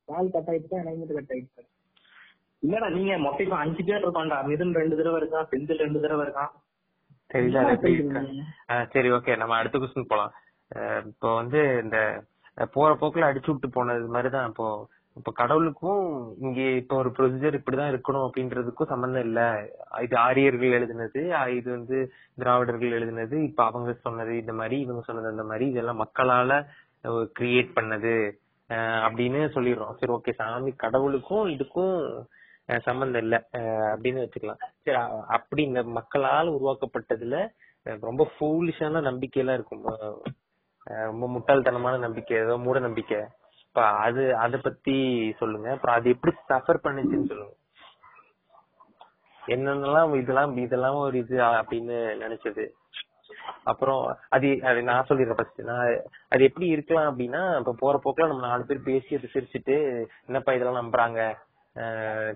கால் கட் ஆயிடுச்சு எனக்கு மட்டும் கட் ஆயிடுச்சு இல்லடா நீங்க மொத்தம் இப்ப அஞ்சு பேர் இருக்கோம்டா. மிதுன் ரெண்டு தடவை இருக்கான் செந்தில் ரெண்டு தடவை இருக்கான். சரி ஓகே நம்ம அடுத்த கொஸ்டின் போலாம். இப்போ வந்து இந்த போற போக்குல அடிச்சு விட்டு போனது மாதிரிதான் இப்போ இப்போ கடவுளுக்கும் இங்க இப்போ ஒரு ப்ரொசீஜர் இப்படிதான் இருக்கணும் அப்படின்றதுக்கும் சம்பந்தம் இல்ல. இது ஆரியர்கள் எழுதினது இது வந்து திராவிடர்கள் எழுதினது இப்ப அவங்க சொன்னது இந்த மாதிரி இவங்க சொன்னது அந்த மாதிரி இதெல்லாம் மக்களால கிரியேட் பண்ணது அப்படின்னு சொல்லிடுறோம். சரி ஓகே சாமி கடவுளுக்கும் இதுக்கும் சம்பந்தம் இல்ல. அப்படின்னு வச்சுக்கலாம். சரி அப்படி இந்த மக்களால் உருவாக்கப்பட்டதுல ரொம்ப ஃபூலிஷான நம்பிக்கை எல்லாம் இருக்கும் ரொம்ப முட்டாள்தனமான நம்பிக்கை ஏதோ மூட நம்பிக்கை. இப்ப அது அத பத்தி சொல்லுங்க. அப்புறம் அது எப்படி சஃபர் பண்ணுச்சுன்னு சொல்லுங்க. என்னென்னலாம் இதெல்லாம் இதெல்லாம் ஒரு இது அப்படின்னு நினைச்சது. அப்புறம் அது அது நான் சொல்லிடுறேன் ஃபர்ஸ்ட் நான் அது எப்படி இருக்கலாம் அப்படின்னா இப்ப போற போக்குல நம்ம நாலு பேர் பேசி அதை சிரிச்சுட்டு என்னப்பா இதெல்லாம் நம்புறாங்க?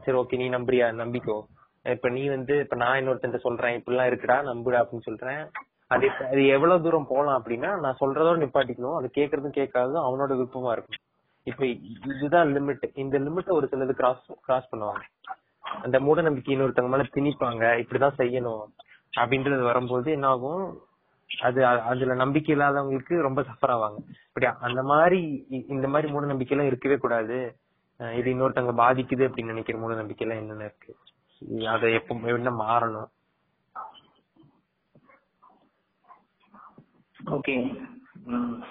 சரி ஓகே நீ நம்புறியா? நம்பிக்கோ. இப்ப நீ வந்து இப்ப நான் இன்னொருத்தன் சொல்றேன் இப்படிலாம் இருக்குடா நம்புடா அப்படின்னு சொல்றேன். அது அது எவ்வளவு தூரம் போலாம் அப்படின்னா நான் சொல்றதோட நிப்பாட்டிக்கணும். அது கேக்குறதும் கேட்காததும் அவனோட விருப்பமா இருக்கும் இப்ப இதுதான் லிமிட் இந்த லிமிட்ட ஒரு சிலது கிராஸ் கிராஸ் பண்ணுவாங்க. அந்த மூட நம்பிக்கை இன்னொருத்தவங்க மேல திணிப்பாங்க இப்படிதான் செய்யணும் அப்படின்றது வரும்போது என்ன ஆகும் அது அதுல நம்பிக்கை இல்லாதவங்களுக்கு ரொம்ப சஃபர் ஆவாங்க. இப்படி அந்த மாதிரி இந்த மாதிரி மூட நம்பிக்கை எல்லாம் இருக்கவே கூடாது. இது இன்னொருத்தங்க பாதிக்குது அப்படின்னு நினைக்கிற மூட நம்பிக்கை எல்லாம் என்னென்ன இருக்கு? அதை எப்ப என்ன மாறணும். ஓகே.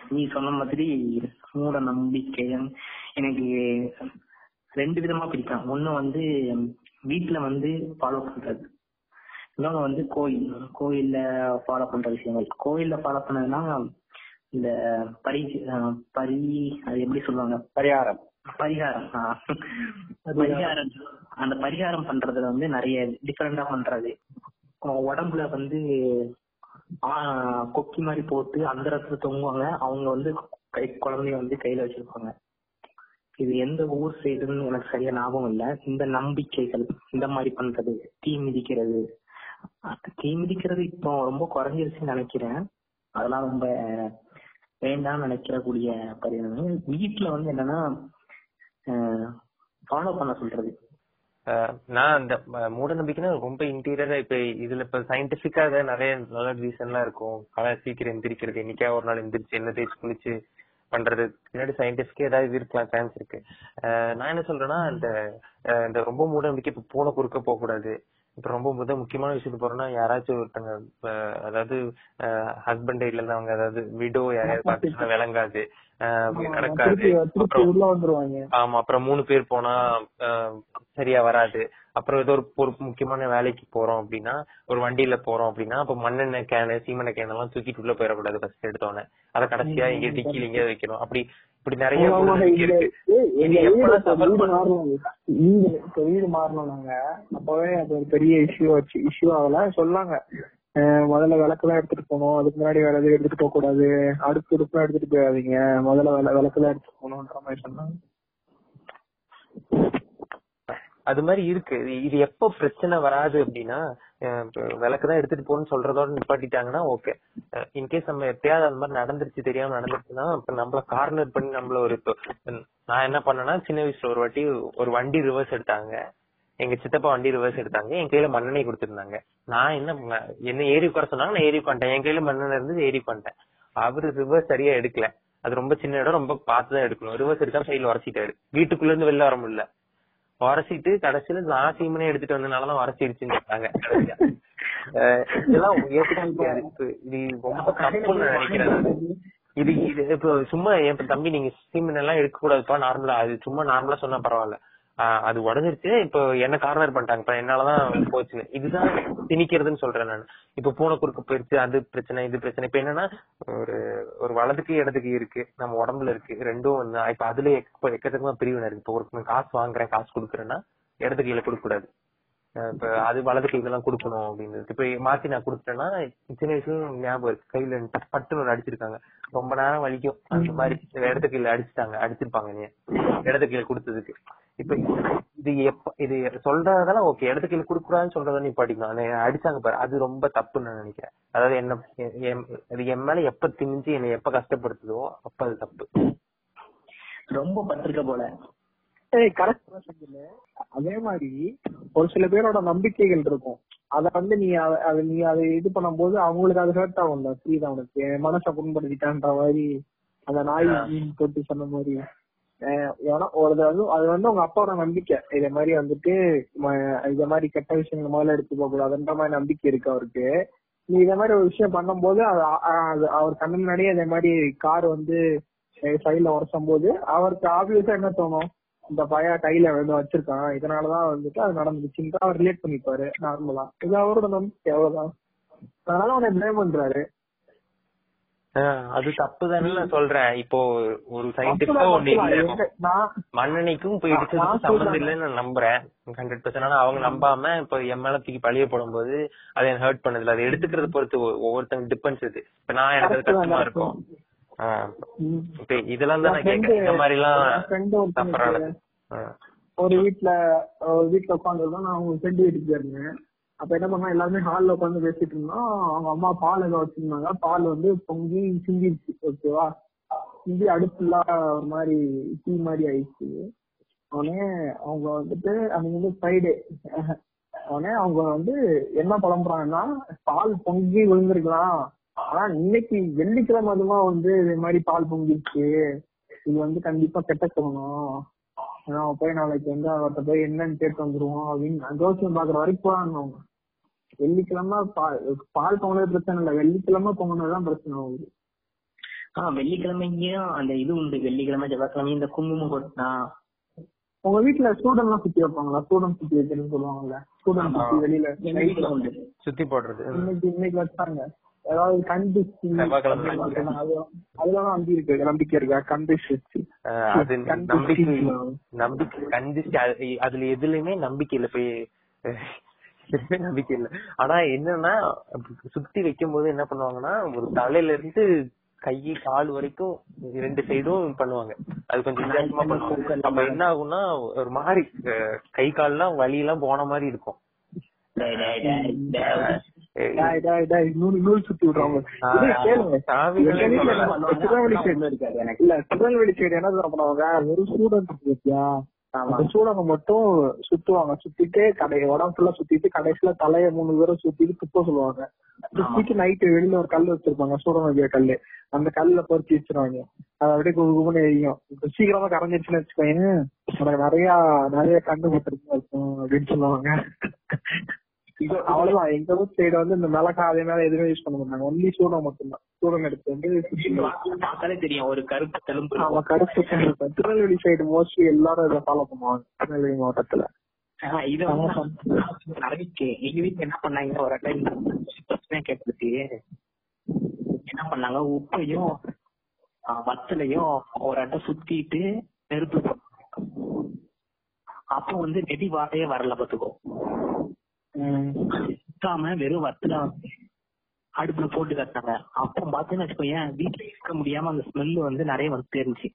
நீ சொன்ன மாதிரி மூட நம்பிக்கை எனக்கு ரெண்டு விதமா பிடிக்கும் ஒண்ணு வந்து வீட்டுல வந்து ஃபாலோ பண்றது. இன்னொன்னு வந்து கோயில். கோயில்ல ஃபாலோ பண்ற விஷயங்கள் கோயில்ல ஃபாலோ பண்ணதுன்னா இந்த பரி பரி அது எப்படி சொல்லுவாங்க? பரிகாரம். பரிகாரம். பரிகாரம். அந்த பரிகாரம் பண்றதுல வந்து நிறைய டிஃபரெண்டா பண்றது. உடம்புல வந்து கொக்கி மாதிரி போட்டு அந்த இடத்துல தொங்குவாங்க. அவங்க வந்து கை குழந்தைய வந்து கையில வச்சிருப்பாங்க. இது எந்த ஊர் சைடுன்னு எனக்கு சரியா ஞாபகம் இல்ல. இந்த நம்பிக்கைகள் இந்த மாதிரி பண்றது தீ மிதிக்கிறது. தீ மிதிக்கிறது இப்போ ரொம்ப குறைஞ்சிருச்சுன்னு நினைக்கிறேன். அதெல்லாம் ரொம்ப வேண்டாம்னு நினைக்கிறக்கூடிய பரிணாமம் வீட்டுல வந்து என்னன்னா ஃபாலோ பண்ண சொல்றது. நான் அந்த மூட நம்பிக்கைனா ரொம்ப இன்டீரியரா இப்ப இதுல இப்ப சயின்டிபிக்கா நிறைய நல்ல ரீசன் எல்லாம் இருக்கும். காலை சீக்கிரம் எந்திரிக்கிறது இன்னைக்கா ஒரு நாள் எந்திரிச்சு என்ன தேய்ச்சி குளிச்சு பண்றது. பின்னாடி சயின்டிபிக்கா ஏதாவது இருக்கலாம் சான்ஸ் இருக்கு. நான் என்ன சொல்றேன்னா இந்த இந்த ரொம்ப மூட நம்பிக்கை இப்ப பூனை குறுக்க போக கூடாது இப்ப ரொம்ப முத முக்கியமான விஷயத்துக்கு போறோம்னா யாராச்சும் ஒருத்தங்க அஹ் அதாவது ஹஸ்பண்ட் இல்ல அவங்க அதாவது விடோ யாரையாவது பார்த்துச்சுன்னா விளங்காது. நடக்காது. ஆமா அப்புறம் மூணு பேர் போனா சரியா வராது. அப்புறம் ஏதோ ஒரு முக்கியமான வேலைக்கு போறோம் அப்படின்னா ஒரு வண்டியில போறோம் அப்படின்னா அப்ப மண்ணெண்ணெய் கேனு சீமெண்ணெய் கேன் எல்லாம் தூக்கிட்டு உள்ள போயிடக்கூடாது ஃபர்ஸ்ட் எடுத்தோடனே அதை கடைசியா இங்க டிக்கில இங்க வைக்கணும். அப்படி இப்படி நிறைய இருக்கு. வீடு மாறணும். நாங்க. அப்பவே அது ஒரு பெரிய இஷ்யூ ஆச்சு. இஷ்யூ ஆகல. சொன்னாங்க. முதல்ல விளக்கெல்லாம் எடுத்துட்டு போகணும். அதுக்கு முன்னாடி வேற எதுவும் எடுத்துட்டு போக கூடாது அடுப்பு அடுப்புலாம் எடுத்துட்டு போகாதீங்க முதல்ல விள விளக்கெல்லாம் எடுத்துட்டு போகணும்ன்ற மாதிரி சொன்னாங்க. அது மாதிரி இருக்கு. இது- எப்ப பிரச்சனை வராது அப்படின்னா விளக்கு தான் எடுத்துட்டு போகணும்னு சொல்றதோட நிப்பாட்டிட்டாங்கன்னா ஓகே இன்கேஸ் நம்ம எப்பயாவது அந்த மாதிரி நடந்துருச்சு தெரியாம நடந்துருச்சுன்னா இப்ப நம்மள கார்னர் பண்ணி நம்மள ஒரு நான் என்ன பண்ணேன்னா சின்ன வயசுல ஒரு வாட்டி ஒரு வண்டி ரிவர்ஸ் எடுத்தாங்க. எங்க சித்தப்பா வண்டி ரிவர்ஸ் எடுத்தாங்க. என் கையில மண்ணெண்ணெய் கொடுத்துருந்தாங்க. நான் என்ன பண்ண- என்ன ஏறி உட்கார சொன்னாங்க நான் ஏறி பண்ணிட்டேன் என் கையில மண்ணெண்ணெய் இருந்து ஏறி பண்ணிட்டேன் அவரு ரிவர்ஸ் சரியா எடுக்கல. அது ரொம்ப சின்ன இடம் ரொம்ப பார்த்து தான் எடுக்கணும். ரிவர்ஸ் எடுக்காம சைடுல உரசிட்டாரு. வீட்டுக்குள்ள இருந்து வெளில வர முடியல. உரசிட்டு கடைசியில நான் சீமனே எடுத்துட்டு வந்தனாலதான் உரசிருச்சுன்னு சொன்னாங்க இதெல்லாம் இது ரொம்ப தப்புன்னு நினைக்கிறேன். இது இது இப்போ சும்மா என் தம்பி நீங்க சீமன் எல்லாம் எடுக்க கூடாதுப்பா நார்மலா அது சும்மா நார்மலா சொன்னா பரவாயில்ல. அது உடஞ்சிருச்சு. இப்போ என்ன கார்னர் பண்ணிட்டாங்க. இப்ப என்னாலதான் போச்சு. இதுதான் திணிக்கிறதுன்னு சொல்றேன் நான். இப்ப பூனை குறுக்கு போயிருச்சு. அது பிரச்சனை இது பிரச்சனை. இப்ப என்னன்னா ஒரு ஒரு வலதுக்கு இடத்துக்கு இருக்கு. நம்ம உடம்புல இருக்கு. ரெண்டும் வந்து இப்ப அதுல எக்க- எக்கச்சக்கமா பிரிவினை இருக்கு. இப்ப ஒரு காசு வாங்குறேன் காசு கொடுக்குறேன்னா இடத்துக்கு கையில கொடுக்க கூடாது இப்ப அது வலதுக்கு இதெல்லாம் கொடுக்கணும் அப்படின்னு இப்ப மாத்தி நான் கொடுத்துட்டேன்னா சின்ன வயசுல ஞாபகம் இருக்கு. கையில பட்டுன்னு ஒரு அடிச்சிருக்காங்க. ரொம்ப நேரம் வலிக்கும். அந்த மாதிரி இடத்துக்கு கீழே அடிச்சுட்டாங்க. அடிச்சிருப்பாங்க நீ இடத்துக்கு கையில கொடுத்ததுக்கு. இப்ப இது எப்ப இது சொல்றதெல்லாம் ஓகே இடது கையில கொடுக்கூடாதுன்னு சொல்றத நீ படிக்கலாம் அடிச்சாங்க பாரு. அது ரொம்ப தப்புன்னு நான் நினைக்கிறேன். அதாவது என்ன அது என் மேல எப்ப திணிஞ்சு என்னை எப்ப கஷ்டப்படுத்துதோ அப்ப அது தப்பு. ரொம்ப பட்டிருக்க போல. அதே மாதிரி ஒரு சில பேரோட நம்பிக்கைகள் இருக்கும். அத வந்து நீ அத- நீ அதை இது பண்ணும்போது அவங்களுக்கு அது ஹர்ட் ஆகும் தான் புரியுதா உனக்கு? என் மனசை புண்படுத்திட்டான்ற மாதிரி அந்த நாய் போட்டு சொன்ன மாதிரி. ஏன்னா ஒரு அது வந்து உங்க அப்பாவோட நம்பிக்கை. இதே மாதிரி வந்துட்டு இத மாதிரி கெட்ட விஷயங்கள் முதல்ல எடுத்து போக கூடாதுன்ற மாதிரி நம்பிக்கை இருக்கு அவருக்கு. நீ இதே மாதிரி ஒரு விஷயம் பண்ணும்போது அது அவர் கண்ணு முன்னாடியே இதே மாதிரி கார் வந்து சைட்ல உரசும் போது அவருக்கு ஆப்வியஸா என்ன தோணும்? இந்த பையன் கையில வந்து வச்சிருக்கான். இதனாலதான் வந்துட்டு அது நடந்துச்சுன்னு அவர் ரிலேட் பண்ணிப்பாரு நார்மலா இது அவரோட நம்பிக்கை அவ்வளவுதான். அதனால அவனை பிளேம் பண்றாரு. அது தப்பு தானே சொல்றேன். இப்போ ஒரு சயின்டிஸ்டா ஒண்ணு மண்ணெண்ணைக்கும் இடிச்சதுக்கும் சொல்றேன். சம்மந்தம் இல்லைன்னு நான் நம்புறேன். ஹண்ட்ரட் பர்சன்ட் ஆனா அவங்க நம்பாம இப்ப என் மேல தூக்கி பழிய போடும்போது அதை என்ன ஹர்ட் பண்ணதுல அதை எடுத்துக்கிறத பொறுத்து ஒவ்வொருத்தங்க டிபெண்ட்ஸ் இது இப்ப நான் எனக்கு அது கஷ்டமா இருக்கும். இப்ப இதெல்லாம் தான் நான் கேட்கறேன். இந்த மாதிரி எல்லாம் தப்பறானது ஒரு வீட்ல ஒரு வீட்ல உட்காந்துருந்தோம் நான் அவங்க ஃப்ரெண்டு வீட்டுக்கு போயிருந்தேன். அப்ப என்ன பண்ணா எல்லாருமே ஹால்ல உட்காந்து பேசிட்டு இருந்தோம். அவங்க அம்மா பால் ஏதோ வச்சிருந்தாங்க. பால் வந்து பொங்கி சிந்திருச்சு ஓகேவா சிந்தி அடுப்புல ஒரு மாதிரி டீ மாதிரி ஆயிடுச்சு. உடனே அவங்க வந்துட்டு அன்னைக்கு வந்து ஃப்ரைடே உடனே அவங்க வந்து என்ன புலம்புறாங்கன்னா பால் பொங்கி விழுந்திருக்கலாம். ஆனா இன்னைக்கு வெள்ளிக்கிழமை அதுமா வந்து இது மாதிரி பால் பொங்கிடுச்சு இது வந்து கண்டிப்பா கெட்ட சொல்லணும் நாம போய் நாளைக்கு வந்து அவர்கிட்ட போய் என்னன்னு கேட்டு வந்துருவோம் அப்படின்னு ஜோசியம் பாக்குற வரைக்கும் போறாங்க அவங்க. வெள்ளிக்கிழமை பால் பால் பொங்கினது பிரச்சனை இல்ல. வெள்ளிக்கிழமை பொங்கினதுதான் பிரச்சனை ஆகுது. ஆஹ் வெள்ளிக்கிழமையும் அந்த இது உண்டு. வெள்ளிக்கிழமை செவ்வாய்க்கிழமையும் இந்த குங்குமம் கொட்டினா? உங்க வீட்டுல ஸ்டூடெண்ட் எல்லாம் சுத்தி வைப்பாங்களா? ஸ்டூடெண்ட் சுத்தி வைக்கிறேன்னு சொல்லுவாங்கல்ல. ஸ்டூடெண்ட் சுத்தி வெளியில வீட்டுல உண்டு. சுத்தி போடுறது. இன்னைக்கு இன்னைக்கு வச்சாங்க. ஏதாவது கண்டிச்சு செவ்வாய்க்கிழமை அதெல்லாம் நம்பி இருக்கு. நம்பிக்கை இருக்கா? கண்டிச்சு அது நம்பிக்கை நம்பிக்கை கண்டிச்சு அதுல எதுலயுமே நம்பிக்கை இல்ல. போய் நம்பிக்கை இல்ல. ஆனா என்னன்னா சுத்தி வைக்கும் போது என்ன பண்ணுவாங்கன்னா ஒரு தலையில இருந்து கை கால் வரைக்கும் ரெண்டு சைடும் பண்ணுவாங்க. அது கொஞ்சம் வித்தியாசமா பண்ணுவாங்க. அப்ப என்ன ஆகும்னா ஒரு மாதிரி கை கால்லாம் வலி எல்லாம் போன மாதிரி இருக்கும். என்ன திருநெல்வேலி சைடு பண்ணுவாங்க? ஒரு ஸ்டூடெண்ட் அந்த சூடங்க மட்டும் சுத்துவாங்க. சுத்திட்டு கடை உடம்பு ஃபுல்லா சுத்திட்டு கடைசியில தலைய மூணு பேரும் சுத்திட்டு துப்ப சொல்லுவாங்க. சுத்திட்டு நைட்டு வெளியில ஒரு கல் வச்சிருப்பாங்க. சூடம் வைக்கிற கல்லு. அந்த கல்ல பொறுத்தி வச்சிருவாங்க. அது அப்படியே குபு குபுன்னு எரியும். சீக்கிரமா கரைஞ்சிருச்சுன்னு வச்சுக்கோங்க நிறைய நிறைய கண்டு இருக்கும் அப்படின்னு சொல்லுவாங்க. அவ்வளவுதான். எங்க ஊர் சைடு வந்து இந்த மிளகா அதே மாதிரி எதுவுமே யூஸ் பண்ண மாட்டாங்க. ஒன்லி சூடம் மட்டும்தான். சூடம் எடுத்து வந்து. பார்த்தாலே தெரியும். ஒரு கருப்பு தெலும்பு ஆமா கருப்பு கருப்பு. திருநெல்வேலி சைடு மோஸ்ட்லி எல்லாரும் இதை ஃபாலோ பண்ணுவாங்க. திருநெல்வேலி மாவட்டத்துல. இது கே- எங்க வீட்டுல என்ன பண்ணாங்க? ஒரு டைம் பிரச்சனை கேட்டுச்சு என்ன பண்ணாங்க? உப்பையும் வத்தலையும் ஒரு அட்டை சுத்திட்டு நெருப்பு. அப்போ வந்து நெடி வாட்டையே வரல பாத்துக்கோ சுத்தாம வெறும் வத்துல அடுப்புல போட்டு கட்டினாங்க. அப்போ பாத்தீங்கன்னா வச்சுக்கோயேன் வீட்டுல இருக்க முடியாம அந்த ஸ்மெல் வந்து நிறைய வந்துட்டே இருந்துச்சு.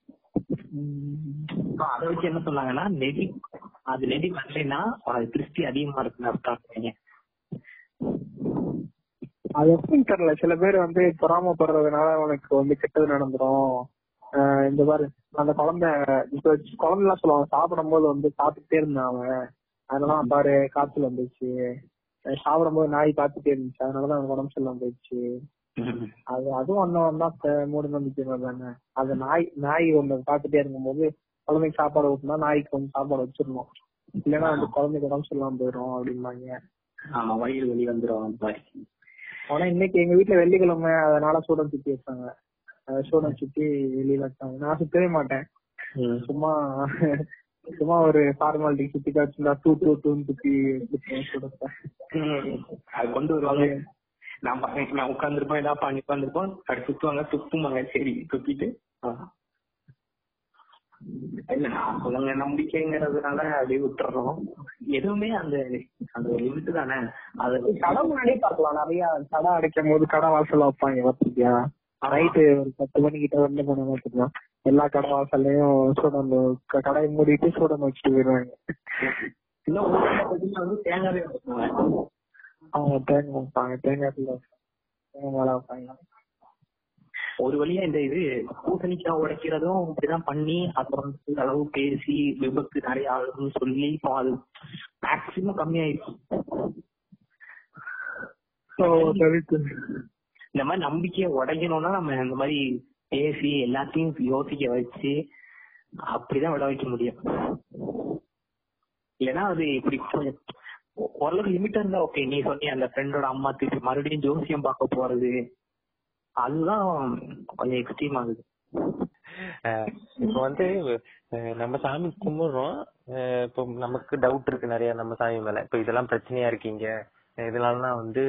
அதை வச்சு என்ன சொன்னாங்கன்னா நெடி அது நெடி வரலைன்னா அது திருஷ்டி அதிகமா இருக்குன்னு அர்த்தம் அது எப்படின்னு தெரியல. சில பேர் வந்து பொறாமப்படுறதுனால உனக்கு வந்து கெட்டது நடந்துரும். ஆஹ் இந்த மாதிரி அந்த குழந்தை குழந்தை எல்லாம் சொல்லுவாங்க சாப்பிடும் போது வந்து சாப்பிட்டுட்டே இருந்தான் அவன். அதனால பாரு காய்ச்சல் வந்துச்சு சாப்பிடும் போது நாய் காத்துட்டே இருந்துச்சு. அதனாலதான் அவனுக்கு உடம்பு சரியில்லாம போயிடுச்சு. அது அதுவும் ஒண்ணு ஒன்னா மூட நம்பிக்கை தானே. அது நாய் நாய் ஒண்ணு பார்த்துட்டே இருக்கும்போது குழந்தைக்கு சாப்பாடு ஊட்டினா நாய்க்கு கொஞ்சம் சாப்பாடு வச்சிடணும். இல்லைன்னா வந்து குழந்தைக்கு உடம்பு சரியில்லாம போயிடும் அப்படிம்பாங்க. ஆமா வயிறு வெளி வந்துரும் அந்த மாதிரி. ஆனா இன்னைக்கு எங்க வீட்டுல வெள்ளிக்கிழமை அதனால சூடம் சுத்தி வச்சாங்க. சூடம் சுத்தி வெளியில வச்சாங்க. நான் சுத்தவே மாட்டேன். சும்மா சும்மா ஒரு ஃபார்மாலிட்டி சுத்தி காய்ச்சிருந்தா டூ டூ டூன்னு சுத்தி அது கொண்டு வருவாங்க. நான் நான் உட்காந்துருப்போம் ஏதாவது பண்ணி உட்காந்துருப்போம் அது சுத்துவாங்க துப்புமாங்க சரி துப்பிட்டு. இல்ல சொல்லுங்க நம்பிக்கைங்கிறதுனால அப்படியே விட்டுறோம். எதுவுமே அந்த அந்த லிமிட் தானே. அது கடை முன்னாடியே பார்க்கலாம். நிறைய கடை அடைக்கும் போது கடை வாசல்ல வைப்பாங்க பார்த்திருக்கியா நைட்டு ஒரு பத்து மணிக்கிட்ட வந்து போன பார்த்துக்கலாம் எல்லா கடை வாசல்லையும் சூடம் கடையை மூடிட்டு சூடம் வச்சுட்டு வைப்பாங்க அவங்க தேங்காய் வைப்பாங்க தேங்காய் தேங்காய் வைப்பாங்க ஒரு வழியா இந்த இது பூசணிக்காய் உடைக்கிறதும் இப்படிதான் பண்ணி அப்புறம் அளவு பேசி விபத்து நிறைய ஆகுதுன்னு சொல்லி இப்போ அது மேக்சிமம் கம்மியாயிருச்சு இந்த மாதிரி நம்பிக்கையை உடைக்கணும்னா நம்ம இந்த மாதிரி பேசி எல்லாத்தையும் யோசிக்க வச்சு அப்படிதான் விட வைக்க முடியும். இல்லைன்னா அது இப்படி கொஞ்சம் ஓரளவுக்கு லிமிட்டா இருந்தா ஓகே நீ சொன்னிய அந்த ஃப்ரெண்டோட அம்மா திருப்பி மறுபடியும் ஜோசியம் பார்க்க போறது. அதுதான் கொஞ்சம் எக்ஸ்ட்ரீம் ஆகுது. இப்போ வந்து நம்ம சாமி கும்பிடுறோம். இப்போ நமக்கு டவுட் இருக்கு நிறைய நம்ம சாமி மேல. இப்ப இதெல்லாம் பிரச்சனையா இருக்கீங்க? இதனால நான் வந்து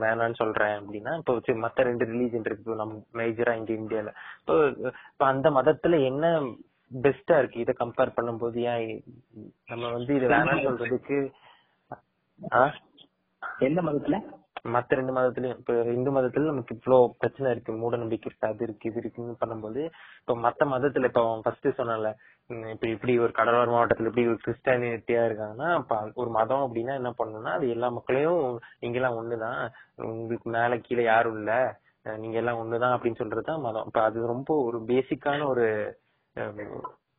வேணாம்னு சொல்றேன் அப்படின்னா இப்போ மத்த ரெண்டு ரிலீஜன் இருக்கு நம்ம மேஜரா இங்க இந்தியால. இப்போ அந்த மதத்துல என்ன பெஸ்டா இருக்கு? இத கம்பேர் பண்ணும்போது ஏன் நம்ம வந்து இது வேணாம்னு சொல்றதுக்கு எந்த மதத்துல? மத்த ரெண்டு மதத்துலயும் இப்ப இந்து மதத்துல நமக்கு இவ்ளோ பிரச்சனை இருக்கு மூட நம்பிக்கை இருக்கு அது இருக்கு இது இருக்குன்னு பண்ணும்போது இப்ப மத்த மதத்துல இப்ப அவன் ஃபர்ஸ்ட் சொன்னல இப்ப இப்படி ஒரு கடலோர மாவட்டத்துல இப்படி ஒரு கிறிஸ்டியானிட்டியா இருக்காங்கன்னா ஒரு மதம் அப்படின்னா என்ன பண்ணணும்னா அது எல்லா மக்களையும் நீங்க எல்லாம் ஒண்ணுதான். உங்களுக்கு மேல கீழே யாரும் இல்ல. நீங்க எல்லாம் ஒண்ணுதான் அப்படின்னு சொல்றதுதான் மதம். இப்ப அது ரொம்ப ஒரு பேசிக்கான ஒரு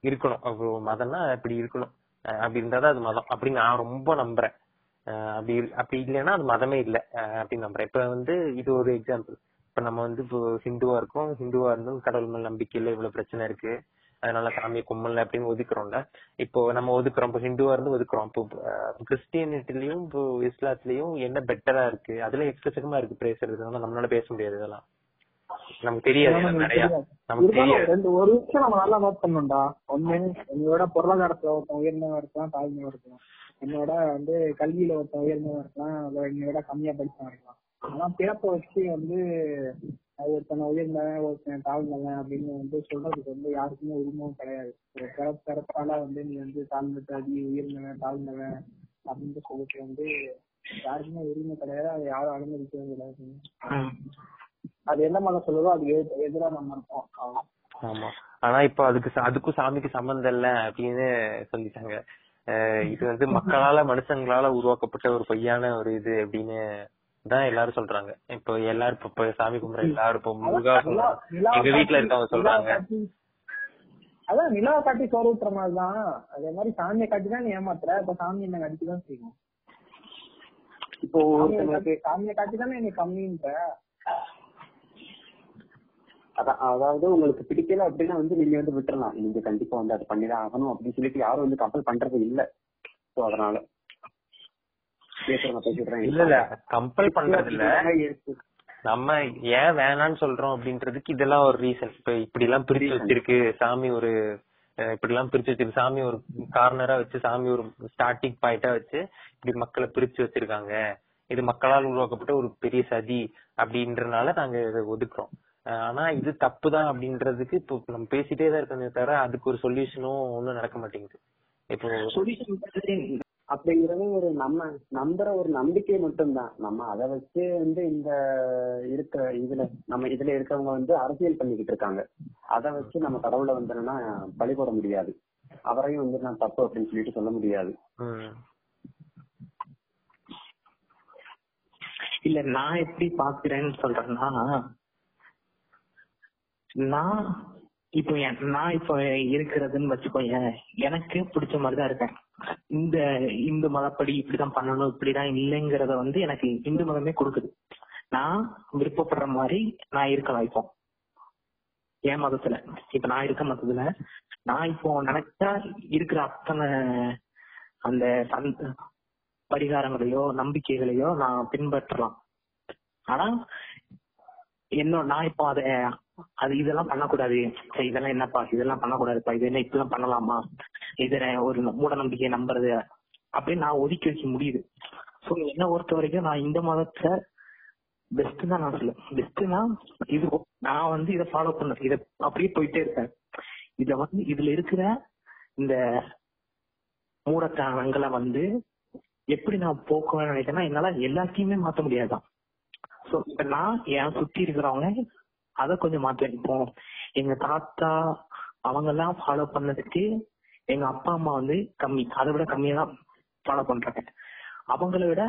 இருக்கணும். மதம்னா இப்படி இருக்கணும். அஹ் அப்படி இருந்தாதான் அது மதம். அப்படின்னு நான் ரொம்ப நம்புறேன். அப்படி அப்படி இல்லைன்னா அது மதமே இல்ல. அப்படின்னு நம்புறேன். இப்ப வந்து இது ஒரு எக்ஸாம்பிள் இப்ப நம்ம வந்து இப்போ ஹிந்துவா இருக்கோம். ஹிந்துவா இருந்தும் கடவுள் மேல் நம்பிக்கையில இவ்வளவு பிரச்சனை இருக்கு. அதனால சாமியை கும்பல அப்படின்னு ஒதுக்குறோம்ல. இப்போ நம்ம ஒதுக்குறோம். இப்போ ஹிந்துவா இருந்து ஒதுக்குறோம். இப்போ கிறிஸ்டியனிட்டிலயும் இப்போ இஸ்லாத்துலயும் என்ன பெட்டரா இருக்கு? அதுல எக்கச்சக்கமா இருக்கு. பேசுறது நம்மளால பேச முடியாது இதெல்லாம். நமக்கு தெரியாது. நிறைய நமக்கு தெரியாது. ரெண்டு ஒரு விஷயம் நம்ம நல்லா நோட் பண்ணணும்டா. ஒண்ணு என்னோட பொருளாதாரத்துல ஒருத்தன் உயர்ந்தவன் இருக்கலாம் தாழ்ந்தவன் இருக்கலாம். என்னோட வந்து கல்வியில ஒருத்தன் உயர்ந்தவன் இருக்கலாம் அதை என்னை விட கம்மியா படிச்சவன் இருக்கலாம். ஆனா பிறப்பை வச்சு வந்து அது ஒருத்தனை உயர்ந்தவன் ஒருத்தன் தாழ்ந்தவன் அப்படின்னு வந்து சொல்றதுக்கு வந்து யாருக்குமே உரிமமும் கிடையாது. ஒரு பிறப்பு பிறப்பால வந்து நீ வந்து தாழ்ந்த தாடி உயர்ந்தவன் தாழ்ந்தவன் அப்படின்னு சொல்லிட்டு வந்து யாருக்குமே உரிமை கிடையாது. அதை யாரும் அனுமதிக்கவே கிடையாது அது என்ன மனம் சொல்லுதோ அது எதிரா நம்ம இருப்போம் ஆமா. ஆனா இப்ப அதுக்கு அதுக்கும் சாமிக்கு சம்பந்தம் இல்ல அப்படின்னு சொல்லிட்டாங்க. அஹ் இது வந்து மக்களால மனுஷங்களால உருவாக்கப்பட்ட ஒரு பொய்யான ஒரு இது அப்படின்னு தான் எல்லாரும் சொல்றாங்க. இப்போ எல்லாரும் இப்ப சாமி கும்பிடுற எல்லாரும் இப்போ முருகா எங்க வீட்ல காட்டி- இருக்கவங்க சொல்றாங்க. அதான் நிலாவை காட்டி சோறு ஊட்டுற மாதிரி தான் அதே மாதிரி சாமியை காட்டி தான் நீ ஏமாத்துற. இப்ப சாமி என்ன காட்டி தான் செய்யும். இப்போ காட்டி- சாமியை காட்டி தானே நீ கம்மின்ற. அதான் அதாவது உங்களுக்கு பிடிக்கல அப்படின்னா வந்து நீங்க வந்து விட்டுறலாம். நீங்க கண்டிப்பா வந்து அதை பண்ணிதான் ஆகணும் அப்படின்னு சொல்லிட்டு யாரும் வந்து கம்பல் பண்றது இல்ல. சோ அதனால. பேசுறேன் பேசிடுறேன் இல்ல இல்ல கம்பல் பண்றது இல்ல. நம்ம ஏன் வேணாம்னு சொல்றோம் அப்படின்றதுக்கு இதெல்லாம் ஒரு ரீசன் இப்ப இப்படி எல்லாம் பிரிச்சு வச்சிருக்கு சாமி ஒரு இப்படி எல்லாம் பிரிச்சு வச்சிருக்கு சாமி ஒரு கார்னரா வச்சு சாமி ஒரு ஸ்டார்டிங் பாயிண்டா வச்சு இப்படி மக்களை பிரிச்சு வச்சிருக்காங்க. இது மக்களால் உருவாக்கப்பட்ட ஒரு பெரிய சதி அப்படின்றனால நாங்க இதை ஒதுக்குறோம். ஆனா இது தப்புதான் அப்படின்றதுக்கு இப்போ நம்ம பேசிட்டே தான் இருக்கோமே தவிர அதுக்கு ஒரு சொல்யூஷனும் ஒண்ணும் நடக்க மாட்டேங்குது. இப்போ சொல்யூஷன் அப்படிங்கறது ஒரு நம்ம நம்புற ஒரு நம்பிக்கை மட்டும்தான். நம்ம அதை வச்சு வந்து இந்த இருக்க இதுல நம்ம இதுல இருக்கவங்க வந்து அரசியல் பண்ணிக்கிட்டு இருக்காங்க. அதை வச்சு நம்ம கடவுளை வந்து என்னன்னா பழி போட முடியாது. அவரையும் வந்து நான் தப்பு அப்படின்னு சொல்லிட்டு சொல்ல முடியாது. இல்ல நான் எப்படி பாக்குறேன்னு சொல்றேன்னா நான் இப்போ நான் இப்போ இருக்கிறதுன்னு வச்சுக்கோயேன் எனக்கு பிடிச்ச மாதிரிதான் இருக்கேன். இந்த இந்து மதப்படி இப்படிதான் பண்ணணும் இப்படிதான் இல்லைங்கிறத வந்து எனக்கு இந்து மதமே கொடுக்குது. நான் விருப்பப்படுற மாதிரி நான் இருக்கலாம் இப்போ என் மதத்துல. இப்ப நான் இருக்க மதத்துல நான் இப்போ நினைச்சா இருக்கிற அத்தனை அந்த பரிகாரங்களையோ நம்பிக்கைகளையோ நான் பின்பற்றலாம். ஆனா என்ன நான் இப்போ அத அது இதெல்லாம் பண்ணக்கூடாது. இதெல்லாம் என்னப்பா? இதெல்லாம் பண்ணக்கூடாதுப்பா. இது என்ன இப்பெல்லாம் பண்ணலாமா? இது ஒரு மூட நம்பிக்கையை நம்புறது அப்படின்னு நான் ஒதுக்கி வைக்க முடியுது. சோ என்ன பொறுத்த வரைக்கும் நான் இந்த மதத்தை பெஸ்ட் தான் நான் சொல்லுவேன் பெஸ்ட்னா இது நான் வந்து இதை ஃபாலோ பண்ண இத அப்படியே போயிட்டே இருப்பேன் இத வந்து இதுல இருக்கிற இந்த மூடத்தனங்களை வந்து எப்படி நான் போக்குவேன்னு நினைக்கிறேன்னா என்னால எல்லாத்தையுமே மாத்த முடியாதான் சோ இப்ப நான் என் சுத்தி இருக்கிறவங்க அத கொஞ்சம் மாத்துவேன் இப்போ எங்க தாத்தா அவங்க எல்லாம் ஃபாலோ பண்ணதுக்கு எங்க அப்பா அம்மா வந்து கம்மி. அதை விட கம்மியா தான் ஃபாலோ பண்றாங்க. அவங்கள விட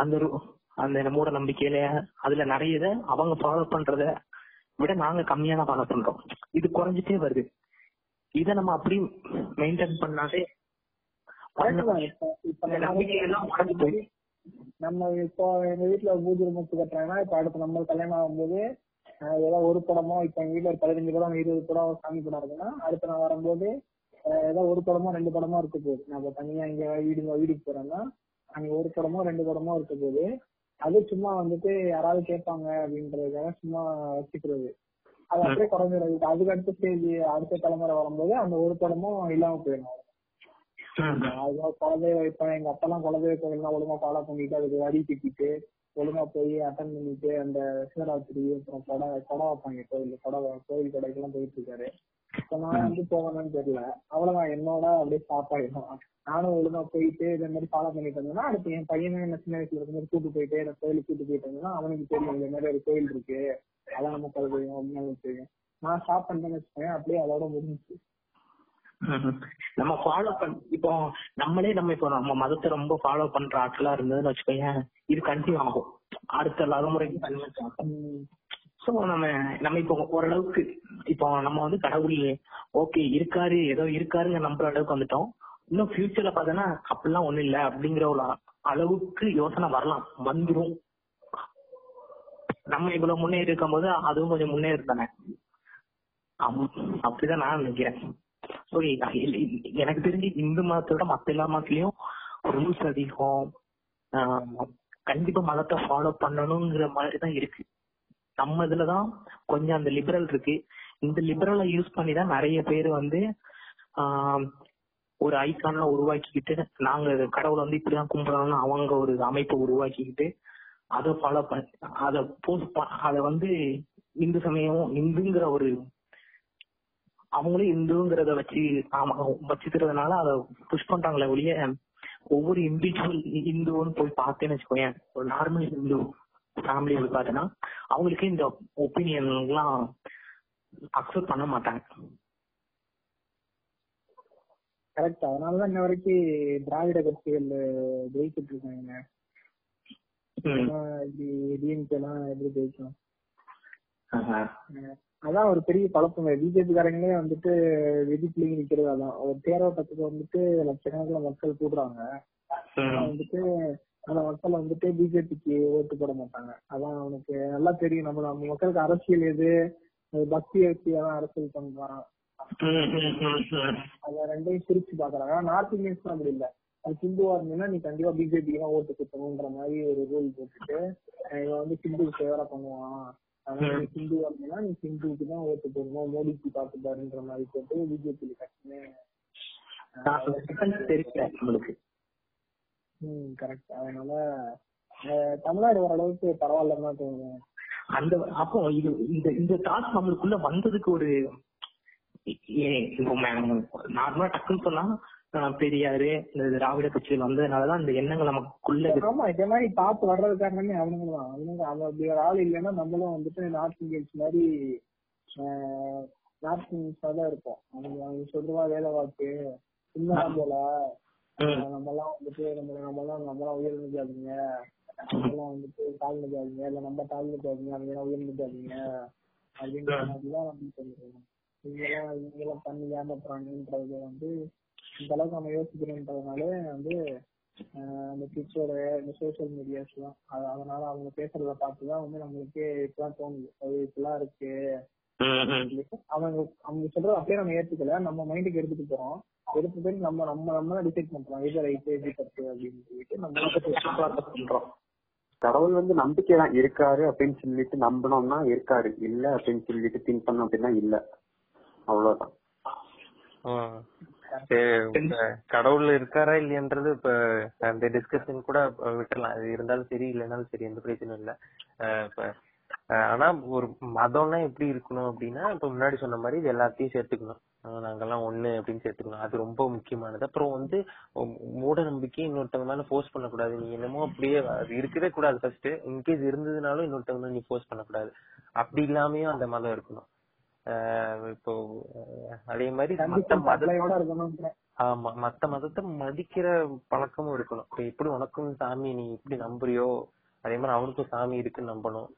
அந்த அந்த மூட நம்பிக்கையில அதுல நிறைய இதை அவங்க ஃபாலோ பண்றத விட நாங்க கம்மியா தான் ஃபாலோ பண்றோம். இது குறைஞ்சிட்டே வருது. இத நம்ம அப்படி மெயின்டைன் பண்ணாலே நம்ம இப்போ எங்க வீட்டுல பூஜை வச்சு கட்டுறாங்கன்னா இப்ப அடுத்து நம்ம கல்யாணம் ஆகும்போது அஹ், ஏதோ ஒரு படமோ இப்ப எங்க வீட்டுல ஒரு பதினஞ்சு படம் இருபது படம் சாமி படம் இருக்குன்னா அடுத்து நான் வரும்போது ஏதோ ஒரு படமோ ரெண்டு படமோ இருக்க போகுது. நான் இப்ப தனியா இங்க வீடு வீட்டுக்கு போறேன்னா அங்க ஒரு படமோ ரெண்டு படமோ இருக்க போகுது. அது சும்மா வந்துட்டு யாராவது கேட்பாங்க அப்படின்றதுக்காக சும்மா வச்சுக்கிறது. அது அப்படியே குறைஞ்சிடும் இப்ப அதுக்கு அடுத்த ஸ்டேஜ் அடுத்த தலைமுறை வரும்போது அந்த ஒரு படமும் இல்லாம போயிடும். அதுதான் குலதெய்வ இப்ப எங்க அப்பா எல்லாம் குலதெய்வ கோயில்லாம் ஒழுங்கா ஃபாலோ பண்ணிட்டு அதுக்கு வரி கட்டிட்டு ஒழுங்கா போய் அட்டன் பண்ணிட்டு அந்த சிவராத்திரி அப்புறம் கொடை கொடை வைப்பாங்க கோயில் கொடை கோயில் கடைக்கெல்லாம் போயிட்டு இருக்காரு இப்ப நான் வந்து போவேன்னு தெரியல. அவ்வளவுதான். என்னோட அப்படியே ஸ்டாப் ஆயிடும். நானும் ஒழுங்கா போயிட்டு இதே மாதிரி ஃபாலோ பண்ணிட்டு இருந்தேன்னா அடுத்து என் பையனும் என்ன சின்ன வயசுல இருக்கும்போது கூட்டு போயிட்டு எனக்கு கோயிலுக்கு கூட்டு போயிட்டு இருந்தேன்னா அவனுக்கு தெரியும் இந்த மாதிரி ஒரு கோயில் இருக்கு. அதான் நம்ம குலதெய்வம் அப்படின்னு தெரியும் நான் ஸ்டாப் பண்ணேன்னு வச்சுக்கோங்க அப்படியே அதோட முடிஞ்சுச்சு. நம்ம ஃபாலோ பண் இப்போ நம்மளே நம்ம இப்போ நம்ம மதத்தை ரொம்ப ஃபாலோ பண்ற ஆட்களா இருந்ததுன்னு வச்சுக்கோயேன் இது கண்டினியூ ஆகும். அடுத்த தலைமுறைக்கு கன்வின்ஸ் ஆகும். சோ நம்ம நம்ம இப்போ ஓரளவுக்கு இப்போ நம்ம வந்து கடவுள் ஓகே இருக்காரு ஏதோ இருக்காருங்க நம்புற அளவுக்கு வந்துட்டோம். இன்னும் ஃபியூச்சர்ல பார்த்தோன்னா அப்படிலாம் ஒண்ணும் இல்ல அப்படிங்கிற ஒரு அளவுக்கு யோசனை வரலாம். வந்துரும். நம்ம இவ்வளவு முன்னேறி இருக்கும் போது அதுவும் கொஞ்சம் முன்னேறி தானே. அப்படிதான் நான் நினைக்கிறேன். எனக்கு தெரிஞ்சு இந்து மதத்தோட மத்த எல்லா மதத்துலயும் ரூல்ஸ் அதிகம். ஆஹ் கண்டிப்பா மதத்தை ஃபாலோ பண்ணணுங்கிற மாதிரி தான் இருக்கு. நம்ம இதுலதான் கொஞ்சம் அந்த லிபரல் இருக்கு. இந்த லிபரலை யூஸ் பண்ணி தான் நிறைய பேர் வந்து ஆஹ் ஒரு ஐகான்ல உருவாக்கிக்கிட்டு நாங்க கடவுளை வந்து இப்படிதான் கும்பிடணும்னு அவங்க ஒரு அமைப்பை உருவாக்கிக்கிட்டு அதை ஃபாலோ பண்ண அதை போஸ்ட் அதை வந்து இந்து சமயம் இந்துங்கிற ஒரு அவங்களே இந்துங்கிறத வச்சு வச்சுக்கிறதுனால அதை புஷ் பண்றாங்களே ஒழிய ஒவ்வொரு இண்டிவிஜுவல் இந்துன்னு போய் பார்த்தேன்னு வச்சுக்கோயேன் ஒரு நார்மல் இந்து ஃபேமிலி போய் பார்த்தேன்னா அவங்களுக்கு இந்த ஒப்பீனியன் எல்லாம் அக்செப்ட் பண்ண மாட்டாங்க. கரெக்ட் அதனாலதான் இன்ன வரைக்கும் திராவிட கட்சிகள் ஜெயிச்சிட்டு இருக்காங்க. இப்படி டிஎம்கே எல்லாம் எப்படி ஜெயிக்கும்? ஆஹா. அதான் ஒரு பெரிய குழப்பங்க பிஜேபி காரங்களே வந்துட்டு விதிப்புலயும் நிக்கிறது அதான் ஒரு தேரோட்டத்துக்கு வந்துட்டு லட்சக்கணக்கில் மக்கள் கூடுறாங்க. வந்துட்டு அந்த மக்கள் வந்துட்டு பிஜேபிக்கு ஓட்டு போட மாட்டாங்க. அதான் அவனுக்கு நல்லா தெரியும். நம்ம நம்ம மக்களுக்கு அரசியல் எது? பக்தி வச்சு அரசியல் பண்றான். அத ரெண்டையும் பிரிச்சு பாக்குறாங்க நார்த் இந்தியன்ஸ் அப்படி இல்ல. அது ஹிந்துவா இருந்தீங்கன்னா நீ கண்டிப்பா பிஜேபி தான் ஓட்டு குத்தணும்ன்ற மாதிரி ஒரு ரூல் போட்டுட்டு இவன் வந்து ஹிந்து ஃபேவரா பண்ணுவான். அதனால ஹிந்துவா இருந்தீங்கன்னா நீ ஹிந்துவுக்கு தான் ஓட்டு போடணும் மோடிக்கு பாத்து பாருன்ற மாதிரி போட்டு பிஜேபி கட்சியுமே தெரியல நம்மளுக்கு. ம் கரெக்ட் அதனால தமிழ்நாடு ஓரளவுக்கு பரவாயில்லன்னு தான் தோணுது. அந்த அப்போ இது இந்த இந்த தாட் நம்மளுக்குள்ள வந்ததுக்கு ஒரு நார்மலா டக்குன்னு சொன்னா பெரியாரு இந்த திராவிட கட்சியில் வந்ததுனாலதான் இந்த எண்ணங்கள் நமக்குள்ள. ஆமா இந்த மாதிரி பார்த்து வர்றது காரணமே அவனுங்க தான். அவனுங்க அவன் அப்படி ஒரு ஆள் இல்லைன்னா நம்மளும் வந்துட்டு நார்த் இந்தியன்ஸ் மாதிரி நார்த் இந்தியன்ஸா தான் இருப்போம். அவங்க அவங்க சொல்றவா வேலை வாக்கு உண்மைதான் போல. நம்ம எல்லாம் வந்துட்டு நம்ம நம்ம எல்லாம் நம்ம எல்லாம் உயர்ந்து ஜாதிங்க நம்ம எல்லாம் வந்துட்டு தாழ்ந்த ஜாதிங்க இல்ல நம்ம தாழ்ந்த ஜாதிங்க அவங்க எல்லாம் உயர்ந்து ஜாதிங்க அப்படின்ற மாதிரிதான் நம்ம சொல்லுவோம் இவங்க எல்லாம் இவங்க எல்லாம் பண்ணி ஏமாத்துறாங்கன்றது வந்து இந்த அளவுக்கு நம்ம யோசிக்கிறோன்றதுனால வந்து ஆஹ் அந்த ட்விட்டர் இந்த சோசியல் மீடியாஸ் எல்லாம் அது- அதனால அவங்க பேசுறத பார்த்துதான் வந்து நம்மளுக்கு இப்பெல்லாம் தோணுது. அது இப்பெல்லாம் இருக்கு. அவங்க அவங்க சொல்றது அப்படியே நம்ம ஏத்துக்கல. நம்ம மைண்டுக்கு எடுத்துட்டு போறோம். எடுத்து போய் நம்ம நம்ம நம்ம தான் டிசைட் பண்றோம். இது ரைட் இது தப்பு அப்படின்னு சொல்லிட்டு நம்ம பண்றோம். கடவுள் வந்து நம்பிக்கை தான் இருக்காரு அப்படின்னு சொல்லிட்டு நம்பினோம்னா இருக்காரு. இல்ல அப்படின்னு சொல்லிட்டு திங்க் பண்ணோம் அப்படின்னா இல்ல. அவ்வளவுதான். கடவுள் இருக்காரா இல்லையன்றது இப்ப அந்த டிஸ்கஷன் கூட விட்டுறலாம். அது இருந்தாலும் சரி இல்லைனாலும் சரி எந்த பிரச்சனையும் இல்ல. இப்ப ஆனா ஒரு மதம்னா எப்படி இருக்கணும் அப்படின்னா இப்ப முன்னாடி சொன்ன மாதிரி இது எல்லாத்தையும் சேர்த்துக்கணும். நாங்க நாங்கெல்லாம் ஒண்ணு அப்படின்னு சேர்த்துக்கணும். அது ரொம்ப முக்கியமானது. அப்புறம் வந்து மூட நம்பிக்கை இன்னொருத்தவங்க மேல ஃபோர்ஸ் பண்ணக்கூடாது. நீ என்னமோ அப்படியே அது இருக்கவே கூடாது ஃபர்ஸ்ட் இன்கேஸ் இருந்ததுனாலும் இன்னொருத்தவங்க நீ ஃபோர்ஸ் பண்ணக்கூடாது. அப்படி இல்லாமயும் அந்த மதம் இருக்கணும். இப்போ அதே மாதிரி ஆமா மத்த மதத்தை மதிக்கிற பழக்கமும் இருக்கணும் இப்ப எப்படி உனக்கும் சாமி நீ எப்படி நம்புறியோ அதே மாதிரி அவனுக்கும் சாமி இருக்குன்னு நம்பணும்.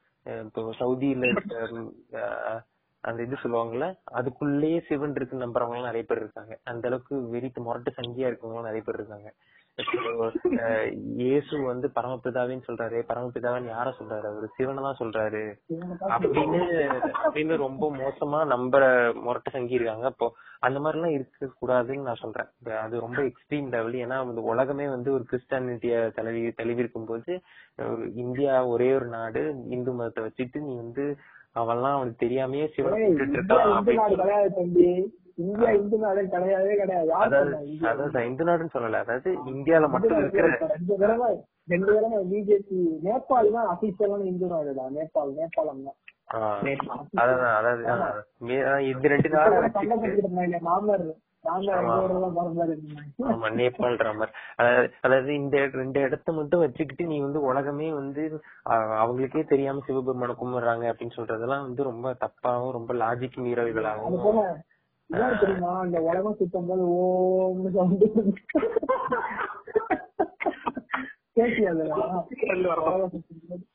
இப்போ சவுதியில அந்த இது சொல்லுவாங்கல்ல அதுக்குள்ளேயே சிவன் இருக்குன்னு நம்புறவங்க நிறைய பேர் இருக்காங்க. அந்த அளவுக்கு வெறிட்டு முரட்டு சங்கியா இருக்கவங்க நிறைய பேர் இருக்காங்க. இயேசு வந்து பரமபிதாவின்னு சொல்றாரு. பரமபிதாவின்னு யார சொல்றாரு? அவரு சிவனை தான் சொல்றாரு. அப்படின்னு அப்படின்னு ரொம்ப மோசமா நம்புற முரட்டு சங்கி இருக்காங்க. அப்போ அந்த மாதிரி எல்லாம் இருக்க கூடாதுன்னு நான் சொல்றேன். அது ரொம்ப எக்ஸ்ட்ரீம் லெவல் ஏன்னா இந்த உலகமே வந்து ஒரு கிறிஸ்டானிட்டிய தழுவி தழுவிருக்கும் போது ஒரு இந்தியா ஒரே ஒரு நாடு இந்து மதத்தை வச்சுட்டு நீ வந்து அவன்லாம் அவனுக்கு தெரியாமயே சிவனை இந்தியா இந்து நாடு கிடையவே கிடையாது. அதாவது இந்து நாடுன்னு சொல்லல. அதாவது இந்தியால மட்டும் இருக்கிற ரெண்டு தடவை ரெண்டு தடவை பிஜேபி நேபாள் தான் அபிஷியலான இந்து நாடுடா நேபாள் நேபாளம் தான் அதாவது மாமர் இந்த ரெண்டு இடத்த மட்டும் வச்சுக்கிட்டு நீ வந்து உலகமே வந்து அவங்களுக்கே தெரியாம சிவபெருமான கும்பிடுறாங்க அப்படின்னு சொல்றதெல்லாம் வந்து ரொம்ப தப்பாவும் ரொம்ப லாஜிக் மீறல்களாகவும் தெரியுமா? இந்த உலகம் சுத்தம் போது ஓம்னு சவுண்ட்?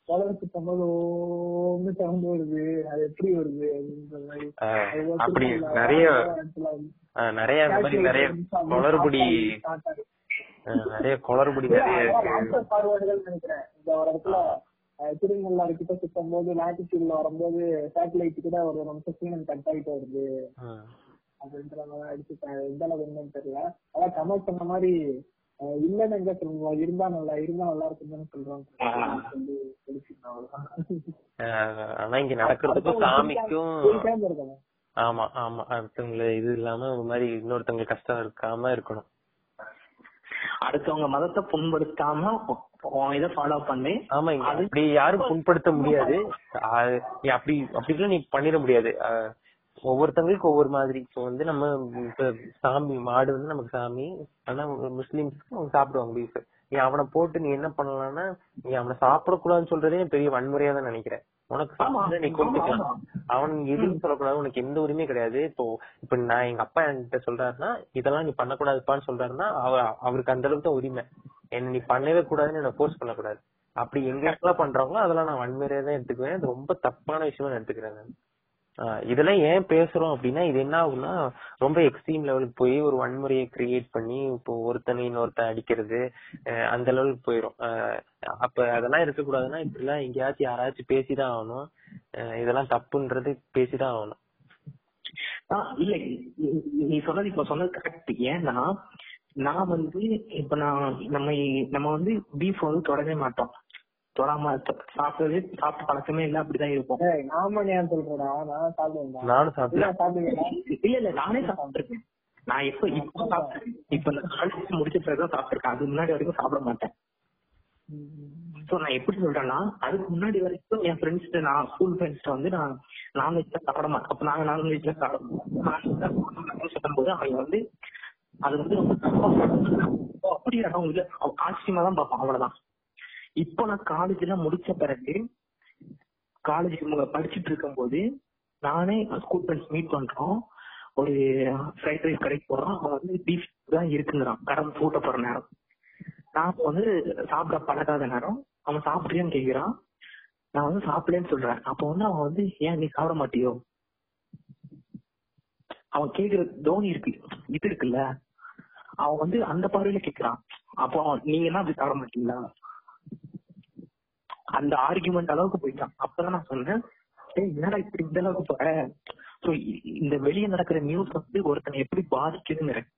உலகம் சுத்தும் போது- ஓம்னு சவுண்ட் வருது. அது எப்படி வருது அப்படின்ற மாதிரி. அப்படி நிறைய நிறைய நிறைய குளறுபடி நிறைய குளறுபடி நிறைய நினைக்கிறேன். இந்த ஒரு இடத்துல திருநள்ளாறு கிட்ட சுத்தும் போது லாட்டிடியூட்ல வரும்போது சேட்டலைட் கூட ஒரு நிமிஷம் சீனன் கட் ஆயிட்டு வருது. அப்படின்ற மாதிரி அடிச்சுட்டாங்க. எந்த அளவுக்கு என்னன்னு தெரியல. அதான் கமல் சொன்ன மாதிரி இல்லன்னு எங்க சொல்லுவோம் இருந்தா நல்லா இருந்தா நல்லா இருக்குன்னு சொல்லி. அஹ், ஆனா இங்க நடக்கிறதுக்கும் சாமிக்கும் ஆமா ஆமா. அடுத்தவங்கள இது இல்லாம ஒரு மாதிரி இன்னொருத்தவங்க கஷ்டம் இருக்காம இருக்கணும். அடுத்தவங்க மதத்தை புண்படுத்தாம உன் இதை ஃபாலோ பண்ணு. ஆமா இங்க அப்படி யாரும் புண்படுத்த முடியாது. அப்படி அப்படிலாம் நீ பண்ணிட முடியாது. ஒவ்வொருத்தவங்களுக்கு ஒவ்வொரு மாதிரி. இப்போ வந்து நம்ம இப்ப சாமி மாடு வந்து நமக்கு சாமி ஆனா முஸ்லிம்ஸ்க்கு அவங்க சாப்பிடுவாங்க பீஃப் நீ அவனை போட்டு நீ என்ன பண்ணலாம்னா நீ அவனை சாப்பிடக்கூடாதுன்னு சொல்றதே பெரிய வன்முறையா தான் நினைக்கிறேன். உனக்கு சாப்பிட நீ கொண்டுக்கலாம் அவன் எதுவும் சொல்லக்கூடாது உனக்கு எந்த உரிமையும் கிடையாது. இப்போ இப்ப நான் எங்க அப்பா என்கிட்ட சொல்றாருன்னா இதெல்லாம் நீ பண்ணக்கூடாதுப்பான்னு சொல்றாருன்னா அவ அவருக்கு அந்த அளவுக்கு தான் உரிமை. என்ன நீ பண்ணவே கூடாதுன்னு என்ன ஃபோர்ஸ் பண்ணக்கூடாது. அப்படி எங்க எல்லாம் பண்றாங்களோ அதெல்லாம் நான் வன்முறையா தான் எடுத்துக்குவேன். ரொம்ப தப்பான விஷயமா நான் எடுத்துக்கிறேன் இதெல்லாம் ஏன் பேசுறோம் அப்படின்னா இது என்ன ஆகும்னா ரொம்ப எக்ஸ்ட்ரீம் லெவலுக்கு போய் ஒரு வன்முறையை கிரியேட் பண்ணி இப்போ ஒருத்தனை இன்னொருத்தன் அடிக்கிறது அந்த லெவலுக்கு போயிரும். அப்ப அதெல்லாம் இருக்கக்கூடாதுன்னா இப்படி எல்லாம் எங்கேயாச்சும் யாராச்சும் பேசிதான் ஆகணும். இதெல்லாம் தப்புன்றது பேசிதான் ஆகணும். ஆஹ் இல்ல. நீ- நீ சொன்னது இப்ப சொன்னது கரெக்ட் ஏன்னா நான் வந்து இப்ப நான் நம்ம நம்ம வந்து பீஃப் வந்து தொடவே மாட்டோம். தொடாம சாப்பிட்டது சாப்பிட்ட பழக்கமே இல்ல அப்படிதான் இருப்போம். ஏய், நாம ஏன் சொல்றடா நான் சாப்பிடுவேன் நானும் சாப்பிட்டேன். சாப்பிடுவேன் இல்ல இல்ல நானே சாப்பிட்டுருக்கேன். நான் எப்ப இப்ப சாப்பிட்டேன். இப்ப காலேஜ் முடிச்ச பிறகுதான் சாப்பிட்டிருக்கேன். அதுக்கு முன்னாடி வரைக்கும் சாப்பிட மாட்டேன். சோ நான் எப்படி சொல்றேன்னா அதுக்கு முன்னாடி வரைக்கும் என் ஃப்ரெண்ட்ஸ் நான் ஸ்கூல் ஃப்ரெண்ட்ஸ் வந்து நான் நான்வெஜ்ல சாப்பிட மாட்டேன். அப்ப நாங்க நான்வெஜ்ல சாப்பிட சொல்லும் போது அவங்க வந்து அது வந்து ரொம்ப அப்படியா? அவங்க ஆச்சரியமா தான் பார்ப்போம் அவ்வளவுதான். இப்போ நான் காலேஜ்ல முடிச்ச பிறகு காலேஜ் படிச்சுட்டு இருக்கும் போது நானே ஸ்கூல் ஃப்ரெண்ட்ஸ் மீட் பண்றோம். ஒரு ஃப்ரைட் ரைஸ் கடைக்கு போறோம். அவன் வந்து பீஃப் தான் இருக்குங்கிறான். கடன் பூட்ட போற நேரம். நான் வந்து சாப்பிட பழகாத நேரம். அவன் சாப்பிட்றியான்னு கேக்குறான். நான் வந்து சாப்பிடலன்னு சொல்றேன். அப்ப வந்து அவன் வந்து ஏன் நீ சாப்பிட மாட்டியோ? அவன் கேக்குற தோனி இருக்கு. இது இருக்குல்ல. அவன் வந்து அந்த பார்வையில கேக்குறான். அப்போ நீங்க என்ன அப்படி சாப்பிட மாட்டீங்களா? அந்த ஆர்குமெண்ட் அளவுக்கு போயிட்டான். அப்பதான் நான் சொன்னேன் ஏய் என்னடா இப்படி இந்த அளவுக்கு போற? சோ இந்த வெளியே நடக்கிற நியூஸ் வந்து ஒருத்தனை எப்படி பாதிக்குதுங்கிறேன்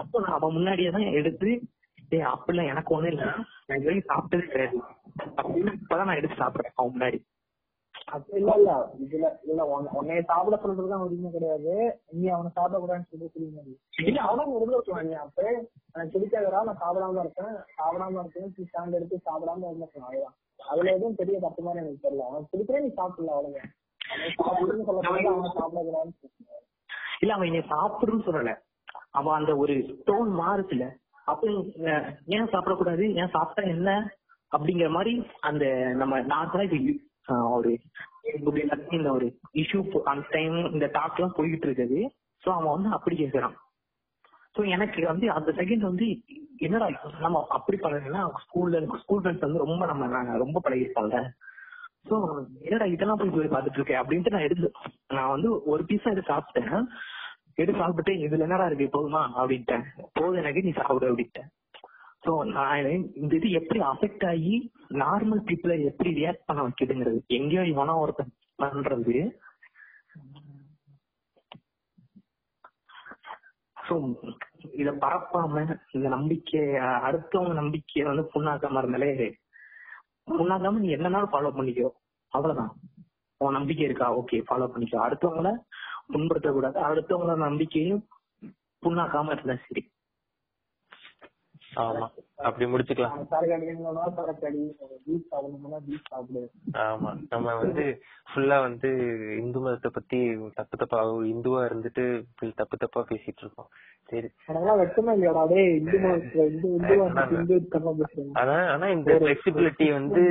அப்போ நான் அவன் முன்னாடியே தான் எடுத்து ஏய் அப்படிலாம் எனக்கு ஒண்ணும் இல்ல. நான் இது வரைக்கும் சாப்பிட்டதே கிடையாது. அப்படின்னு இப்பதான் நான் எடுத்து சாப்பிடுறேன் அவன் முன்னாடி. அப்ப இல்ல. இல்ல இதுல இல்ல உன்னை- உன்னைய சாப்பிட சொல்றதுதான் உரிமை கிடையாது. நீ அவனை சாப்பிட கூடாதுன்னு சொல்லி உரிமை இல்லை. அவனும் இருக்கலாம் நீ அப்ப எனக்கு பிடிக்காதடா நான் சாப்பிடாம இருக்கேன். சாப்பிடாம இருக்கேன். நீ ஸ்டாண்ட் எடுத்து சாப்பிடாம இருந்துக்கலாம் அவ்வளவுதான். அதுல எதுவும் பெரிய தப்பு மாதிரி எனக்கு தெரியல. அவன் பிடிக்கிறே நீ சாப்பிடல அவ்வளவுதான். அவன் சாப்பிடுன்னு சொல்லக்கூடாது அவனை சாப்பிடக்கூடாதுன்னு சொல்லக்கூடாது. இல்ல அவன் என்னை சாப்பிடுன்னு சொல்லல. அவன் அந்த ஒரு டோன் மாறுச்சுல அப்ப ஏன் சாப்பிடக்கூடாது? ஏன் சாப்பிட்டா என்ன? அப்படிங்கிற மாதிரி அந்த நம்ம அஹ், ஒரு இப்படி இந்த ஒரு இஷ்யூ அந்த டைம் இந்த டாக் எல்லாம் போய்கிட்டு இருக்குது. சோ அவன் வந்து அப்படி கேக்குறான். சோ எனக்கு வந்து அந்த செகண்ட் வந்து என்னடா நம்ம அப்படி பண்ணலைன்னா ஸ்கூல்ல ஸ்கூல் ஃப்ரெண்ட்ஸ் வந்து ரொம்ப நம்ம நாங்க ரொம்ப பழகிருப்பாங்க சோ என்னடா இதெல்லாம் போய் போய் பாத்துட்டு இருக்கேன் அப்படின்ட்டு நான் எடுத்து நான் வந்து ஒரு பீஸா எடுத்து சாப்பிட்டேன். எடுத்து சாப்பிட்டு இதுல என்னடா இருக்கு? போதுமா? அப்படின்ட்டேன். போதும் எனக்கு நீ சாப்பிடு அப்படின்ட்டேன். சோ நான் இந்த இது எப்படி அஃபெக்ட் ஆகி நார்மல் பீப்புளை எப்படி ரியாக்ட் பண்ண வைக்குதுங்கிறது? எங்கேயோ இவனா ஒருத்தன் பண்றது. சோ இத பரப்பாம இந்த நம்பிக்கை அடுத்தவங்க நம்பிக்கைய வந்து புண்ணாக்காம இருந்தாலே புண்ணாக்காம நீ என்னன்னாலும் ஃபாலோ பண்ணிக்கோ அவ்வளவுதான். உன் நம்பிக்கை இருக்கா? ஓகே ஃபாலோ பண்ணிக்கோ. அடுத்தவங்கள புண்படுத்த கூடாது அடுத்தவங்கள நம்பிக்கையும் புண்ணாக்காம இருந்தா சரி. ஆமா அப்படி முடிச்சுக்கலாம். ஆமா. நம்ம வந்து ஃபுல்லா வந்து இந்து மதத்தை பத்தி தப்பு தப்பா இந்துவா இருந்துட்டு தப்பு தப்பா பேசிட்டு இருக்கோம். சரி. ஆனா இந்த பிளெக்சிபிலிட்டி வந்து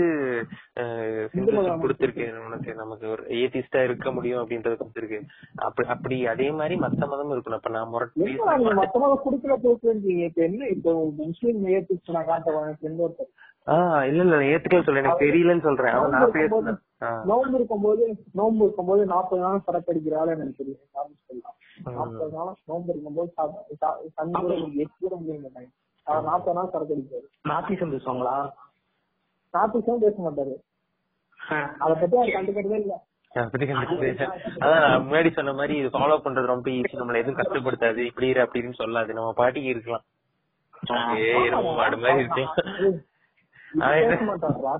கொடுத்திருக்கு. நமக்கு ஒரு ஏத்திஸ்டா இருக்க முடியும் அப்படின்றது கொடுத்திருக்கு. அப்படி அப்படி அதே மாதிரி மத்த மதமும் இருக்கணும். அப்ப நான் முரட்டு நீங்க மத்தவங்க குடுக்கல பேசுறீங்க இப்ப என்ன இப்போ முஸ்லீம் நான் காட்டுறேன் என் ஃப்ரெண்ட் ஒருத்தர். ஆஹ் இல்ல இல்ல ஏத்துக்கல சொல்றேன் எனக்கு தெரியலன்னு சொல்றேன். நோம்பு இருக்கும்போது நோம்பு இருக்கும்போது நாற்பது நாள் சரக்கு எனக்கு தெரியும் நாற்பது நாள் நோம்பு இருக்கும்போது சாப்பிட- சா- தண்ணி கூட முடியும் எட்டு கூட முடிய மாட்டாங்க அவர் நாற்பது நாள் சரக்கு அடிக்கிறாரு நாத்திசம் பேசுவாங்களா? நாற்பது பேச மாட்டாரு. அதை பத்தி அவர் கண்டுக்கிறதே இல்ல. அதான் முன்னாடி சொன்ன மாதிரி இது ஃபாலோ பண்றது ரொம்ப ஈஸி நம்மள எதுவும் கஷ்டப்படுத்தாது இப்படி இரு அப்படின்னு சொல்லாது. நம்ம பாட்டிக்கு இருக்கலாம்.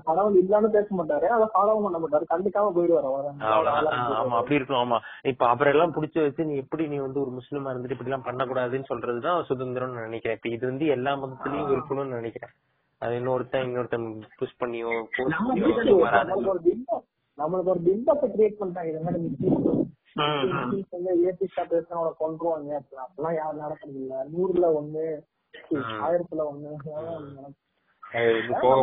கடவுள் இல்லன்னு பேச மாட்டாரு அதை ஃபாலோ பண்ண மாட்டாரு. கண்டுக்காம போயிடுவாரு ஆமா அப்படி இருக்கும் ஆமா. இப்ப அவரெல்லாம் புடிச்சு வச்சு நீ எப்படி நீ வந்து ஒரு முஸ்லிமா இருந்துட்டு இப்படி எல்லாம் பண்ணக்கூடாதுன்னு சொல்றதுதான் சுதந்திரம்னு நினைக்கிறேன். இப்ப இது வந்து எல்லா மதத்திலயும் இருக்கணும்னு நினைக்கிறேன். அது இன்னொருத்தன் இன்னொருத்தன் புஷ் பண்ணியோ நம்மளுக்கு ஒரு பிம்பத்தை கிரியேட் பண்ணிட்டாங்க. இது மாதிரி முஸ்லீம் ம், ம். முஸ்லீம்ஸ் வந்து ஏபிஸ்டா பேசினா அவனை கொண்டுருவாங்க அப்படின்னா அப்பெல்லாம் யாரும் நடக்கிறது இல்ல. நூறுல ஒண்ணு ஆயிரத்துல ஒண்ணு.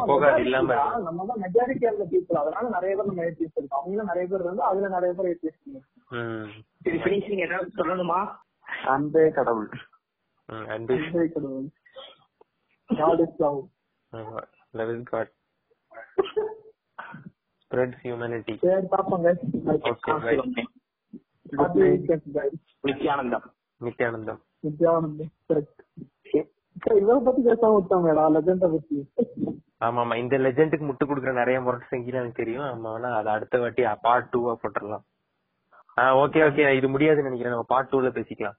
போக இல்லாம. நம்ம தான் மெஜாரிட்டி ஆஃப் பீப்புள் அதனால நிறைய பேர் நம்ம இருக்கோம் நிறைய பேர் வந்து அதுல நிறைய பேர் சரி finishing ஏதாவது சொல்லணுமா? அன்பே கடவுள். அன்பு. கடவுள். God is love. Love is God spreads humanity சரி பாப்போங்க. Okay bye Happy weekend, guys. நித்யானந்தம். நித்யானந்தம். நித்யானந்தம். சரி, இவரை பத்தி பேசாம விட்டாங்கடா லெஜெண்ட பத்தி. ஆமா ஆமா. இந்த லெஜெண்டுக்கு முட்டு கொடுக்குற நிறைய முரட்டு சங்கீதம் எனக்கு தெரியும். ஆமா வேணா அது அடுத்த வாட்டி பார்ட் டூவா போட்டுடலாம். ஆ ஓகே ஓகே இது முடியாதுன்னு நினைக்கிறேன். நம்ம பார்ட் டூல பேசிக்கலாம்.